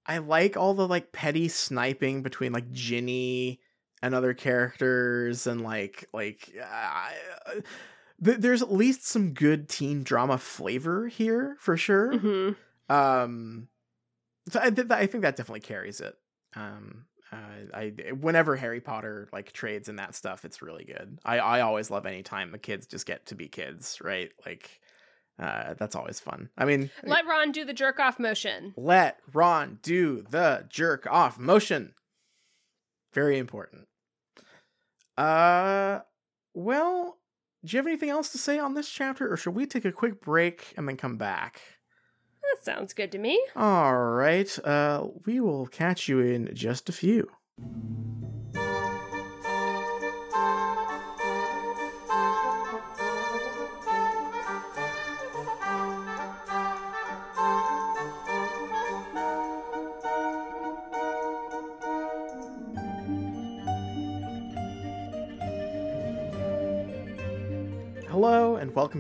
I like all the like petty sniping between like Ginny and other characters and like like uh, th- there's at least some good teen drama flavor here for sure.
hmm
Um so I, th- I think that definitely carries it. Um Uh, I whenever Harry Potter like trades and that stuff, it's really good. I I always love any time the kids just get to be kids, right? Like, uh, that's always fun. I mean,
Let Ron do the jerk off motion.
let Ron do the jerk off motion. Very important. Uh, well, do you have anything else to say on this chapter, or should we take a quick break and then come back?
That sounds good to me.
All right. Uh, we will catch you in just a few.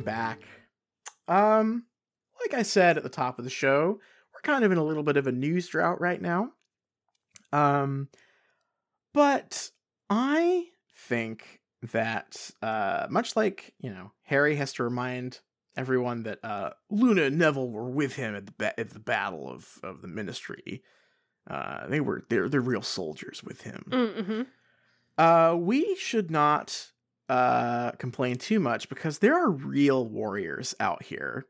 Back. Um, like I said at the top of the show, we're kind of in a little bit of a news drought right now. Um, but I think that uh, much like you know, Harry has to remind everyone that uh, Luna and Neville were with him at the ba- at the battle of of the Ministry. Uh, they were they're they're real soldiers with him.
Mm-hmm.
Uh, we should not uh complain too much because there are real warriors out here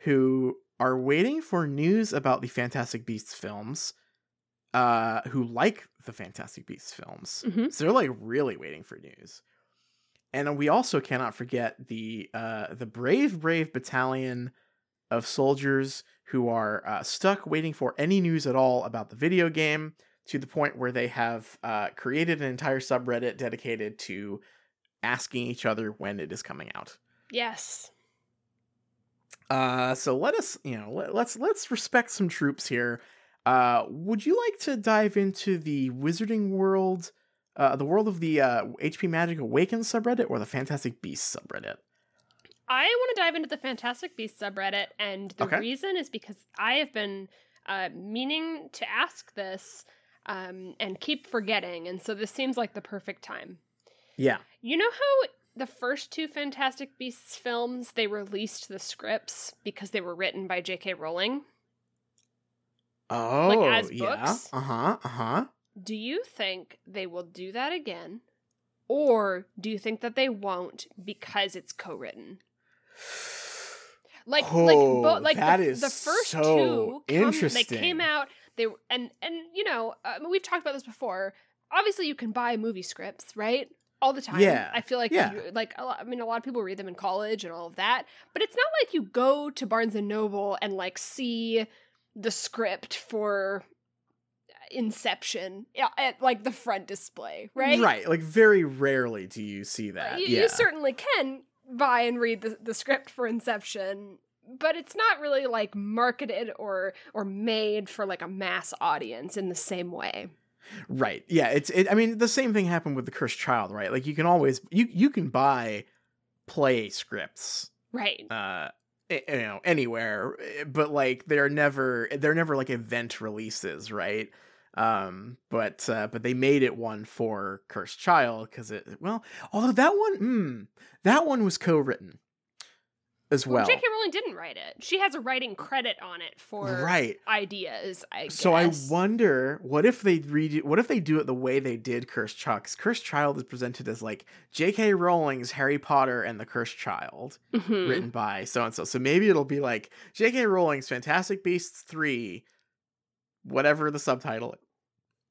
who are waiting for news about the Fantastic Beasts films, uh, who like the Fantastic Beasts films.
Mhm.
So they're like really waiting for news. And we also cannot forget the uh, the brave, brave battalion of soldiers who are uh, stuck waiting for any news at all about the video game to the point where they have uh, created an entire subreddit dedicated to asking each other when it is coming out.
Yes.
Uh, so let us, you know, let, let's let's respect some troops here. Uh, would you like to dive into the Wizarding World, uh, the world of the uh, HP Magic Awakens subreddit, or the Fantastic Beasts subreddit?
I want to dive into the Fantastic Beasts subreddit, and the
Okay.
reason is because I have been uh, meaning to ask this um, and keep forgetting, and so this seems like the perfect time.
Yeah.
You know how the first two Fantastic Beasts films they released the scripts because they were written by J.K. Rowling?
Oh, like
as
yeah.
books?
Uh huh. Uh huh.
Do you think they will do that again? Or do you think that they won't because it's co-written? Like, like,
Oh,
but like
that
the,
is
the first
so
two, come,
interesting.
they came out. They were, and and you know, uh, we've talked about this before. Obviously, you can buy movie scripts, right? All the time.
Yeah,
I feel like,
yeah.
you, like a lot, I mean, a lot of people read them in college and all of that. But it's not like you go to Barnes and Noble and like see the script for Inception at like the front display, right?
Right. Like very rarely do you see that.
You,
yeah.
you certainly can buy and read the, the script for Inception, but it's not really like marketed or or made for like a mass audience in the same way.
Right. Yeah. It's. It, I mean, the same thing happened with the Cursed Child, right? Like you can always you you can buy play scripts,
Right.
uh, you know, anywhere, eh, but like they're never they're never like event releases, right? Um, but uh, but they made it one for Cursed Child because it well, although that one, mm, that one was co-written as well.
J.K. Rowling didn't write it. She has a writing credit on it for
right.
ideas. I
So I wonder what if they redo what if they do it the way they did Cursed Child? 'Cause Cursed Child is presented as like J.K. Rowling's Harry Potter and the Cursed Child,
Mhm.
written by so and so. So maybe it'll be like J.K. Rowling's Fantastic Beasts three, whatever the subtitle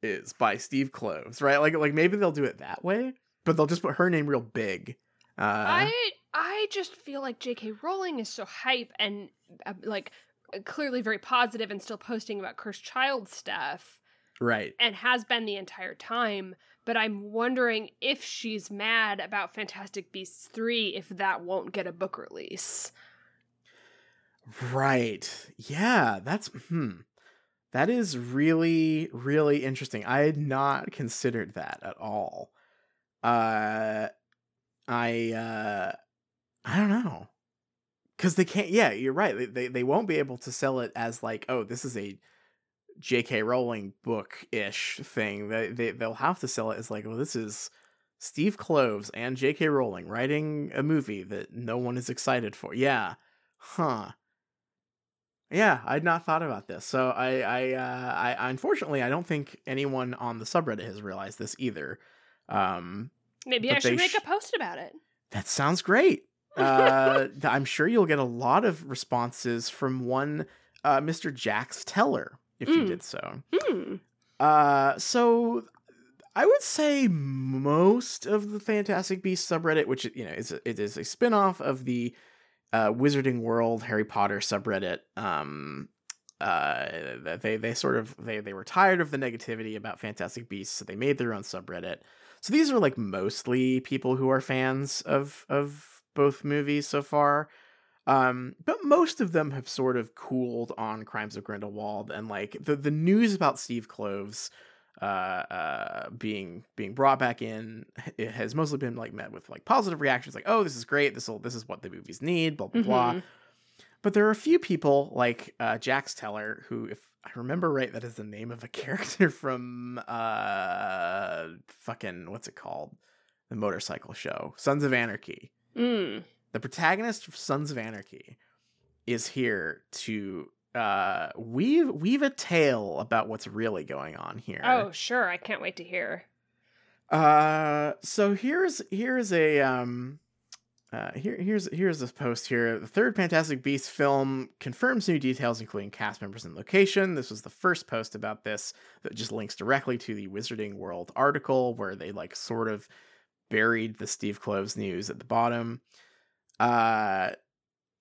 is by Steve Kloves, right? Like like maybe they'll do it that way, but they'll just put her name real big. Uh,
I I just feel like J.K. Rowling is so hype and uh, like clearly very positive and still posting about cursed child stuff.
right.
and has been the entire time. But I'm wondering if she's mad about Fantastic Beasts 3 if that won't get a book release.
Right. Yeah, that's hmm. That is really really interesting. I had not considered that at all. Uh I uh I don't know. Cuz they can't yeah, you're right. They, they they won't be able to sell it as like, oh, this is a J.K. Rowling book-ish thing. They, they they'll have to sell it as like, well, this is Steve Kloves and J.K. Rowling writing a movie that no one is excited for. Yeah. Huh. Yeah, I'd not thought about this. So I, I, uh, I, unfortunately, I don't think anyone on the subreddit has realized this either. Um,
Maybe I should make
sh-
a post about it.
that sounds great. Uh, I'm sure you'll get a lot of responses from one, uh, Mr. Jax Teller, if you
Mm.
did so.
Hmm.
Uh, so I would say most of the Fantastic Beasts subreddit, which you know is a, it is a spin-off of the uh, Wizarding World Harry Potter subreddit. Um, uh, they they sort of they they were tired of the negativity about Fantastic Beasts, so they made their own subreddit. So these are like mostly people who are fans of of both movies so far. Um, but most of them have sort of cooled on Crimes of Grindelwald and like the the news about Steve Kloves uh uh being being brought back in it has mostly been like met with like positive reactions like oh this is great this will this is what the movies need blah blah blah
Mhm.
but there are a few people like uh Jax Teller who if I remember right that is the name of a character from uh fucking what's it called the motorcycle show Sons of Anarchy
Mm.
the protagonist of Sons of Anarchy is here to uh weave weave a tale about what's really going on here.
Oh, sure. I can't wait to hear.
Uh so here's here's a um uh, here, here's here's this post here. The third Fantastic Beasts film confirms new details, including cast members and location. This was the first post about this that just links directly to the Wizarding World article, where they like sort of buried the Steve Kloves news at the bottom. Uh,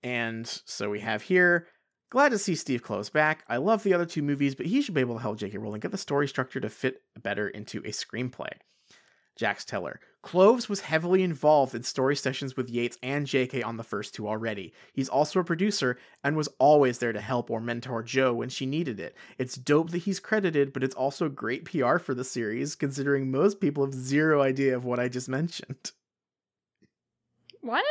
and so we have here. Glad to see Steve Kloves back. I love the other two movies, but he should be able to help J.K. Rowling get the story structure to fit better into a screenplay. Jax Teller. Kloves was heavily involved in story sessions with Yates and JK on the first two already. He's also a producer and was always there to help or mentor Jo when she needed it. It's dope that he's credited, but it's also great PR for the series, considering most people have zero idea of what I just mentioned.
What?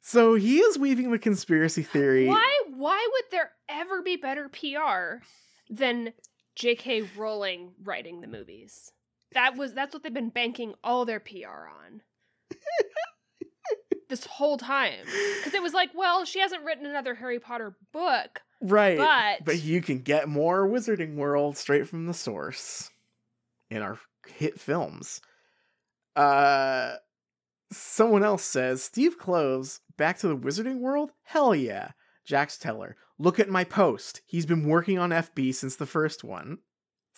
So he is weaving the conspiracy theory.
Why? Why would there ever be better PR than J.K. Rowling writing the movies? That was that's what they've been banking all their PR on. this whole time. Because it was like, well, she hasn't written another Harry Potter book,
Right.
but,
But you can get more Wizarding World straight from the source in our hit films. Uh someone else says Steve Kloves back to the Wizarding World? Hell yeah. Jax Teller, look at my post. He's been working on FB since the first one.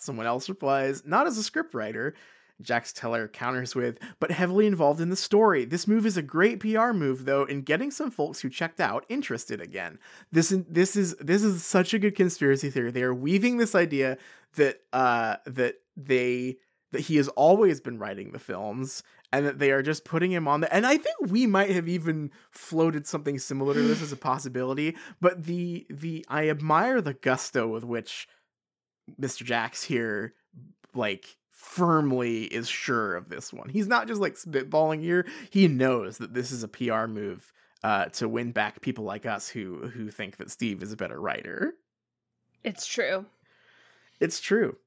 Someone else replies, not as a scriptwriter. Jax Teller counters with, but heavily involved in the story. This move is a great PR move, though, in getting some folks who checked out interested again. This this is this is such a good conspiracy theory. They are weaving this idea that uh that they that he has always been writing the films and that they are just putting him on the and I think we might have even floated something similar to this as a possibility, but the the I admire the gusto with which Mr. Jax here like firmly is sure of this one. He's not just like spitballing here. He knows that this is a PR move uh, to win back people like us who who think that Steve is a better writer.
it's true.
It's true.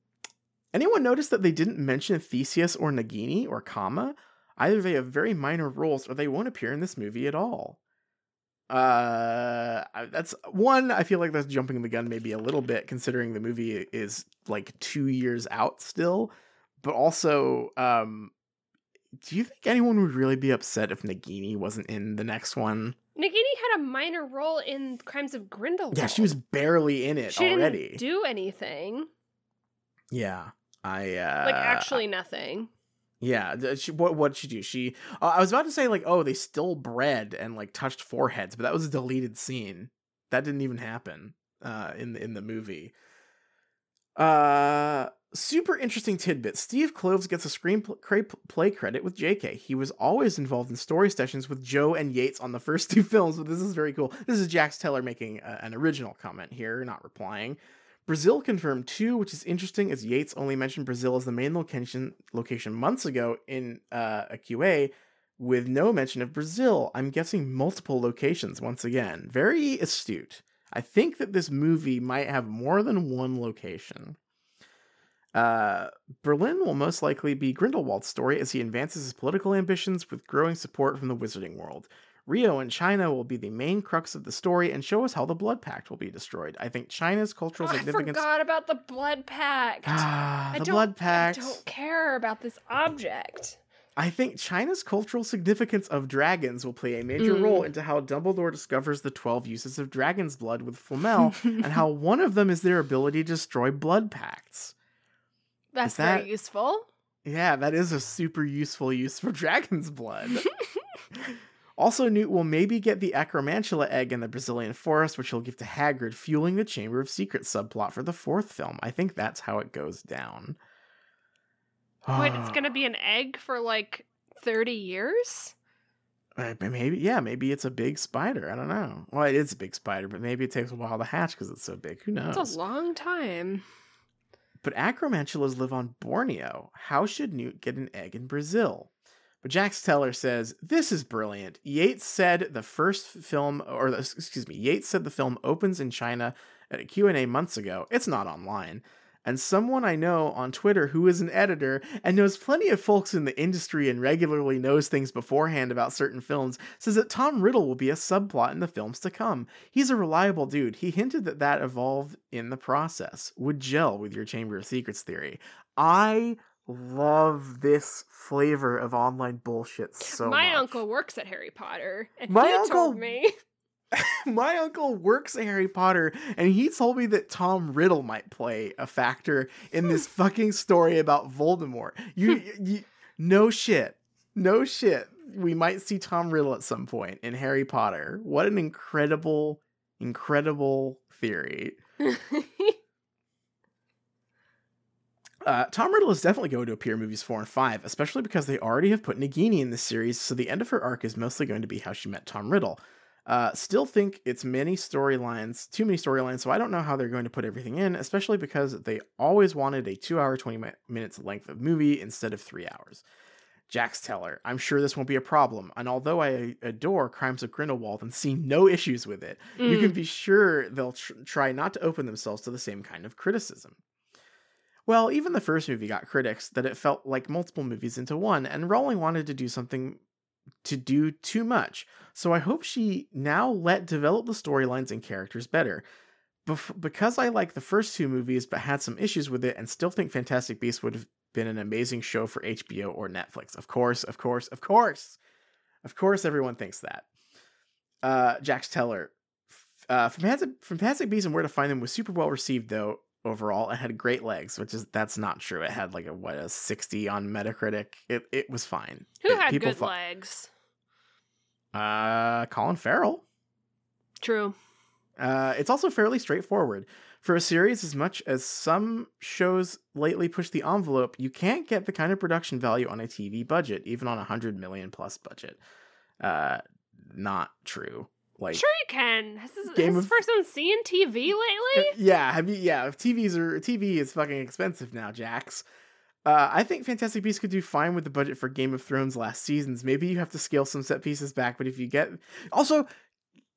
Anyone notice that they didn't mention Theseus or Nagini or Kama? Either they have very minor roles or they won't appear in this movie at all. Uh, that's one. I feel like that's jumping the gun maybe a little bit, considering the movie is like two years out still. But also, um, do you think anyone would really be upset if Nagini wasn't in the next one?
Nagini had a minor role in Crimes of Grindelwald.
Yeah, she was barely in it
She
already.
didn't do anything.
yeah, I uh,
Like actually nothing.
Yeah, she, what what did she do? She uh, I was about to say like oh they still bred and like touched foreheads, but that was a deleted scene. That didn't even happen uh in the in the movie. Uh super interesting tidbit. Steve Kloves gets a screenplay credit with JK. He was always involved in story sessions with Jo and Yates on the first two films, but this is very cool. This is Jax Teller making a, an original comment here, not replying. Brazil confirmed too, which is interesting as Yates only mentioned Brazil as the main location location months ago in uh, a QA with no mention of Brazil. I'm guessing multiple locations once again. Very astute. I think that this movie might have more than one location. Uh, Berlin will most likely be Grindelwald's story as he advances his political ambitions with growing support from the Wizarding world. Rio and China will be the main crux of the story and show us how the Blood Pact will be destroyed. I think China's cultural
Oh, I
significance.
forgot about the blood pact.
Ah,
I
the
don't,
Blood Pact.
I don't care about this object.
I think China's cultural significance of dragons will play a major role
Mm.
into how Dumbledore discovers the 12 uses of dragon's blood with Flamel and how one of them is their ability to destroy blood pacts.
That's
that-
very useful.
Yeah, that is a super useful use for dragon's blood. also, Newt will maybe get the Acromantula egg in the Brazilian forest, which he'll give to Hagrid, fueling the Chamber of Secrets subplot for the fourth film. I think that's how it goes down.
Wait, it's gonna be an egg for like thirty years.
Uh, maybe, yeah, maybe it's a big spider. I don't know. Well, it is a big spider, but maybe it takes a while to hatch because it's so big. Who knows?
It's a long time.
But acromantulas live on Borneo. How should Newt get an egg in Brazil? But Jax Teller says, This is brilliant. Yates said the first film, or the, excuse me, Yates said the film opens in China at a Q&A months ago. It's not online. And someone I know on Twitter who is an editor and knows plenty of folks in the industry and regularly knows things beforehand about certain films says that Tom Riddle will be a subplot in the films to come. He's a reliable dude. He hinted that that evolved in the process. Would gel with your Chamber of Secrets theory. I love this flavor of online bullshit so much.
My
much.
uncle works at Harry Potter, and
My
he
uncle-
told me
my uncle works at Harry Potter, and he told me that Tom Riddle might play a factor in this fucking story about Voldemort. You, you, no shit, no shit. We might see Tom Riddle at some point in Harry Potter. What an incredible, incredible theory. Uh, Tom Riddle is definitely going to appear in movies four and five, especially because they already have put Nagini in this series, so the end of her arc is mostly going to be how she met Tom Riddle. Uh, still think it's many storylines, too many storylines, so I don't know how they're going to put everything in, especially because they always wanted a two hour, 20 mi- minutes length of movie instead of three hours. Jax Teller, I'm sure this won't be a problem, and although I adore Crimes of Grindelwald and see no issues with it, you can be sure they'll tr- try not to open themselves to the same kind of criticism. Well, even the first movie got critics that it felt like multiple movies into one, and Rowling wanted to do something to do too much. So I hope she now let develop the storylines and characters better. Bef- because I like the first two movies but had some issues with it and still think Fantastic Beasts would have been an amazing show for HBO or Netflix. Of course, of course, of course. Of course, everyone thinks that. Uh, Jax Teller. Uh, Fantastic, Fantastic Beasts and Where to Find Them was super well received, though, overall. It had great legs, which is, that's not true. It had like a, what, a 60 on Metacritic. It, it was fine.
Who
It-
had good
fu-
legs?
Uh, Colin Farrell.
True.
Uh, it's also fairly straightforward. For a series, as much as some shows lately push the envelope, you can't get the kind of production value on a TV budget, even on a hundred million plus budget. Uh, not true. Like,
sure you can. Has this,
Game
has
of-
person seen TV lately?
yeah, have you? Yeah, if TVs are TV is fucking expensive now, Jax. Uh, I think Fantastic Beasts could do fine with the budget for Game of Thrones last seasons. Maybe you have to scale some set pieces back, but if you get also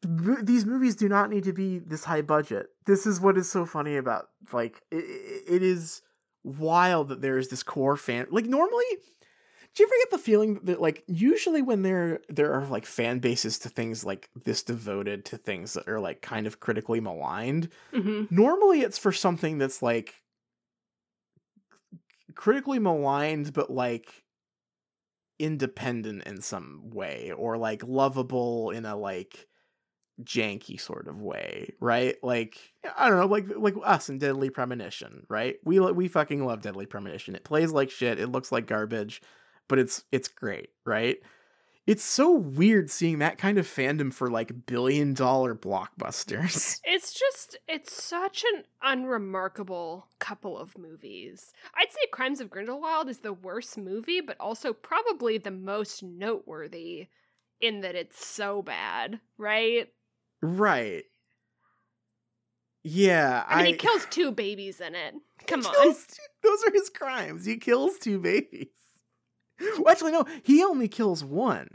these movies do not need to be this high budget. This is what is so funny about like it, it is wild that there is this core fan like normally. Do you ever get the feeling that like usually when there there are like fan bases to things like this devoted to things that are like kind of critically maligned,
hmm
normally it's for something that's like critically maligned but like independent in some way or like lovable in a like janky sort of way right? Like i don't know like like us in deadly premonition right? We we fucking love deadly premonition. It plays like shit. It looks like garbage but it's it's great right it's so weird seeing that kind of fandom for like billion dollar blockbusters
It's just, it's such an unremarkable couple of movies. I'd say Crimes of Grindelwald is the worst movie, but also probably the most noteworthy in that it's so bad, right?
Right. Yeah,
I mean, he kills two babies in it. Come on.
two- those are his crimes. He kills two babies. Well, actually, no, he only kills one.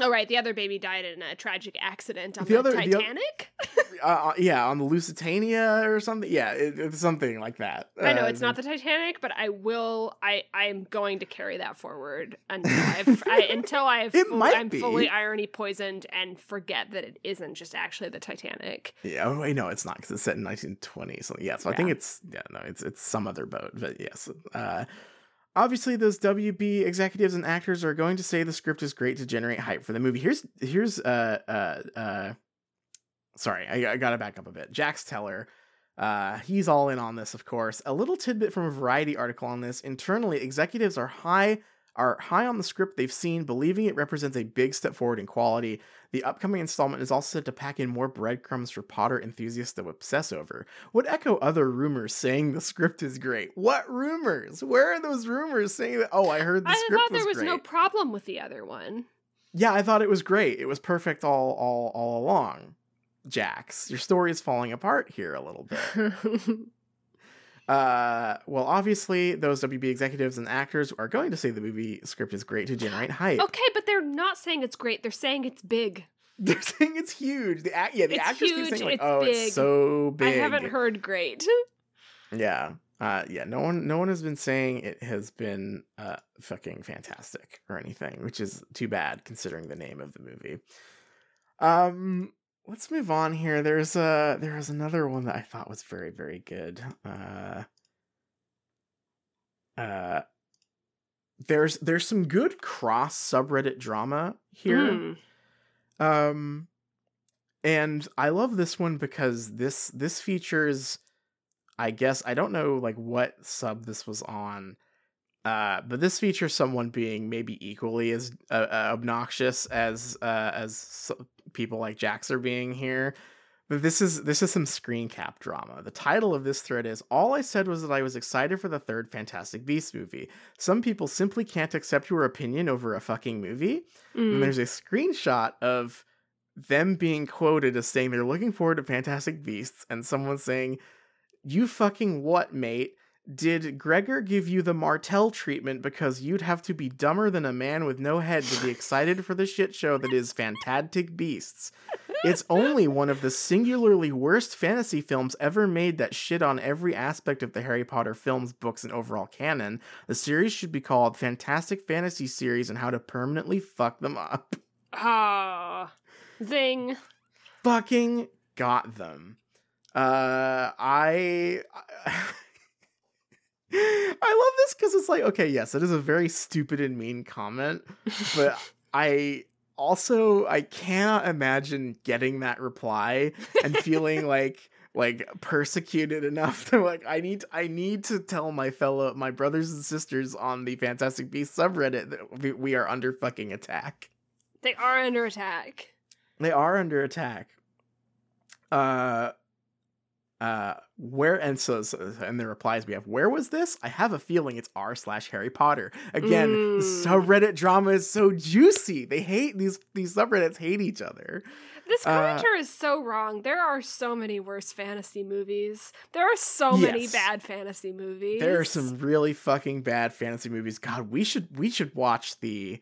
Oh right, the other baby died in a tragic accident on
The
the,
other- the oth-
Titanic.
uh, uh, yeah, on the Lusitania or something. Yeah, it, it's something like that.
I know
Uh,
it's not the Titanic, but I will. I I'm going to carry that forward until I've I, until I have
It
full-
might
I'm
be.
fully irony poisoned and forget that it isn't just actually the Titanic.
Yeah, oh wait, no, it's not because it's set in 1920. So yeah, so I think it's yeah, no, it's it's some other boat, but yes. Uh, obviously, those WB executives and actors are going to say the script is great to generate hype for the movie. Here's here's uh uh uh, sorry, I, I gotta back up a bit. Jax Teller. Uh, he's all in on this, of course. A little tidbit from a Variety article on this. Internally, executives are high are high on the script they've seen, believing it represents a big step forward in quality. The upcoming installment is also set to pack in more breadcrumbs for Potter enthusiasts to obsess over. Would echo other rumors saying the script is great. What rumors? Where are those rumors saying that? Oh, I heard the
I
script
thought there was
great.
no problem with the other one.
Yeah, I thought it was great. It was perfect all all all along. Jax, your story is falling apart here a little bit. Uh, well, obviously, those WB executives and actors are going to say the movie script is great to generate hype.
okay, but they're not saying it's great. They're saying it's big.
They're saying it's huge. The act, yeah, the
It's
actors
huge,
keep saying like,
it's
"Oh,
big.
it's so big."
I haven't heard great.
Yeah, uh, yeah. No one, no one has been saying it has been uh fucking fantastic or anything, which is too bad considering the name of the movie. Um, let's move on here. There's uh there was another one that I thought was very very good. Uh, uh, there's there's some good cross subreddit drama here.
Hmm.
Um and I love this one because this this features I guess I don't know like what sub this was on. Uh but this features someone being maybe equally as uh, uh, obnoxious as uh as people like Jax are being here. But this is this is some screen cap drama. The title of this thread is All I said was that I was excited for the third Fantastic Beasts movie. Some people simply can't accept your opinion over a fucking movie. And
Mm.
there's a screenshot of them being quoted as saying they're looking forward to Fantastic Beasts, and someone saying, You fucking what, mate? Did Gregor give you the Martell treatment because you'd have to be dumber than a man with no head to be excited for the shit show that is Fantastic Beasts? It's only one of the singularly worst fantasy films ever made that shit on every aspect of the Harry Potter films, books, and overall canon. The series should be called Fantastic Fantasy Series and How to Permanently Fuck Them Up.
Ah, zing.
Fucking got them. Uh, I. I love this because it's like, okay, yes, it is a very stupid and mean comment, but I also I cannot imagine getting that reply and feeling like like persecuted enough to like I need I need to tell my fellow my brothers and sisters on the Fantastic Beasts subreddit that we, we are under fucking attack.
They are under attack.
They are under attack. Uh uh where and so, so and the replies we have where was this i have a feeling it's r slash harry potter again
Mm.
subreddit drama is so juicy they hate these these subreddits hate each other
This
Uh,
commenter is so wrong. There are so many worse fantasy movies. There are so many bad fantasy movies.
there are some really fucking bad fantasy movies god we should we should watch the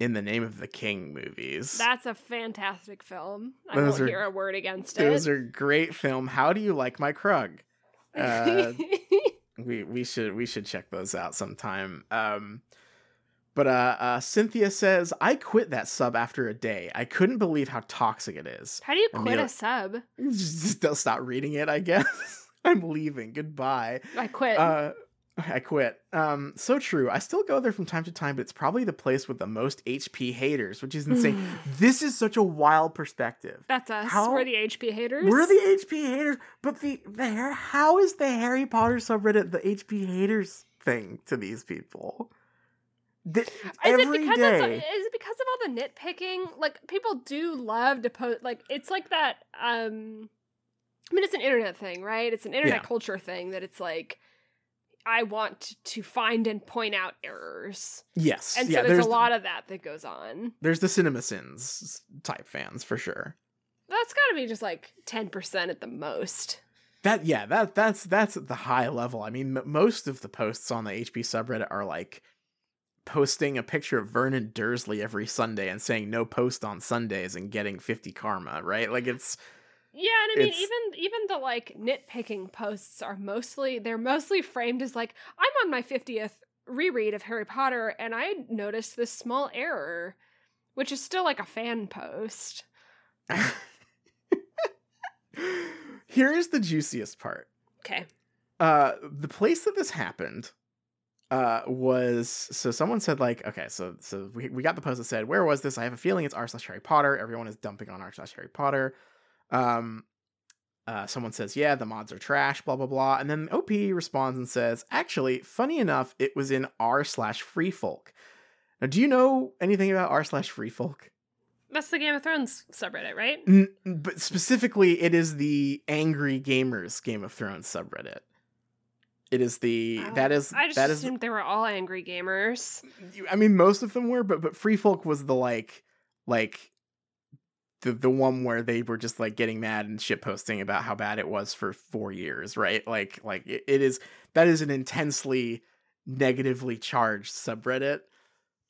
in the name of the king movies.
That's a fantastic film. I
Those
won't
are-
hear a word against
those
it.
Those are great film. How do you like my krug? Uh, we we should we should check those out sometime. Um but uh, uh cynthia says i quit that sub after a day. I couldn't believe how toxic it is.
How do you quit a sub?
just don't stop reading it i guess. I'm leaving. Goodbye.
I quit.
uh i quit um so true i still go there from time to time but it's probably the place with the most hp haters which is insane this is such a wild perspective
That's us.
how-
We're the HP haters.
we're the HP haters, but the the how is the Harry Potter subreddit the HP haters thing to these people? The,
Is
every
it because
day,
It's, is it because of all the nitpicking? Like people do love to post. Like it's like that. Um, I mean, it's an internet thing, right? It's an internet
Yeah.
culture thing that it's like. I want to find and point out errors,
yes,
and
yeah.
so there's,
there's
a lot of that that goes on.
there's the Cinema Sins type fans for sure.
That's got to be just like ten percent at the most.
That yeah, that that's that's at the high level. I mean, m- most of the posts on the HP subreddit are like posting a picture of Vernon Dursley every Sunday and saying no post on Sundays and getting 50 karma, right? Like it's
Yeah, and I mean
It's-
even even the like nitpicking posts are mostly they're mostly framed as like I'm on my 50th reread of Harry Potter and I noticed this small error, which is still like a fan post.
Here is the juiciest part.
Okay.
Uh the place that this happened uh was so someone said like okay so so we, we got the post that said where was this i have a feeling it's r slash harry potter everyone is dumping on r slash harry potter um uh, someone says, "Yeah, the mods are trash." Blah blah blah, and then OP responds and says, "Actually, funny enough, it was in r slash free folk." Now, do you know anything about r slash free folk?
That's the Game of Thrones subreddit, right?
N- but specifically, it is the Angry Gamers Game of Thrones subreddit. It is the that is
Oh, I just
that is.
assumed they were all angry gamers.
I mean, most of them were, but but Free Folk was the like like the the one where they were just like getting mad and shit posting about how bad it was for four years, right? Like like it, it is that is an intensely negatively charged subreddit.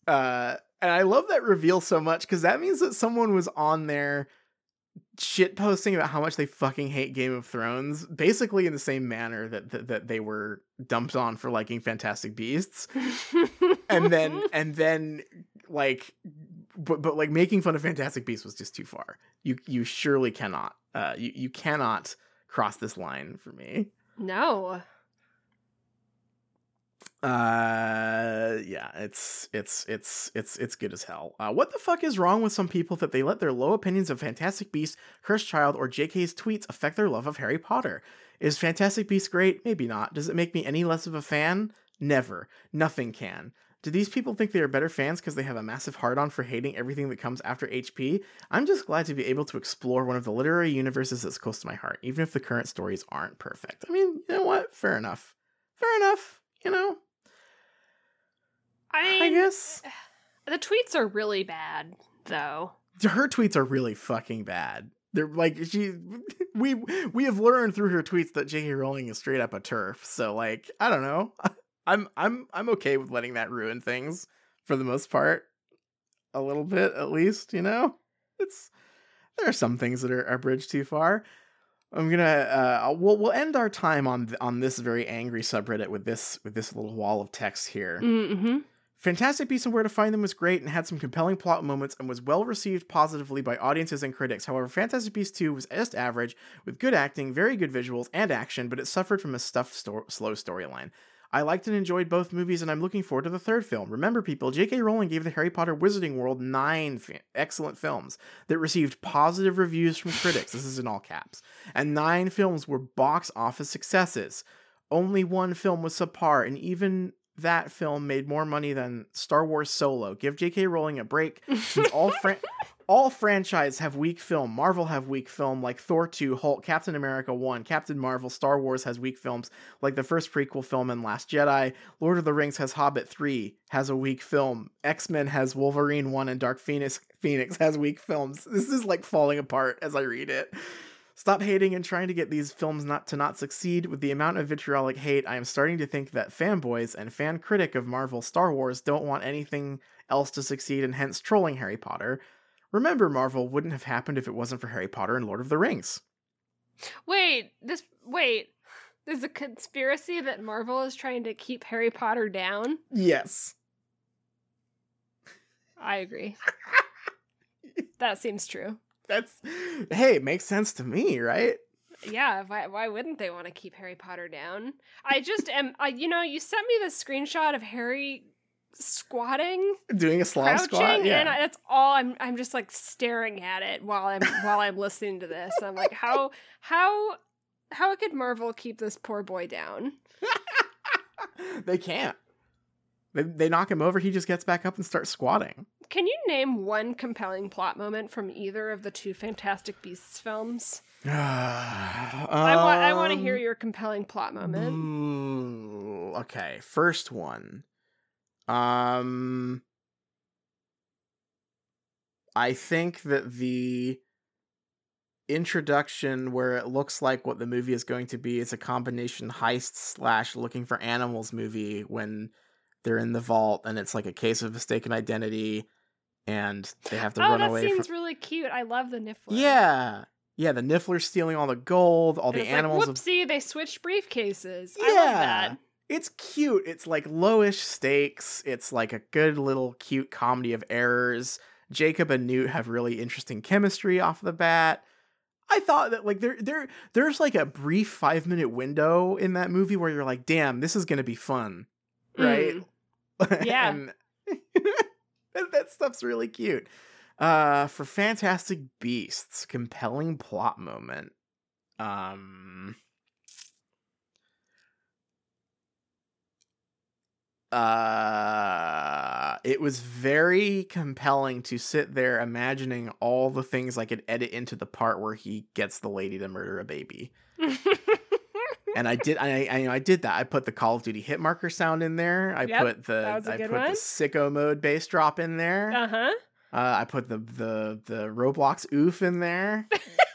Uh, and I love that reveal so much because that means that someone was on there shit posting about how much they fucking hate Game of Thrones, basically in the same manner that that, that they were dumped on for liking Fantastic Beasts and then and then like but but like making fun of fantastic beasts was just too far. You you surely cannot uh you, you cannot cross this line for me.
No.
uh yeah it's it's it's it's it's good as hell. Uh what the fuck is wrong with some people that they let their low opinions of fantastic beasts cursed child or jk's tweets affect their love of harry potter? Is fantastic beasts great? Maybe not. Does it make me any less of a fan? Never. Nothing can do these people think they are better fans because they have a massive hard on for hating everything that comes after HP? I'm just glad to be able to explore one of the literary universes that's close to my heart, even if the current stories aren't perfect. I mean, you know what? Fair enough. Fair enough. You know,
I,
I guess
the tweets are really bad though.
her tweets are really fucking bad. They're like she we we have learned through her tweets that J.K. Rowling is straight up a TERF. So like, I don't know. I'm I'm I'm okay with letting that ruin things for the most part. A little bit at least, you know? It's there are some things that are, are bridged too far. I'm gonna uh we'll we'll end our time on th- on this very angry subreddit with this with this little wall of text here.
Mm-hmm.
Fantastic Beasts and Where to Find Them was great and had some compelling plot moments and was well received positively by audiences and critics. However, Fantastic Beasts 2 was just average, with good acting, very good visuals, and action, but it suffered from a stuffed, sto- slow storyline. I liked and enjoyed both movies, and I'm looking forward to the third film. Remember, people, J.K. Rowling gave the Harry Potter Wizarding World nine fa- excellent films that received positive reviews from critics. This is in all caps. And nine films were box office successes. Only one film was subpar, and even that film made more money than Star Wars Solo. Give J.K. Rowling a break, since all fran- all franchise have weak film. Marvel have weak film, like Thor 2, Hulk, Captain America 1, Captain Marvel, Star Wars has weak films, like the first prequel film and Last Jedi. Lord of the Rings has Hobbit 3, has a weak film. X-Men has Wolverine 1 and Dark Phoenix Phoenix has weak films. This is like falling apart as I read it. Stop hating and trying to get these films not to not succeed. With the amount of vitriolic hate, I am starting to think that fanboys and fan critic of Marvel Star Wars don't want anything else to succeed and hence trolling Harry Potter. Remember, Marvel wouldn't have happened if it wasn't for Harry Potter and Lord of the Rings.
Wait, this wait. There's a conspiracy that Marvel is trying to keep Harry Potter down.
Yes.
I agree. that seems true.
That's hey, it makes sense to me, right?
Yeah, why why wouldn't they want to keep Harry Potter down? I just am I you know, you sent me the screenshot of Harry squatting,
Doing a
crouching,
squat, yeah.
and I, that's all I'm I'm just like staring at it while I'm while I'm listening to this. I'm like, how how how could Marvel keep this poor boy down?
they can't. They, they knock him over, he just gets back up and starts squatting.
Can you name one compelling plot moment from either of the two Fantastic Beasts films? I want I want to hear
Um,
your compelling plot moment.
Okay, first one. Um I think that the introduction where it looks like what the movie is going to be is a combination heist slash looking for animals movie when they're in the vault and it's like a case of mistaken identity and they have to
oh,
run
that
away
seems
from
really cute. I love the Niffler.
Yeah. Yeah, the Niffler's stealing all the gold, all
And
the animals
Like, Whoopsie, they switched briefcases.
Yeah.
I love that.
It's cute. It's like lowish stakes. It's like a good little cute comedy of errors. Jacob and Newt have really interesting chemistry off the bat. I thought that like there there there's like a brief five minute window in that movie where you're like, damn, this is gonna be fun. Right?
Mm. Yeah.
and that, that stuff's really cute. Uh for Fantastic Beasts, compelling plot moment. Um uh it was very compelling to sit there imagining all the things I could edit into the part where he gets the lady to murder a baby. And I did I I, I did that. I put the Call of Duty hit marker sound in there. I
Yep,
put the
that was a
I put
one.
the sicko mode bass drop in there.
uh huh.
Uh, I put the the the Roblox oof in there.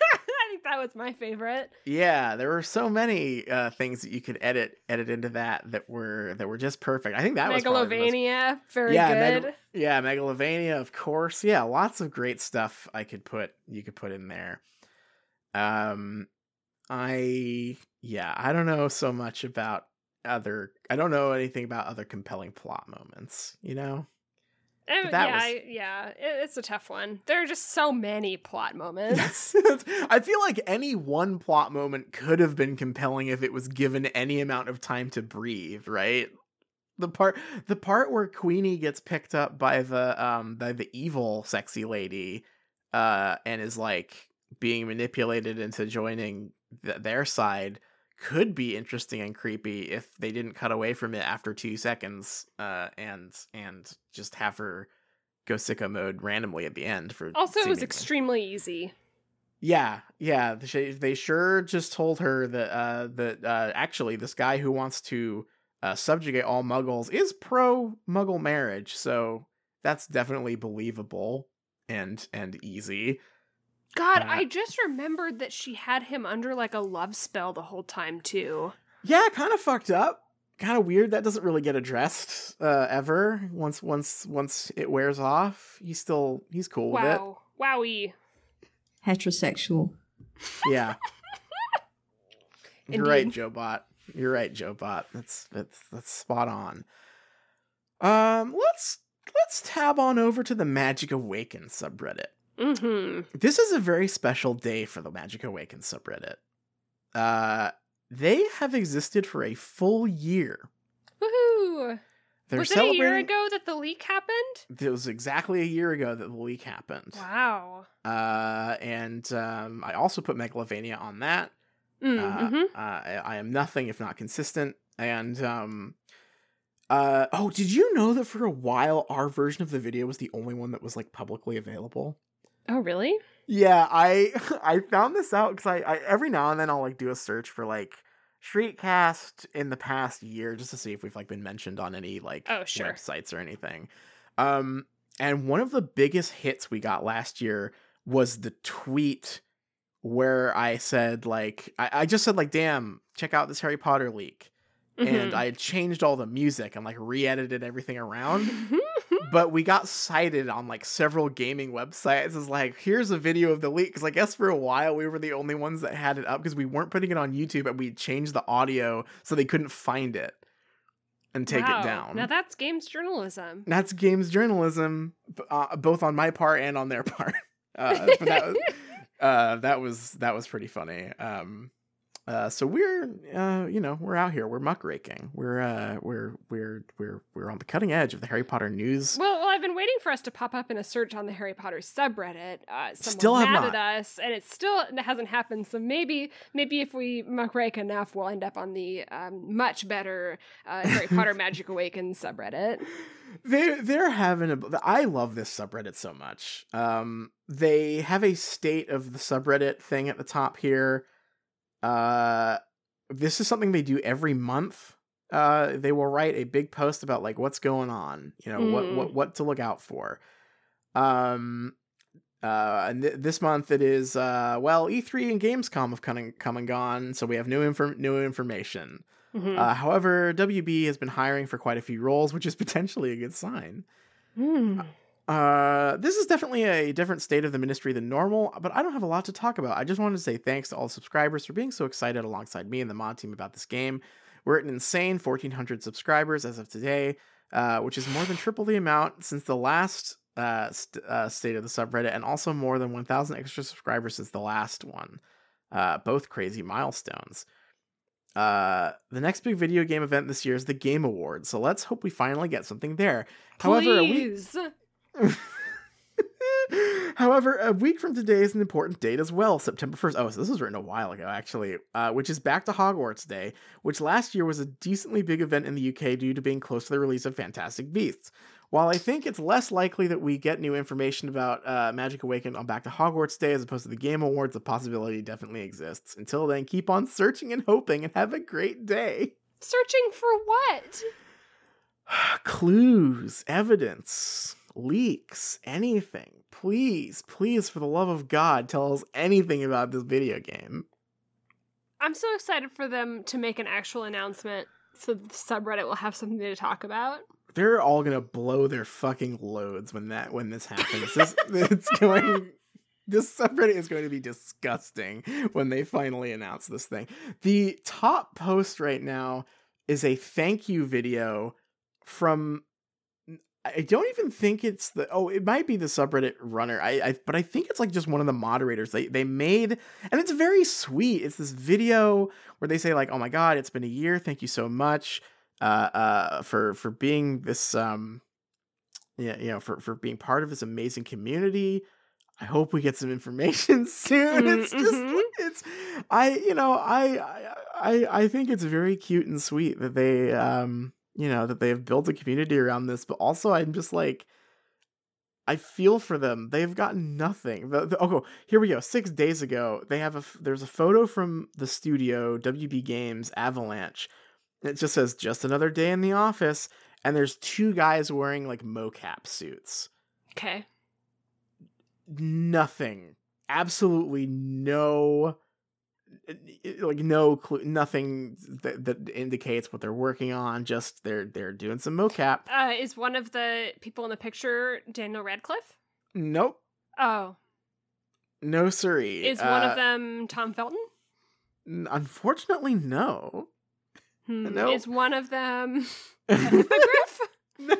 That was my favorite.
Yeah, there were so many uh, things that you could edit edit into that that were that were just perfect. I think that was the most-
Megalovania, very
Yeah,
good.
Meg- yeah, Megalovania, of course. Yeah, lots of great stuff I could put you could put in there. Um, I yeah, I don't know so much about other. I don't know anything about other compelling plot moments. You know. That
yeah,
was-
I- yeah, it, it's a tough one. There are just so many plot moments.
I feel like any one plot moment could have been compelling if it was given any amount of time to breathe, right? The part the part where Queenie gets picked up by the um by the evil sexy lady uh and is like being manipulated into joining th- their side could be interesting and creepy if they didn't cut away from it after 2 seconds uh and and just have her go sicko mode randomly at the end for
also, it was extremely easy.
yeah, yeah. the They sure just told her that uh, that uh, actually this guy who wants to uh, subjugate all Muggles is pro Muggle marriage, so that's definitely believable and and easy.
God,
Uh,
I just remembered that she had him under like a love spell the whole time too.
Yeah, kind of fucked up. Kind of weird. That doesn't really get addressed uh, ever. Once once once it wears off, he's still he's cool with it.
Wow, wowie.
Heterosexual.
Yeah. You're right,
Indeed.
Joe Bot. You're right, Joe Bot. That's that's that's spot on. Um, let's let's tab on over to the Magic Awakened subreddit.
Mm-hmm.
This is a very special day for the Magic Awakened subreddit. Uh, they have existed for a full year.
Woohoo!
They're
was it a year ago that the leak happened?
It was exactly a year ago that the leak happened.
Wow.
Uh, and um, I also put Megalovania on that. Uh,
mhm.
uh, I, I am nothing if not consistent. And um, uh, oh, did you know that for a while our version of the video was the only one that was like publicly available?
Oh, really?
Yeah, I I found this out because I, I every now and then I'll like do a search for like Shriekcast in the past year just to see if we've like been mentioned on any like
Oh, sure.
websites or anything. Um, and one of the biggest hits we got last year was the tweet where I said like I, I just said like damn check out this Harry Potter leak and
Mhm.
I had changed all the music and like re-edited everything around
Mm-hmm.
But we got cited on like several gaming websites as like here's a video of the leak because i guess for a while we were the only ones that had it up because we weren't putting it on youtube and we changed the audio so they couldn't find it and take
Wow.
it down
Now that's games journalism.
that's games journalism uh, both on my part and on their part uh, but that was uh, that was that was pretty funny um uh, so we're uh, you know we're out here we're muckraking we're uh, we're we're we're we're on the cutting edge of the Harry Potter news
Well, well, I've been waiting for us to pop up in a search on the Harry Potter subreddit. Uh, someone
Still have
mad
not.
at us, and it still hasn't happened. So maybe, maybe if we muckrake enough, we'll end up on the um, much better uh, Harry Potter Magic Awakened subreddit.
they they're having a i love this subreddit so much um they have a state of the subreddit thing at the top here uh this is something they do every month uh they will write a big post about like what's going on you know what
Mm.
what what to look out for um uh and th- this month it is uh well e3 and gamescom have come and come and gone so we have new inform new information
Mhm.
Uh, however, WB has been hiring for quite a few roles, which is potentially a good sign.
Hmm.
Uh, this is definitely a different state of the ministry than normal, but I don't have a lot to talk about. I just wanted to say thanks to all subscribers for being so excited alongside me and the mod team about this game. We're at an insane 1,400 subscribers as of today, uh, which is more than triple the amount since the last uh, st- uh, state of the subreddit, and also more than 1,000 extra subscribers since the last one. Uh, both crazy milestones. Uh, the next big video game event this year is the Game Awards, so let's hope we finally get something there. However, a week
Please.
However, a week from today is an important date as well, September 1st. Oh, so this was written a while ago, actually, uh, which is Back to Hogwarts Day, which last year was a decently big event in the UK due to being close to the release of Fantastic Beasts. While I think it's less likely that we get new information about uh, Magic Awakened on Back to Hogwarts Day as opposed to the Game Awards, the possibility definitely exists. Until then, keep on searching and hoping and have a great day.
Searching for what?
clues, evidence, leaks, anything. Please, please, for the love of God, tell us anything about this video game.
I'm so excited for them to make an actual announcement so the subreddit will have something to talk about.
They're all gonna blow their fucking loads when that when this happens. This it's going this subreddit is going to be disgusting when they finally announce this thing. The top post right now is a thank you video from I don't even think it's the oh it might be the subreddit runner. I, I but I think it's like just one of the moderators. They they made and it's very sweet. It's this video where they say like oh my god it's been a year. Thank you so much uh uh for for being this um yeah you know for for being part of this amazing community. I hope we get some information soon.
Mm,
It's just
mhm.
it's I you know I I I I think it's very cute and sweet that they um you know that they have built a community around this, but also I'm just like I feel for them. They've gotten nothing. The, the, oh, here we go. Six days ago, they have a there's a photo from the studio WB Games Avalanche. It just says just another day in the office, and there's two guys wearing like mocap suits
Okay.
nothing absolutely no like no clue nothing that, that indicates what they're working on just they're they're doing some mocap
Uh, is one of the people in the picture Daniel Radcliffe?
nope
Oh.
no siree
Is one
Uh,
of them Tom Felton?
unfortunately no
Hmm.
no.
Is one of them a hippogriff?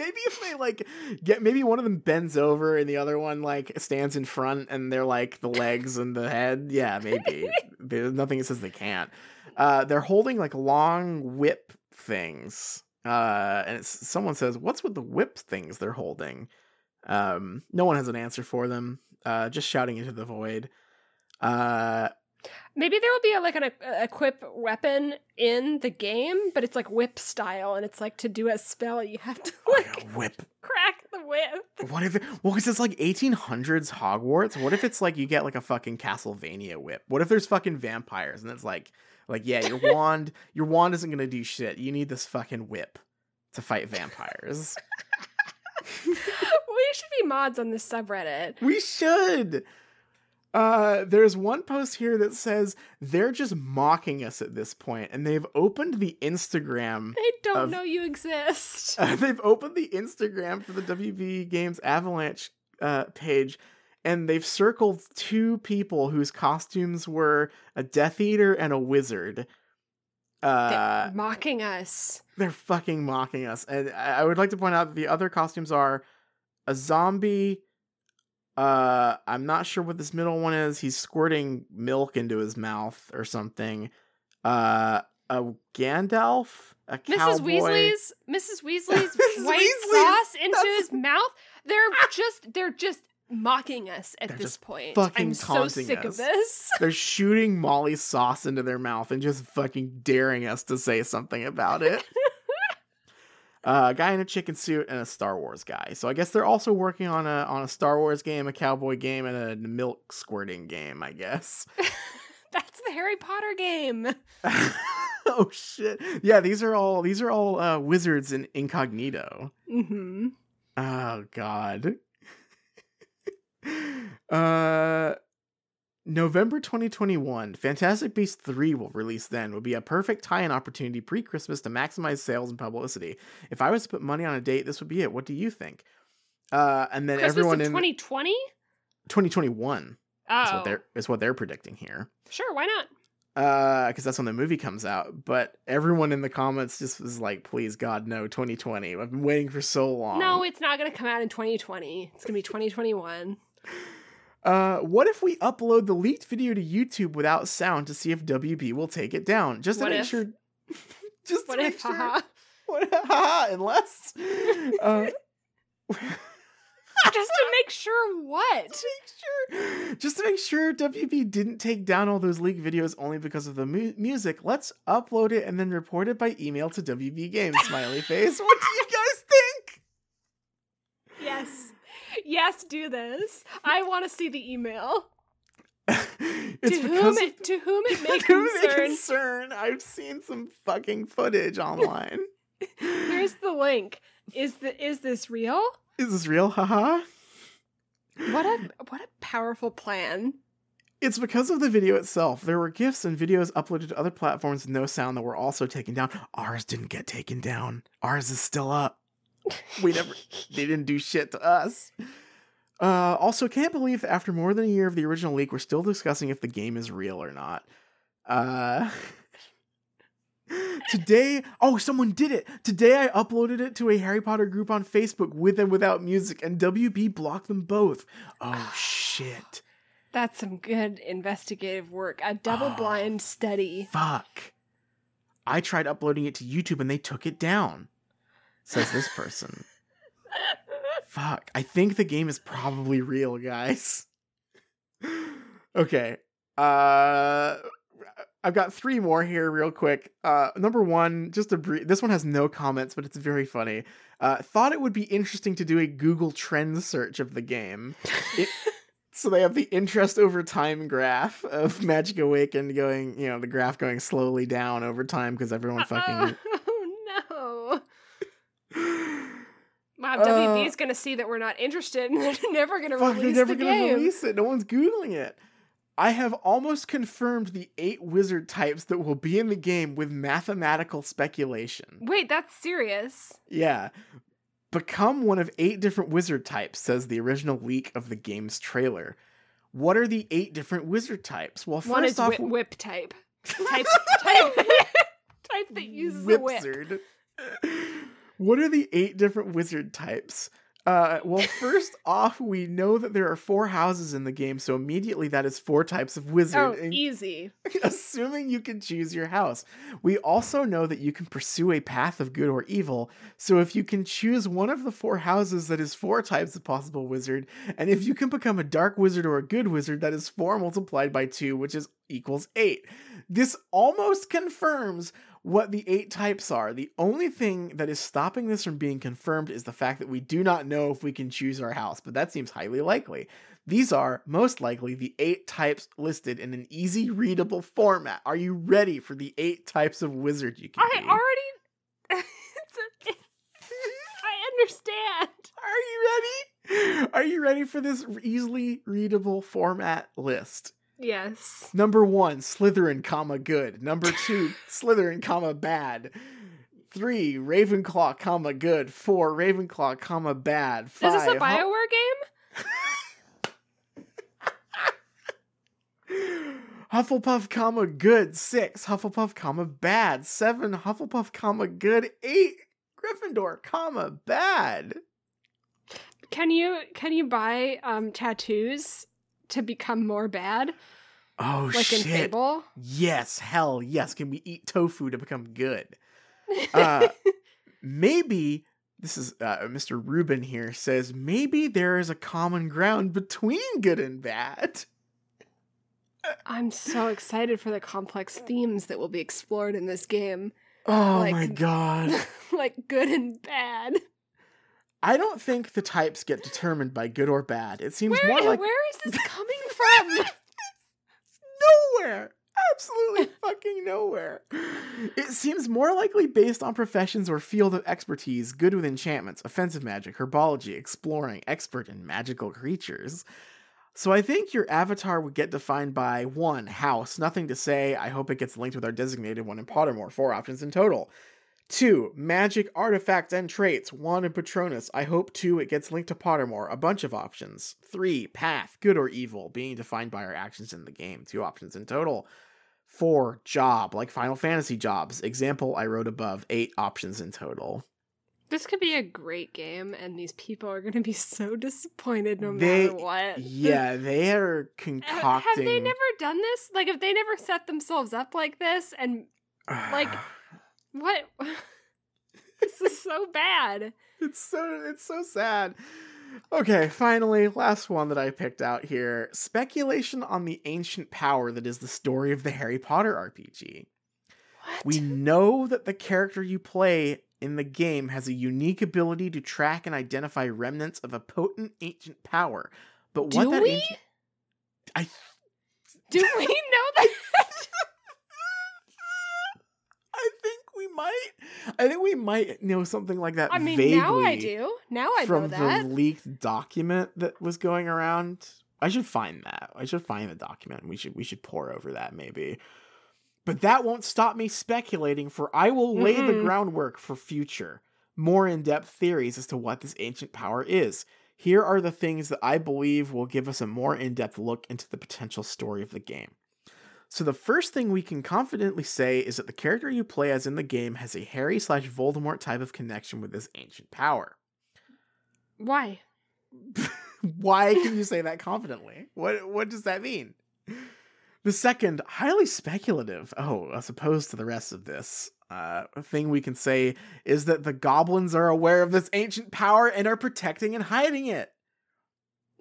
maybe if they like get maybe one of them bends over and the other one like stands in front and they're like the legs and the head. Yeah maybe. There's nothing that says they can't. Uh they're holding like long whip things. Uh and it's, someone says what's with the whip things they're holding? Um no one has an answer for them uh just shouting into the void. Uh
Maybe there will be a, like an a, equip weapon in the game, but it's like whip style, and it's like to do a spell you have to oh, like
whip
crack the whip.
What if it, well, because it's like 1800s Hogwarts. What if it's like you get like a fucking Castlevania whip? What if there's fucking vampires and it's like, like yeah, your wand, your wand isn't gonna do shit. You need this fucking whip to fight vampires.
we should be mods on this subreddit.
we should. Uh, there's one post here that says they're just mocking us at this point, and they've opened the Instagram
They don't
Of-
know you exist.
Uh, they've opened the Instagram for the WB Games Avalanche uh, page, and they've circled two people whose costumes were a Death Eater and a wizard. Uh,
They're mocking us.
they're fucking mocking us, and I I would like to point out that the other costumes are a zombie. Uh, I'm not sure what this middle one is. He's squirting milk into his mouth or something. Uh, a Gandalf, a
Mrs.
cowboy.
Weasley's Mrs. Weasley's
Mrs.
white
Weasley's-
sauce into
that's-
his mouth. They're just they're just mocking us at
They're
this point.
fucking
I'm so
taunting
sick
us.
of this.
They're shooting Molly's sauce into their mouth and just fucking daring us to say something about it. Uh, a guy in a chicken suit and a Star Wars guy. So I guess they're also working on a on a Star Wars game, a cowboy game, and a milk squirting game. I guess.
That's the Harry Potter game.
oh shit! Yeah, these are all these are all uh, wizards in incognito.
Mm-hmm.
Oh god. uh November 2021, Fantastic Beasts 3 will release then. Would be a perfect tie-in opportunity pre-Christmas to maximize sales and publicity. If I was to put money on a date, this would be it. What do you think? Uh, and then
Christmas
everyone in
2020?
2021 is
Oh,
what they're is what they're predicting here.
sure. Why not?
Uh, because that's when the movie comes out. But everyone in the comments just was like, "Please, God, no, 2020. I've been waiting for so long."
No, it's not going to come out in 2020. It's going to be 2021.
Uh, what if we upload the leaked video to YouTube without sound to see if WB will take it down? Just to
What
make
if?
sure. Just
What
to make
if?
sure.
haha.
What, haha, unless. Uh,
Just to make sure what?
make sure, just to make sure WB didn't take down all those leaked videos only because of the mu- music, let's upload it and then report it by email to WB Games. Smiley face. What do you guys think?
Yes. Yes, do this. I want to see the email.
it's
to whom
of-
it to whom it may
to whom it may
concern.
concern. I've seen some fucking footage online.
Here's the link. Is the is this real?
Is this real? Haha.
What a what a powerful plan.
It's because of the video itself. There were GIFs and videos uploaded to other platforms with no sound that were also taken down. Ours didn't get taken down. Ours is still up. We never, they didn't do shit to us. Uh, also, can't believe after more than a year of the original leak, we're still discussing if the game is real or not. Uh, today, oh, someone did it. Today, I uploaded it to a Harry Potter group on Facebook with and without music, and WB blocked them both. Oh, shit.
That's some good investigative work. A double
Oh.
blind study.
Fuck. I tried uploading it to YouTube and they took it down, says this person. Fuck. I think the game is probably real, guys. okay. Uh I've got three more here real quick. Uh number 1, just a brief this one has no comments, but it's very funny. Uh thought it would be interesting to do a Google trend search of the game. It, so they have the interest over time graph of Magic Awakened going, you know, the graph going slowly down over time because everyone fucking
Oh no. Wow,
Uh,
is gonna see that we're not interested and they're never
Fuck, they're
release
never
the
gonna
game.
release it. No one's googling it. I have almost confirmed the eight wizard types that will be in the game with mathematical speculation.
Wait, that's serious.
Yeah. Become one of eight different wizard types, says the original leak of the game's trailer. What are the eight different wizard types? Well, first
One is
off,
whip, whip type. Type type type that uses a whip.
What are the eight different wizard types? Uh, well, first off, we know that there are four houses in the game, so immediately that is four types of wizard,
Oh, easy.
assuming you can choose your house. We also know that you can pursue a path of good or evil, so if you can choose one of the four houses, that is four types of possible wizard, and if you can become a dark wizard or a good wizard, that is four multiplied by two, which is equals eight. This almost confirms what the eight types are. The only thing that is stopping this from being confirmed is the fact that we do not know if we can choose our house, but that seems highly likely. These are most likely the eight types listed in an easy readable format. Are you ready for the eight types of wizard you can
I
be?
already I understand.
Are you ready? Are you ready for this easily readable format list?
Yes.
Number one, Slytherin, comma good. Number two, Slytherin, comma bad. Three, Ravenclaw, comma good. Four, Ravenclaw, comma bad. Five,
Is this a Bioware game?
Hufflepuff, comma good. Six, Hufflepuff, comma bad. Seven, Hufflepuff, comma good. Eight, Gryffindor, comma bad.
Can you can you buy um tattoos to become more bad?
Oh
Like
shit!
in Fable?
Yes, hell yes. Can we eat tofu to become good? Uh, maybe this is uh, Mr. Rubin here says maybe there is a common ground between good and bad.
I'm so excited for the complex themes that will be explored in this game.
Oh
Like-
my god.
like good and bad.
I don't think the types get determined by good or bad. It seems
Where,
more like
where is this coming from?
nowhere. Absolutely fucking nowhere. It seems more likely based on professions or field of expertise, good with enchantments, offensive magic, herbology, exploring, expert in magical creatures. So I think your avatar would get defined by one, house, nothing to say. I hope it gets linked with our designated one in Pottermore, four options in total. Two, magic, artifacts, and traits, one in Patronus. I hope two, it gets linked to Pottermore, a bunch of options. Three, path, good or evil, being defined by our actions in the game, two options in total. Four, job, like Final Fantasy jobs. Example I wrote above, eight options in total.
This could be a great game, and these people are going to be so disappointed no
They-
matter what.
Yeah, they are concocting.
Have they never done this? Like, have they never set themselves up like this? And like- what? this is so bad.
It's so it's so sad. Okay, finally, last one that I picked out here. Speculation on the ancient power that is the story of the Harry Potter RPG.
What?
We know that the character you play in the game has a unique ability to track and identify remnants of a potent ancient power. But what
Do
that
we?
ancient I
Do we know that?
I think we might I think we might know something like that
I mean, now I do. Now I
from
know that.
the leaked document that was going around. I should find that. I should find the document. We should we should pour over that maybe. But that won't stop me speculating for I will lay the
Mm-mm.
groundwork for future more in-depth theories as to what this ancient power is. Here are the things that I believe will give us a more in-depth look into the potential story of the game. So the first thing we can confidently say is that the character you play as in the game has a Harry slash Voldemort type of connection with this ancient power.
Why?
Why can you say that confidently? What what does that mean? The second, highly speculative, oh, as opposed to the rest of this, uh, thing we can say is that the goblins are aware of this ancient power and are protecting and hiding it.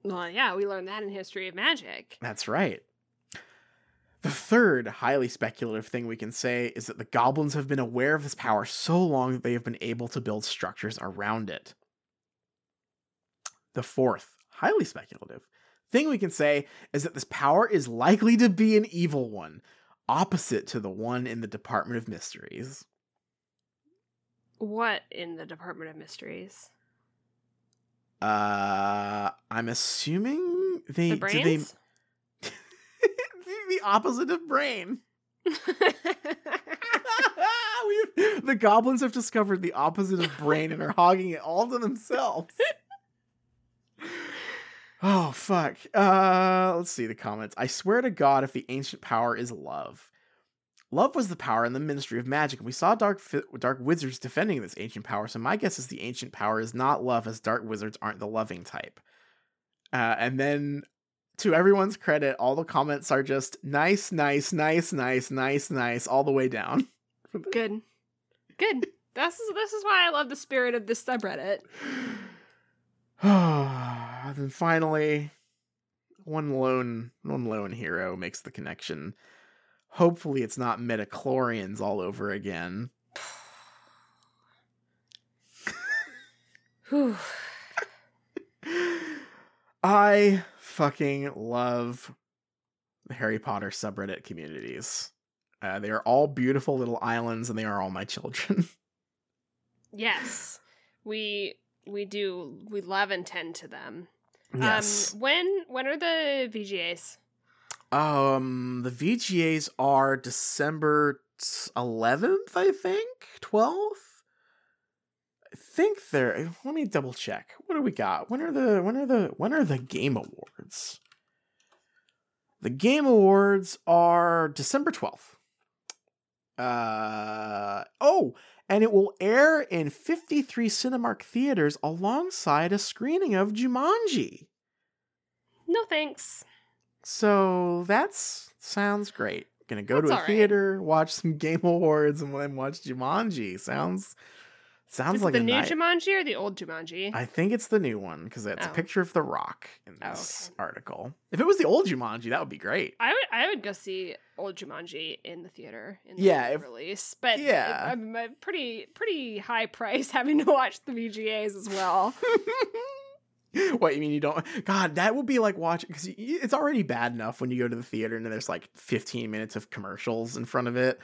Well, yeah, we learned that in History of Magic.
That's right. The third highly speculative thing we can say is that the goblins have been aware of this power so long that they have been able to build structures around it. The fourth, highly speculative thing we can say is that this power is likely to be an evil one, opposite to the one in the Department of Mysteries.
What in the Department of Mysteries?
Uh, I'm assuming they
The
do they
brains?
The opposite of brain. The goblins have discovered the opposite of brain and are hogging it all to themselves. oh fuck. Uh let's see the comments. I swear to god if the ancient power is love. Love was the power in the Ministry of Magic, and we saw dark fi- dark wizards defending this ancient power. So my guess is the ancient power is not love, as dark wizards aren't the loving type. Uh, and then, to everyone's credit, all the comments are just nice, nice, nice, nice, nice, nice, all the way down.
Good. Good. This is this is why I love the spirit of this subreddit.
and then finally, one lone one lone hero makes the connection. Hopefully, it's not midi-chlorians all over again. I fucking love the Harry Potter subreddit communities. Uh, they are all beautiful little islands, and they are all my children.
Yes. We we do we love and tend to them.
yes.
Um when when are the VGAs?
Um, the VGAs are December eleventh, I think, twelfth. I think they're. Let me double check. What do we got? When are the when are the when are the Game Awards? The Game Awards are December twelfth. Uh oh, and it will air in fifty three Cinemark theaters alongside a screening of Jumanji.
No thanks.
So that sounds great. Gonna go
That's
to a
all right.
theater, watch some Game Awards, and then watch Jumanji. Sounds sounds
Is
like
it the
a
new
night.
Jumanji or the old Jumanji?
I think it's the new one because it's a
Oh.
picture of The Rock in
Oh,
this
okay.
article. If it was the old Jumanji, that would be great.
I would I would go see old Jumanji in the theater in the
Yeah, if-
release, but
yeah.
I'm a pretty pretty high price having to watch the VGAs as well.
what you mean you don't? God, that would be like watching because it's already bad enough when you go to the theater and there's like 15 minutes of commercials in front of it.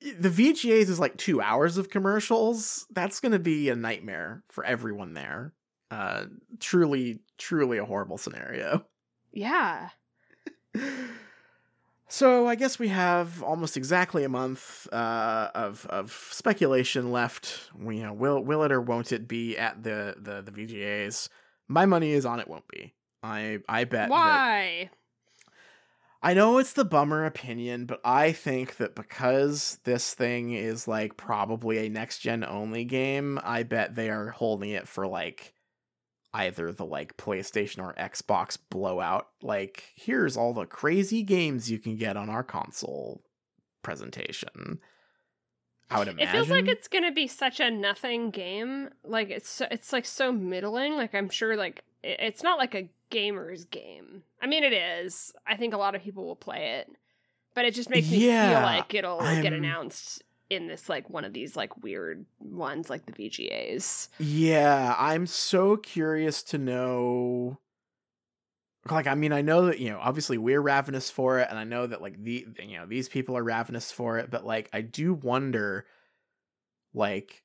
The VGAs is like two hours of commercials. That's going to be a nightmare for everyone there. Uh, truly, truly a horrible scenario.
Yeah.
So I guess we have almost exactly a month uh, of of speculation left. We, you know, will will it or won't it be at the the the VGAs? My money is on it won't be. I I bet. that-
Why?
I know it's the bummer opinion, but I think that because this thing is like probably a next gen only game, I bet they are holding it for like either the like PlayStation or Xbox blowout. Like, here's all the crazy games you can get on our console presentation. I would imagine.
It feels like it's gonna be such a nothing game. Like it's so, it's like so middling. Like I'm sure like it's not like a gamer's game. I mean, it is. I think a lot of people will play it, but it just makes me
Yeah,
feel like it'll get
I'm-
announced in this like one of these like weird ones like the VGAs.
Yeah, I'm so curious to know. Like, I mean, I know that you know, obviously we're ravenous for it, and I know that like the you know these people are ravenous for it, but like I do wonder, like,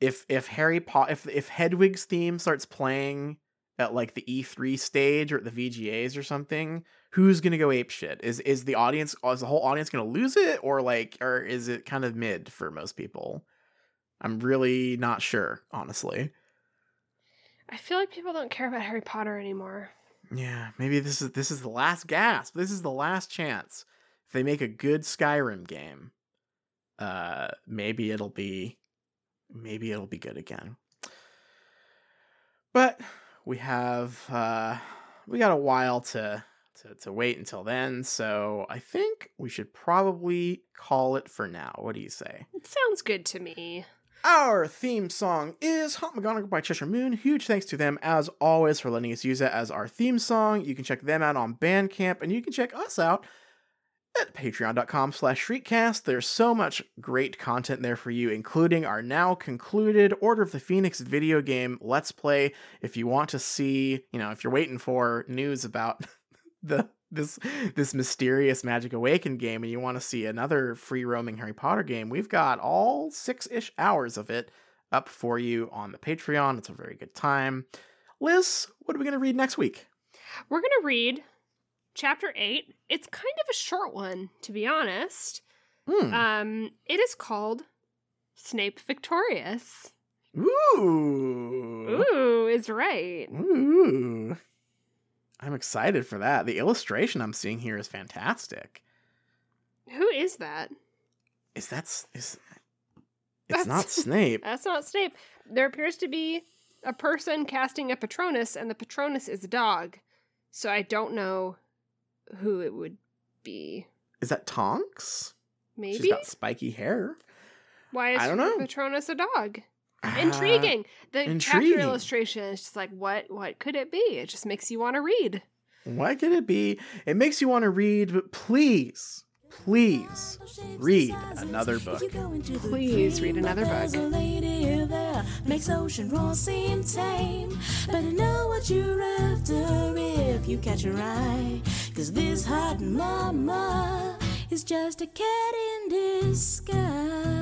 if if Harry Potter, if if Hedwig's theme starts playing at like the E3 stage or at the VGAs or something, who's gonna go ape shit? Is is the audience, is the whole audience gonna lose it, or like, or is it kind of mid for most people? I'm really not sure, honestly.
I feel like people don't care about Harry Potter anymore.
Yeah, maybe this is this is the last gasp. This is the last chance. If they make a good Skyrim game, uh maybe it'll be maybe it'll be good again. But we have uh we got a while to to to wait until then, so I think we should probably call it for now. What do you say?
It sounds good to me.
Our theme song is Hot McGonagall by Cheshire Moon. Huge thanks to them, as always, for letting us use it as our theme song. You can check them out on Bandcamp, and you can check us out at patreon.com slash shriekcast. There's so much great content there for you, including our now concluded Order of the Phoenix video game Let's Play. If you want to see, you know, if you're waiting for news about the this this mysterious Magic Awakened game and you want to see another free roaming Harry Potter game, we've got all six ish hours of it up for you on the Patreon. It's a very good time. Liz, what are we going to read next week?
We're going to read chapter 8. It's kind of a short one, to be honest.
Hmm.
Um, it is called Snape Victorious.
Ooh.
Ooh, is right.
Ooh. I'm excited for that. The illustration I'm seeing here is fantastic.
Who is that?
Is that is It's not
That's-
Snape.
That's not Snape. There appears to be a person casting a Patronus, and the Patronus is a dog. So I don't know who it would be.
Is that Tonks?
Maybe?
She's got spiky hair.
Why is
I don't know.
Patronus a dog?
Ah,
Intriguing. The
intriguing.
chapter illustration is just like, what? What could it be? It just makes you want to read.
What could it be? It makes you want to read, but please, please read another book.
Please read another book.
There's a lady there makes ocean roar seem tame. But know what you're after if you catch her eye. Cause this hot mama is just a cat in disguise.